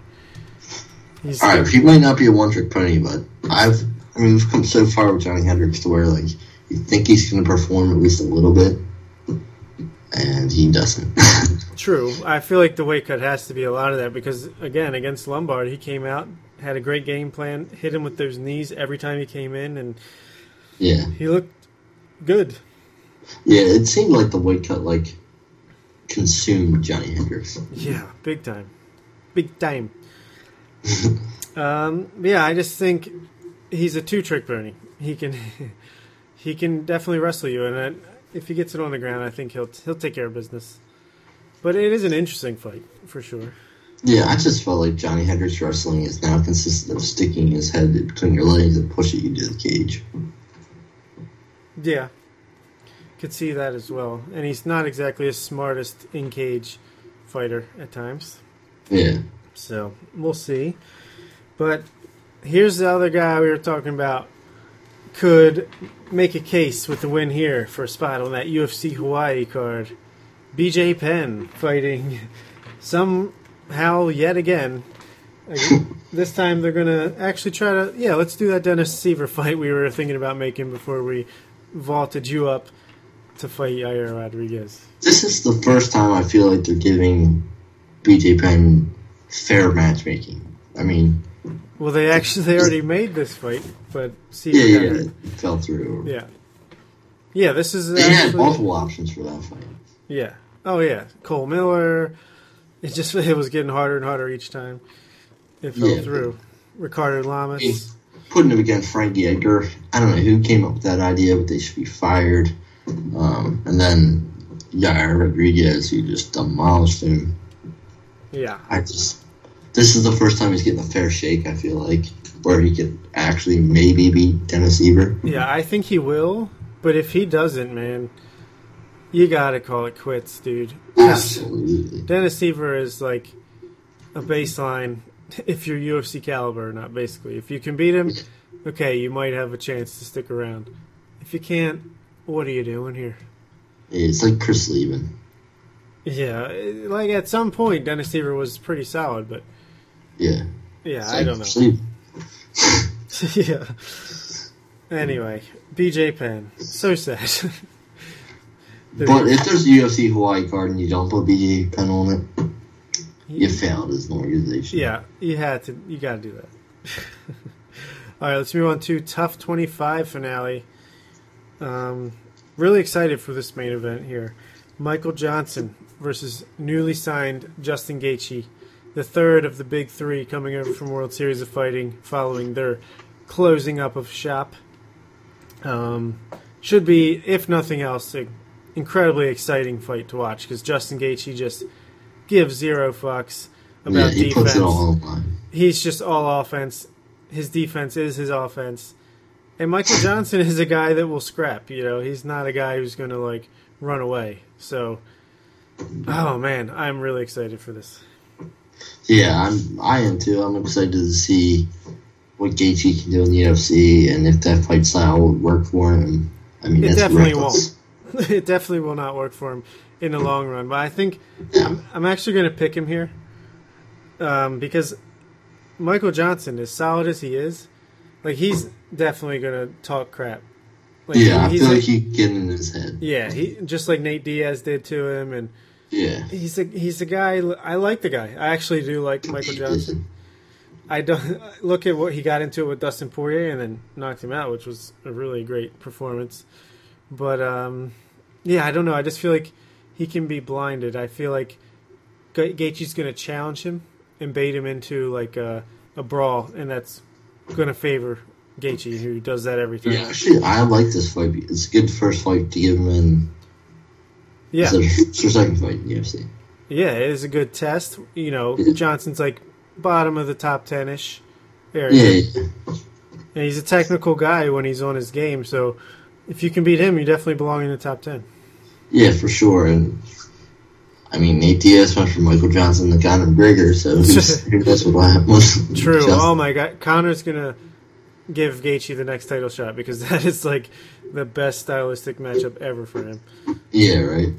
He's All right, he might not be a one trick pony, but I've. I mean, we've come so far with Johnny Hendricks to where like you think he's going to perform at least a little bit, and he doesn't. True. I feel like the weight cut has to be a lot of that because, again, against Lombard, he came out, had a great game plan, hit him with those knees every time he came in, and yeah, he looked good. yeah. It seemed like the weight cut like consumed Johnny Hendricks. Yeah, big time. Big time. um, yeah, I just think he's a two trick pony. He can he can definitely wrestle you, and if he gets it on the ground, I think he'll he'll take care of business. But it is an interesting fight for sure. Yeah, I just felt like Johnny Hendricks wrestling is now consistent of sticking his head between your legs and pushing you to the cage. Yeah, could see that as well. And he's not exactly the smartest in cage fighter at times. Yeah, So we'll see. But here's the other guy we were talking about. Could make a case with the win here for a spot on that UFC Hawaii card. BJ Penn fighting somehow yet again. This time they're gonna actually try to yeah, let's do that Dennis Siver fight we were thinking about making before we vaulted you up to fight Yair Rodriguez. this is the first time I feel like they're giving BJ Penn fair matchmaking. I mean, Well, they actually they already made this fight, but Siver yeah, got yeah, it fell through. Yeah. Yeah, this is They had multiple options for that fight. Yeah. Oh yeah, Cole Miller. It just it was getting harder and harder each time. It fell Yeah. through. Ricardo Lamas. Putting him against Frankie Edgar, I don't know who came up with that idea, but they should be fired. Um, and then Yair Rodriguez, who just demolished him. Yeah. I just, this is the first time he's getting a fair shake. I feel like where he could actually maybe beat Dennis Siver. Yeah, I think he will, but if he doesn't, man, you gotta call it quits, dude. Absolutely. Dennis Siver is like a baseline if you're UFC caliber or not, basically. If you can beat him, okay, you might have a chance to stick around. If you can't, what are you doing here? It's like Chris Leben. Yeah, like at some point, Dennis Siver was pretty solid, but Yeah. yeah, I don't know. Yeah. Anyway, BJ Penn, so sad. But if there's a UFC Hawaii card and you don't put BJ Penn on it, you failed as an organization. yeah, you had to. You got to do that. All right, let's move on to TUF 25 finale. Um, really excited for this main event here. Michael Johnson versus newly signed Justin Gaethje, the third of the big three coming over from World Series of Fighting following their closing up of shop. Um, should be, if nothing else, an incredibly exciting fight to watch because Justin Gaethje just gives zero fucks Yeah, about he defense puts it all on he's just all offense. His defense is his offense. And Michael Johnson is a guy that will scrap, you know. He's not a guy who's going to like run away. So Oh man, I'm really excited for this. Yeah, I'm. I am too. I'm excited to see what Gaethje can do in the UFC and if that fight style would work for him. I mean, It definitely reckless. Won't. It definitely will not work for him in the long run. But I think I'm, I'm actually going to pick him here um, because Michael Johnson, as solid as he is, like he's definitely going to talk crap. Like, Yeah, I he's feel a- like he get in his head. Yeah, he just like Nate Diaz did to him, and Yeah. He's a he's a guy. I like the guy. I actually do like Michael Johnson. I don't look at what he got into with Dustin Poirier and then knocked him out, which was a really great performance. But um, yeah, I don't know. I just feel like he can be blinded. I feel like Ga- Gaethje's going to challenge him and bait him into like a, a brawl, and that's going to favor Gaethje, who does that every time. Yeah, actually, I like this fight. It's a good first fight to give him in. Yeah, It's their second fight in the UFC. yeah, it is a good test. You know, Yeah. Johnson's like bottom of the top ten ish area. yeah. And he's a technical guy when he's on his game, so if you can beat him, you definitely belong in the top ten. Yeah, for sure. And I mean, Nate Diaz went from Michael Johnson to Conor McGregor, so who's, who knows what will happen? True. Johnson. Oh my god, Conor's gonna give Gaethje the next title shot because that is like the best stylistic matchup ever for him. Yeah, right.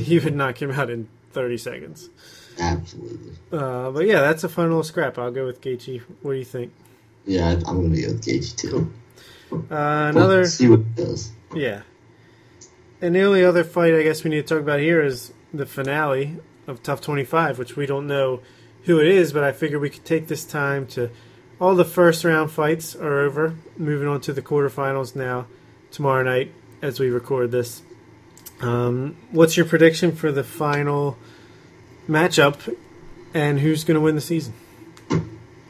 he would knock him out in 30 seconds. Absolutely. Uh, but yeah, that's a fun little scrap. I'll go with Gaethje. What do you think? Yeah, I'm gonna go with Gaethje too. Uh, another, let's see what it does. yeah. And the only other fight I guess we need to talk about here is the finale of TUF 25, which we don't know who it is, but I figure we could take this time to. All the first round fights are over. Moving on to the quarterfinals now, tomorrow night as we record this. Um, what's your prediction for the final matchup, and who's going to win the season?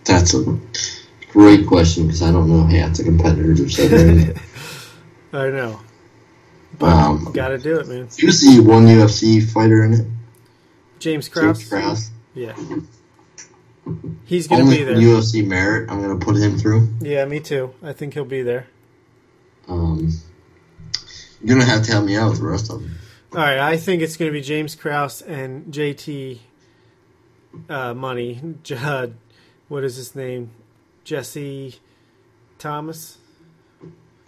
That's a great question because I don't know half the competitors or so. I know. But um, Got to do it, man. you see one UFC fighter in it, James Krause. James Krause. Yeah. He's going to be there. UFC merit, I'm gonna put him through. Yeah, me too. I think he'll be there. Um, you're gonna have to help me out with the rest of them. All right, I think it's going to be James Krause and JT uh, Money. Judd, what is his name? Jesse Thomas,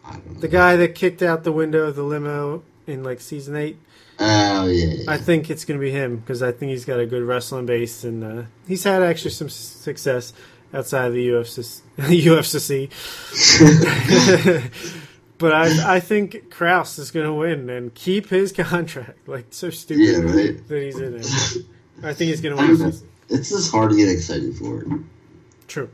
I don't know. the guy that kicked out the window of the limo in like season eight. Oh yeah, yeah. I think it's going to be him because I think he's got a good wrestling base and uh, he's had actually some success outside of the UFC. UFC. but I, I think Krause is going to win and keep his contract. Like so stupid yeah, right. that he's in it. I think he's going to win. It's just hard to get excited for it. True.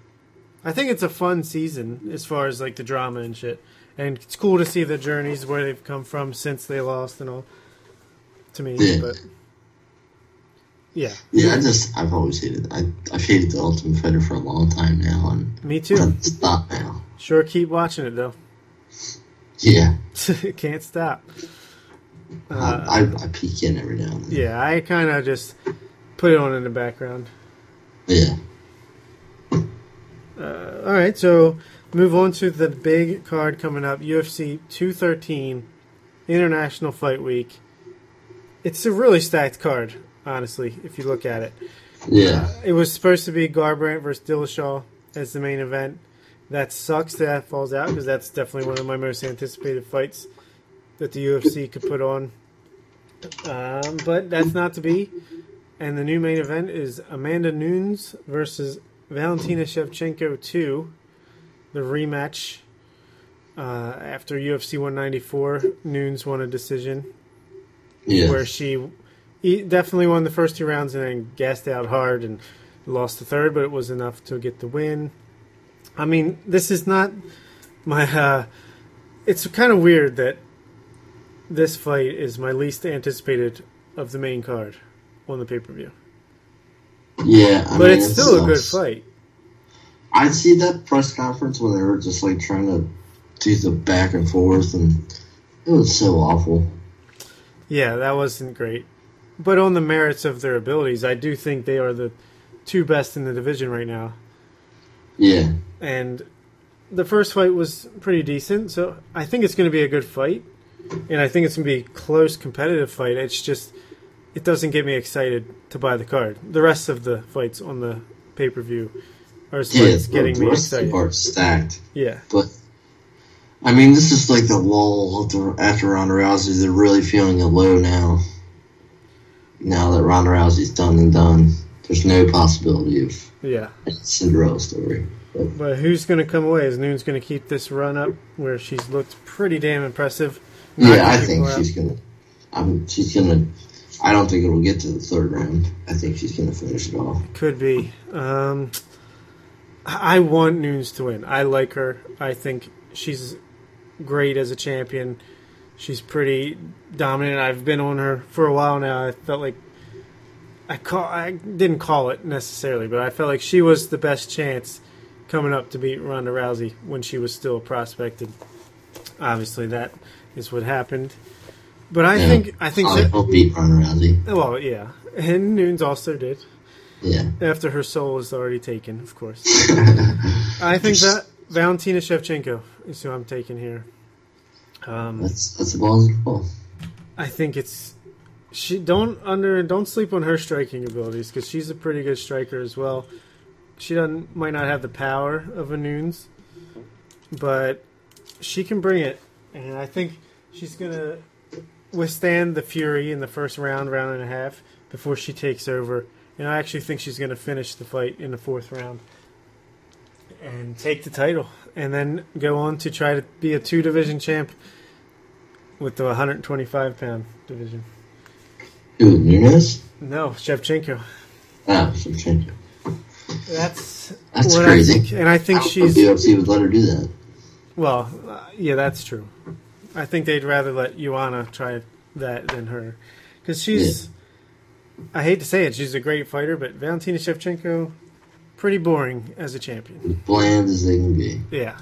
I think it's a fun season as far as like the drama and shit, and it's cool to see the journeys where they've come from since they lost and all. To me, Yeah. but yeah, Yeah, I just I've always hated. I I've hated the Ultimate Fighter for a long time now, and me too. stop now. Sure, keep watching it though. Yeah, Can't stop. Uh, I, I I peek in every now and then. yeah, I kind of just put it on in the background. Yeah, Uh, all right, so move on to the big card coming up UFC 213 International Fight Week. It's a really stacked card, honestly, if you look at it. yeah, It was supposed to be Garbrandt versus Dillashaw as the main event. That sucks that that falls out because that's definitely one of my most anticipated fights that the UFC could put on. Um, but that's not to be. And the new main event is Amanda Nunes versus Valentina Shevchenko 2, the rematch. Uh, after UFC 194, Nunes won a decision yeah. where she definitely won the first two rounds and then gassed out hard and lost the third, but it was enough to get the win. I mean, this is not my. Uh, it's kind of weird that this fight is my least anticipated of the main card on the pay per view, yeah. I but mean, it's it still a good fight. I see that press conference where they were just like trying to do the back and forth, and it was so awful. Yeah, that wasn't great. But on the merits of their abilities, I do think they are the two best in the division right now. Yeah, and the first fight was pretty decent. So I think it's going to be a good fight, and I think it's going to be a close, competitive fight. It's just it doesn't get me excited to buy the card. The rest of the fights on the pay per view are yeah. getting the me rest of the excited. stacked, Yeah, but I mean, this is like the lull after Ronda Rousey. They're really feeling a low now. Now that Ronda Rousey's done and done, there's no possibility of yeah. a Cinderella story. But But who's going to come away? Is Nunes going to keep this run up where she's looked pretty damn impressive? yeah, I think she's gonna. I'm. She's gonna I don't think it'll get to the third round. I think she's going to finish it off. Could be. Um, I want Nunes to win. I like her. I think she's great as a champion. She's pretty dominant. I've been on her for a while now. I felt like I call I didn't call it necessarily, but I felt like she was the best chance coming up to beat Ronda Rousey when she was still prospected. Obviously, that is what happened. But I Yeah. think I think that, hope beat Ronda Rousey. well, yeah, and Nunes also did Yeah. after her soul is already taken, of course. I think that Valentina Shevchenko is who I'm taking here. Um, That's that's call. I think it's she don't under don't sleep on her striking abilities because she's a pretty good striker as well. She doesn't might not have the power of a Nunes, but she can bring it, and I think she's gonna withstand the Fury in the first round, round and a half before she takes over. And I actually think she's gonna finish the fight in the fourth round and take the title, and then go on to try to be a two division champ with the 125 pound division. Who, Nunes? No, Shevchenko. Ah, Shevchenko. That's That's crazy. I think, and I think I she's the UFC would let her do that. well. Uh, yeah, that's true. I think they'd rather let Joanna try that than her, because she's. I hate to say it, she's a great fighter, but Valentina Shevchenko, pretty boring as a champion. Bland as they can be. Yeah,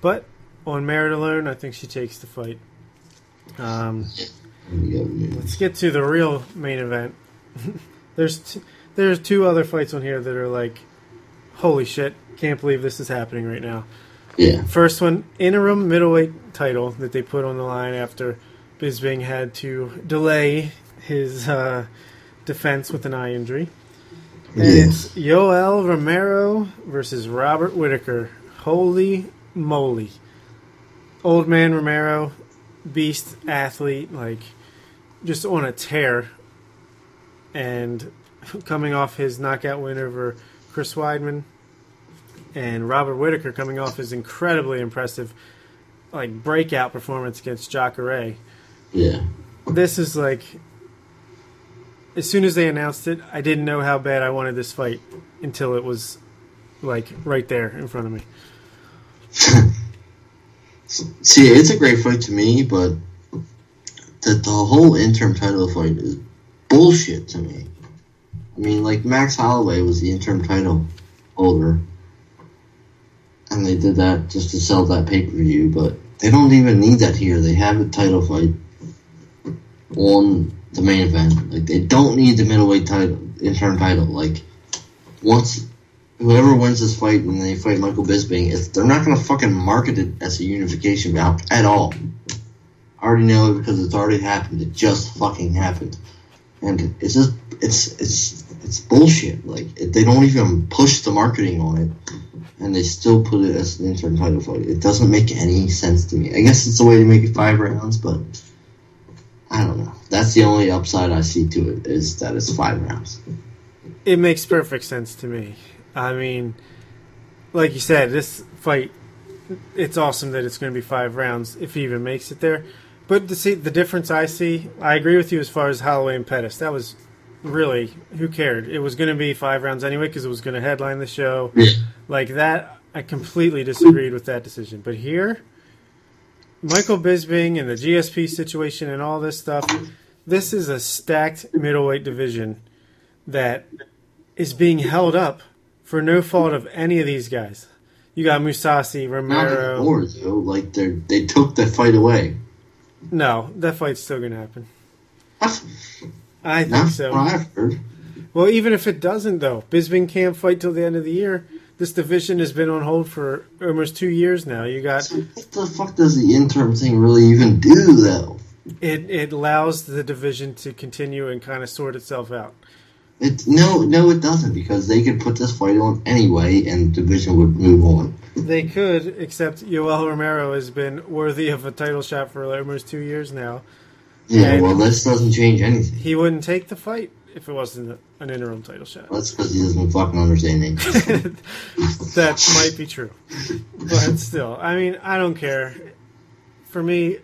but on merit alone, I think she takes the fight. Um, There we go, Nunes. Let's get to the real main event. there's t- there's two other fights on here that are like, holy shit! Can't believe this is happening right now. Yeah. First one, interim middleweight title that they put on the line after Bisping had to delay his uh, defense with an eye injury. And it's Yoel Romero versus Robert Whitaker. Holy moly. Old man Romero, beast athlete, like just on a tear. And coming off his knockout win over Chris Weidman. And Robert Whitaker coming off his incredibly impressive like breakout performance against Jacare Yeah. this is like as soon as they announced it i didn't know how bad i wanted this fight until it was like right there in front of me See, it's a great fight to me, but the, the whole interim title fight is bullshit to me. I mean, like, Max Holloway was the interim title holder, and they did that just to sell that pay per view, but they don't even need that here. They have a title fight on the main event. Like, they don't need the middleweight title, interim title. Like, once whoever wins this fight when they fight Michael Bisping, they're not to fucking market it as a unification bout at all. I already know it because it's already happened. It just fucking happened, and it's just it's it's it's bullshit. Like they don't even push the marketing on it, and they still put it as an interim title fight. It doesn't make any sense to me. I guess it's a way to make it five rounds, but I don't know. That's the only upside I see to it is that it's five rounds. it makes perfect sense to me i mean like you said this fight it's awesome that it's going to be five rounds if he even makes it there but to see the difference i see i agree with you as far as holloway and pettis that was really who cared it was going to be five rounds anyway because it was going to headline the show Yeah. like that i completely disagreed with that decision but here michael bisping and the gsp situation and all this stuff this is a stacked middleweight division that is being held up for no fault of any of these guys you got Mousasi Romero. Not anymore, though. Like they they took that fight away. no that fight's still going to happen What? i think Not so what I've heard. Well, even if it doesn't, though, Bisping can't fight till the end of the year. This division has been on hold for almost two years now. You got What the fuck does the interim thing really even do, though? it. It allows the division to continue and kind of sort itself out. It no, no, it doesn't because they could put this fight on anyway, and the division would move on. They could, except Yoel Romero has been worthy of a title shot for almost two years now. Yeah, And- well, this doesn't change anything. He wouldn't take the fight if it wasn't an interim title shot. That's because he doesn't fucking understand English. that might be true. But still, I mean, I don't care. For me,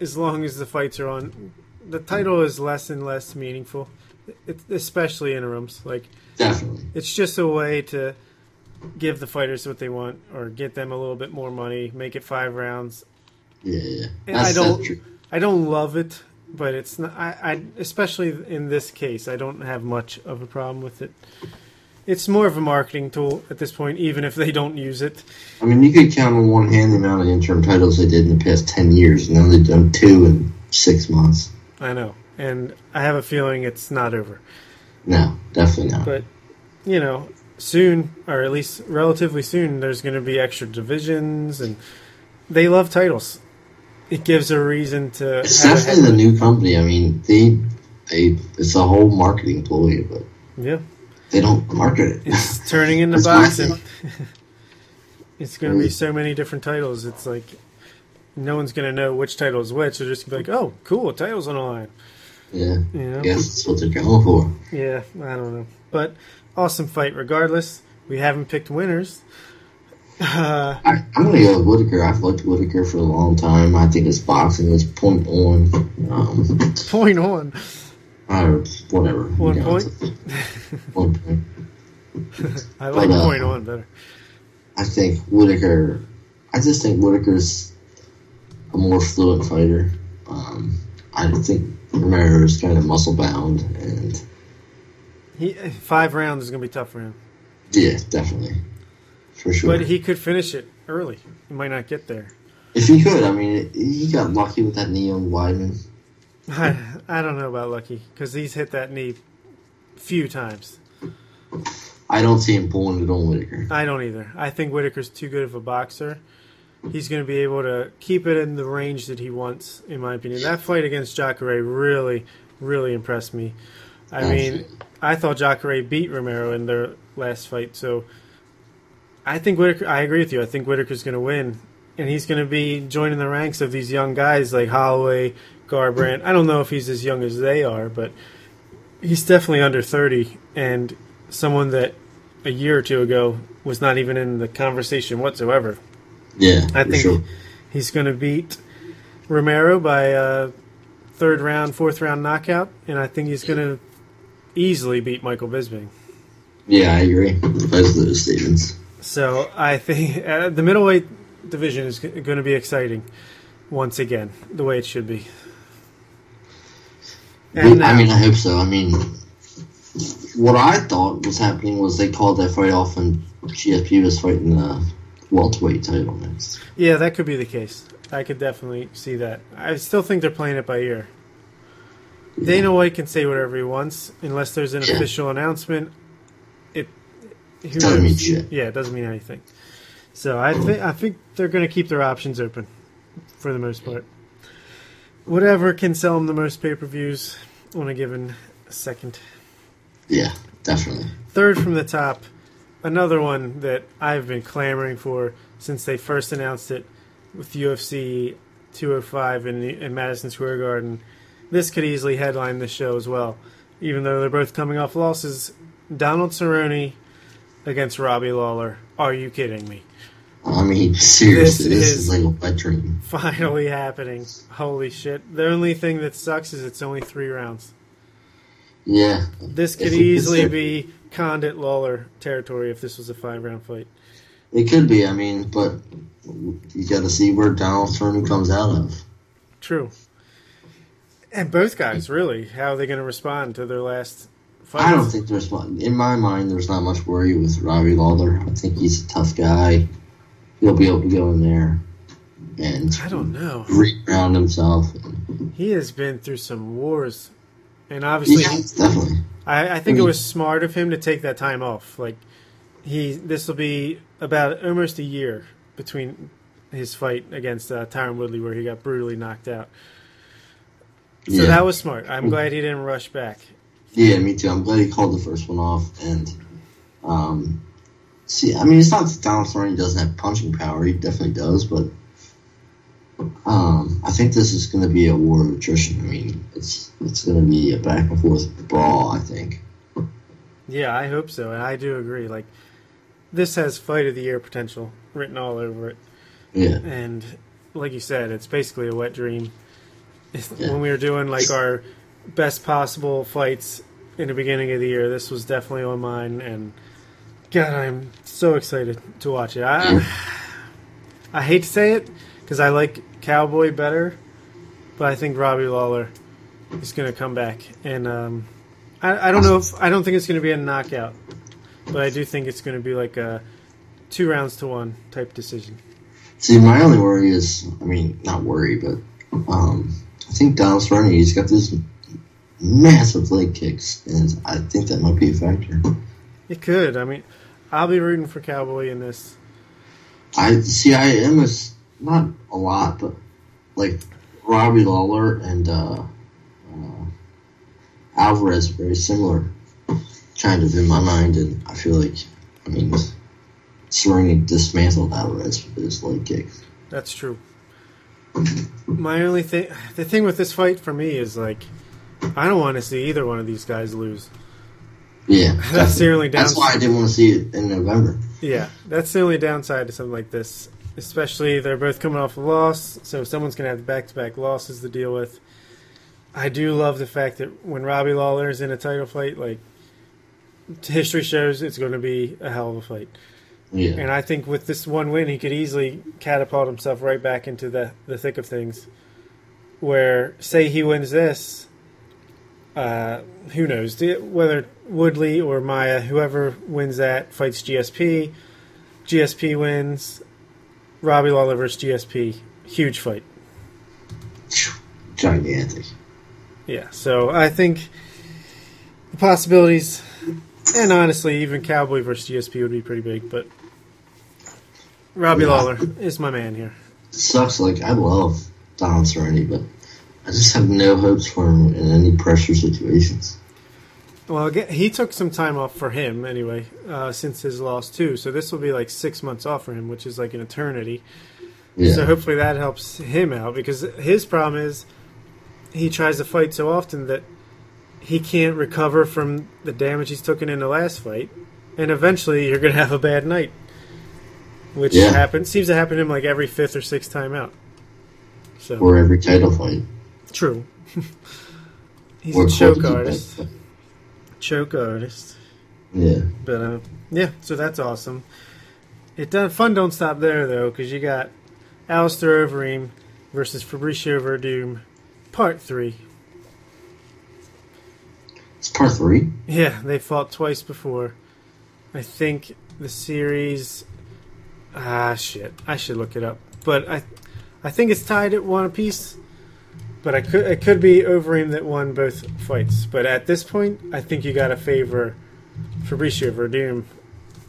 as long as the fights are on, the title is less and less meaningful, it, especially interims. Like Definitely. it's just a way to give the fighters what they want or get them a little bit more money, make it five rounds. Yeah, yeah. I don't-. I don't love it, but it's not. I, I especially in this case, I don't have much of a problem with it. It's more of a marketing tool at this point, even if they don't use it. I mean, you could count on one hand the amount of interim titles they did in the past 10 years, and now they've done two in six months. I know, and I have a feeling it's not over. No, definitely not. But you know, soon, or at least relatively soon, there's going to be extra divisions, and they love titles. It gives a reason to. It's definitely the new company. I mean, they, they, it's a whole marketing ploy, but Yeah, they don't market it. it's turning into boxing. It's going to be so many different titles. It's like no one's going to know which title is which. They're just going to be like, "Oh, cool, titles on the line." Yeah, You know? I guess that's what they're going for. Yeah, I don't know, but awesome fight regardless. We haven't picked winners. Uh, I, I'm going to go with Whitaker. I've liked Whitaker for a long time. I think his boxing is point on. Um, point on. or whatever. One you know, point? One point. I like But, uh, point on better. I think Whitaker. I just think Whitaker's a more fluent fighter. Um, I think Romero is kind of muscle bound, and He five rounds is going to be tough for him, yeah, definitely, for sure. but he could finish it early. He might not get there. if he could, I mean, he got lucky with that knee on Weidman. I, I don't know about Lucky because he's hit that knee few times. I don't see him pulling it on Whitaker. I don't either. I think Whitaker's too good of a boxer. He's going to be able to keep it in the range that he wants, in my opinion. That fight against Jacare really, really impressed me. I mean, I thought Jacare beat Romero in their last fight, so I think Whitaker. I agree with you. I think Whitaker's going to win, and he's going to be joining the ranks of these young guys like Holloway, Garbrandt. I don't know if he's as young as they are, but he's definitely under thirty, and someone that a year or two ago was not even in the conversation whatsoever. Yeah, I think sure. he's going to beat Romero by a third round, fourth round knockout, and I think he's going to easily beat Michael Bisping. Yeah, I agree. Both of those statements. So I think uh, the middleweight division is going to be exciting once again, the way it should be. And I mean, I hope so. I mean, what I thought was happening was they called that fight off and GSP was fighting the welterweight title next. yeah, that could be the case. I could definitely see that. I still think they're playing it by ear. Dana White can say whatever he wants unless there's an official announcement. Who Doesn't mean shit. Yeah, it doesn't mean anything. So I think I think they're going to keep their options open for the most part. Whatever can sell them the most pay per views on a given second. Yeah, definitely. Third from the top, another one that I've been clamoring for since they first announced it with UFC 205 in, in Madison Square Garden. This could easily headline the show as well, even though they're both coming off losses. Donald Cerrone against Robbie Lawler. Are you kidding me? I mean, seriously, This this, is- is, like a wet dream. Finally happening. Holy shit. The only thing that sucks is it's only three rounds. Yeah. This could easily be Condit Lawler territory if this was a five round fight. It could be, I mean, but you got to see where Donald Cerrone comes out of. True. And both guys, really, how are they going to respond to their last I don't think there's mu- in my mind. There's not much worry with Robbie Lawler. I think he's a tough guy. He'll be able to go in there and I don't know. re-ground himself. He has been through some wars, and obviously, Yeah, definitely. I, I think it was smart of him to take that time off. Like he, this will be about almost a year between his fight against uh, Tyron Woodley, where he got brutally knocked out. So yeah. that was smart. I'm glad he didn't rush back. Yeah, me too. I'm glad he called the first one off. And um, see, I mean, it's not that Donald Cerrone doesn't have punching power. He definitely does, but um, I think this is going to be a war of attrition. I mean, it's it's going to be a back and forth brawl. I think. Yeah, I hope so, and I do agree. Like this has fight of the year potential written all over it. Yeah, And like you said, it's basically a wet dream. Yeah. when we were doing like our best possible fights in the beginning of the year. This was definitely on mine, and God, I'm so excited to watch it. I I hate to say it because I like Cowboy better, but I think Robbie Lawler is going to come back, and um, I, I don't know if I don't think it's going to be a knockout, but I do think it's going to be like a two rounds to one type decision. See, my only worry is, I mean, not worry, but um, I think Donald Cerrone, he's got this massive leg kicks, and I think that might be a factor. It could. I mean, I'll be rooting for Cowboy in this. I see. I am a not a lot, but like Robbie Lawler and uh, uh, Alvarez, very similar, kind of in my mind, and I feel like, I mean, Cerrone dismantled Alvarez with his leg kicks. That's true. My only thing, the thing with this fight for me is like, I don't want to see either one of these guys lose. Yeah, That's the only downside. That's why I didn't want to see it in November. Yeah, that's the only downside to something like this. Especially they're both coming off a loss, so someone's going to have back-to-back losses to deal with. I do love the fact that when Robbie Lawler is in a title fight, like history shows, it's going to be a hell of a fight. Yeah, And I think with this one win, he could easily catapult himself right back into the, the thick of things. Where, say he wins this, uh, who knows? Whether Woodley or Maia, whoever wins that, fights GSP. GSP wins. Robbie Lawler versus GSP. Huge fight. gigantic. Yeah, so I think the possibilities, and honestly, even Cowboy versus GSP would be pretty big, but Robbie Yeah. Lawler is my man here. Sucks. Like I love Donald Cerrone, but I just have no hopes for him in any pressure situations. Well, he took some time off for him anyway, uh, since his loss too. So this will be like six months off for him, which is like an eternity. Yeah, So hopefully that helps him out because his problem is he tries to fight so often that he can't recover from the damage he's taken in the last fight, and eventually you're going to have a bad night, which Yeah. happens seems to happen to him like every fifth or sixth time out. So or every title fight. True. he's Or a choke artist. Choke artist. Yeah, But uh, yeah, so that's awesome. It done fun don't stop there though, because you got Alistair Overeem versus Fabricio Werdum, part three. it's part three. Yeah, they fought twice before. I think the series. Ah, shit. I should look it up, but I, I think it's tied at one apiece. But I could it could be Overeem that won both fights. But at this point, I think you got to favor Fabricio Werdum.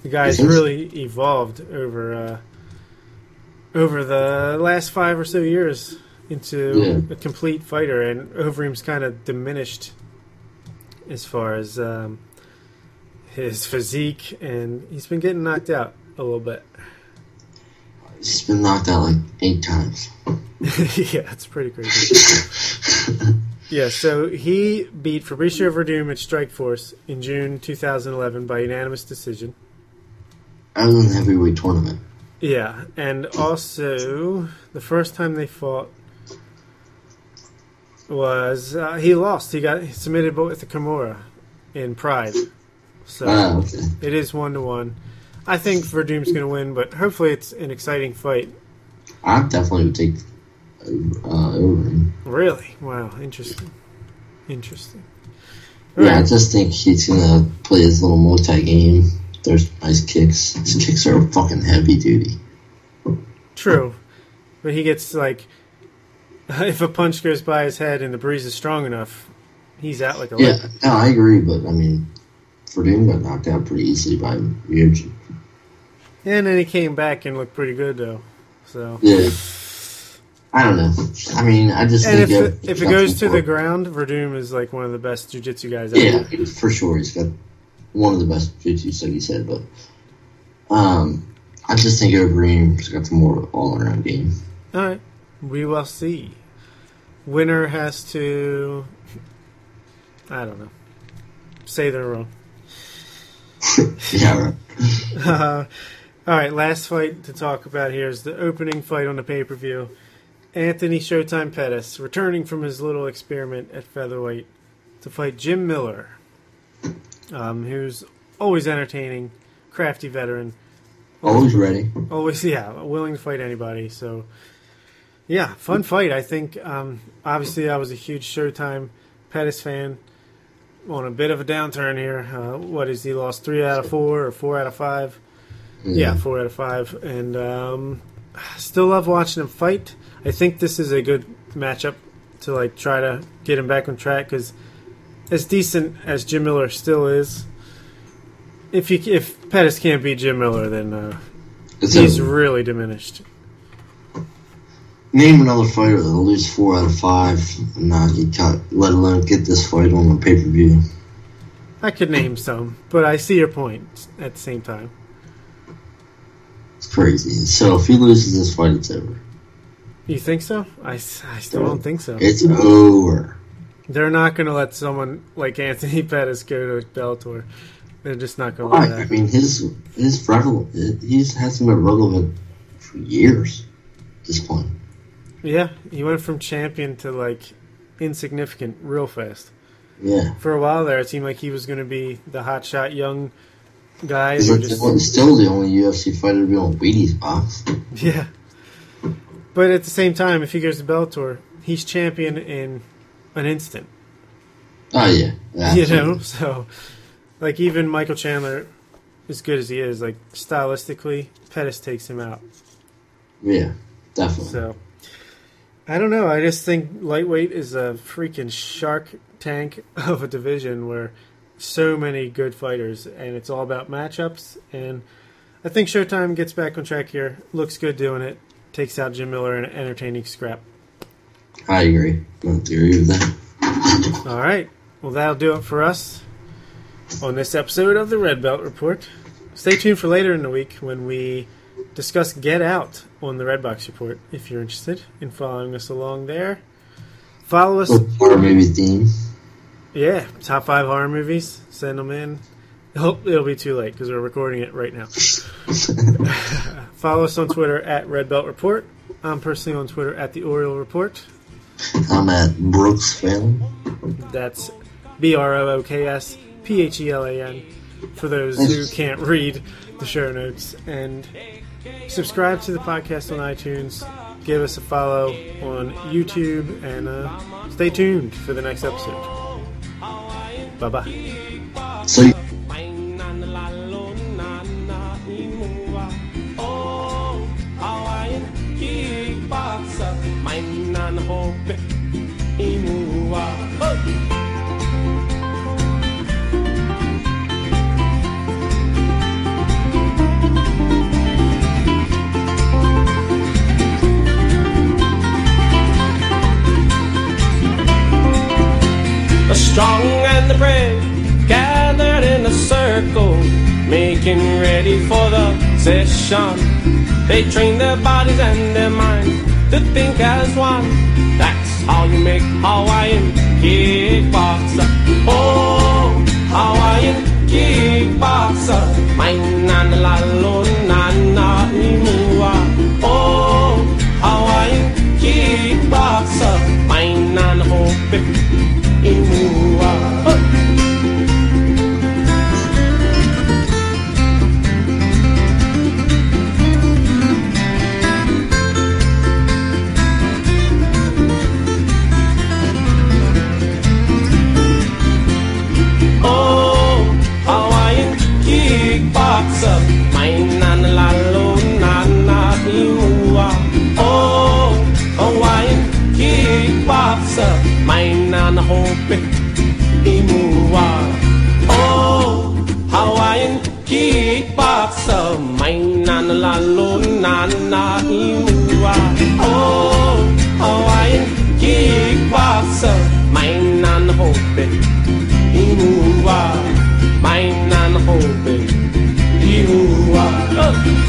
The guy's You think so? really evolved over uh, over the last five or so years into Yeah. a complete fighter, and Overeem's kind of diminished as far as um, his physique, and he's been getting knocked out a little bit. He's been knocked out like eight times. yeah, it's pretty crazy. yeah, so he beat Fabricio Werdum at Strikeforce in June 2011 by unanimous decision. Other than the heavyweight tournament. Yeah, and also the first time they fought was uh, he lost. He got submitted with the Kimura in Pride. So Ah, okay. it is one to one. I think Werdum's going to win, but hopefully it's an exciting fight. I definitely would take uh, Overeem. Really? Wow, interesting. Interesting. Yeah, I just think he's gonna play his little Muay Thai game. There's nice kicks. His kicks are fucking heavy duty. True, but he gets like if a punch goes by his head and the breeze is strong enough, he's out like a Yeah, light. no, I agree, but I mean, Werdum got knocked out pretty easily by Ryuji. And then he came back and looked pretty good though. So Yeah. I don't know. I mean, I just and think if it, if it goes to the ground, Werdum is like one of the best jujitsu guys. yeah, Ever. for sure, he's got one of the best jiu-jitsu, like you said. But um, I just think Overeem's got the more all-around game. All right, we will see. Winner has to. I don't know. Say they're wrong. yeah, right. Uh, all right, last fight to talk about here is the opening fight on the pay per view. Anthony Showtime Pettis returning from his little experiment at featherweight to fight Jim Miller, um, who's always entertaining, crafty veteran, Always ready. always yeah, willing to fight anybody. So yeah, fun fight. I think um, obviously I was a huge Showtime Pettis fan. On a bit of a downturn here. Uh, what is he lost three out of four or four out of five? Yeah, four out of five, and um, still love watching him fight. I think this is a good matchup to like try to get him back on track because as decent as Jim Miller still is, if you if Pettis can't beat Jim Miller, then uh, he's over. really diminished. Name another fighter that'll lose four out of five and not get caught, let alone get this fight on the pay per view. I could name some, but I see your point at the same time. It's crazy. So if he loses this fight, it's over. You think so? I, I still don't think so. It's over. They're not going to let someone like Anthony Pettis go to Bellator. They're just not going to Why? let I mean, his his relevant. He's had some relevant for years. At this point, Yeah, he went from champion to like insignificant real fast. yeah. For a while there, it seemed like he was going to be the hotshot young guy. He's just- one- still the only UFC fighter to be on Wheaties box. Yeah. But at the same time, if he goes to Bellator, he's champion in an instant. Oh yeah, You know? So, like, even Michael Chandler, as good as he is, like, stylistically, Pettis takes him out. Yeah, definitely. So, I don't know. I just think lightweight is a freaking shark tank of a division where so many good fighters, and it's all about matchups. And I think Showtime gets back on track here. Looks good doing it. Takes out Jim Miller in an entertaining scrap. I agree. I agree with that. All right. Well, that'll do it for us on this episode of the Red Belt Report. Stay tuned for later in the week when we discuss Get Out on the Redbox Report if you're interested in following us along there. Follow us. Or maybe theme. Yeah, top five horror movies. Send them in. Hope it'll be too late because we're recording it right now. Follow us on Twitter at Red Belt Report. I'm personally on Twitter at the Oriole Report. I'm at Brooks Phelan. That's B R O O K S P H E L A N for those who can't read the show notes. And subscribe to the podcast on iTunes. Give us a follow on YouTube and uh, stay tuned for the next episode. Bye bye. So you- Oh, Hawaiian kickboxer, mine and hope, imua. Oh. Strong and the brave gathered in a circle, making ready for the session. They train their bodies and their minds to think as one. That's how you make Hawaiian kickboxer. Oh, Hawaiian kickboxer. Mine and la lo na na imua. Oh, Hawaiian kickboxer. Mine and hope. na imua Oh, Hawaiian kikwasa Main nan hope Imua Main nan hope Imua Look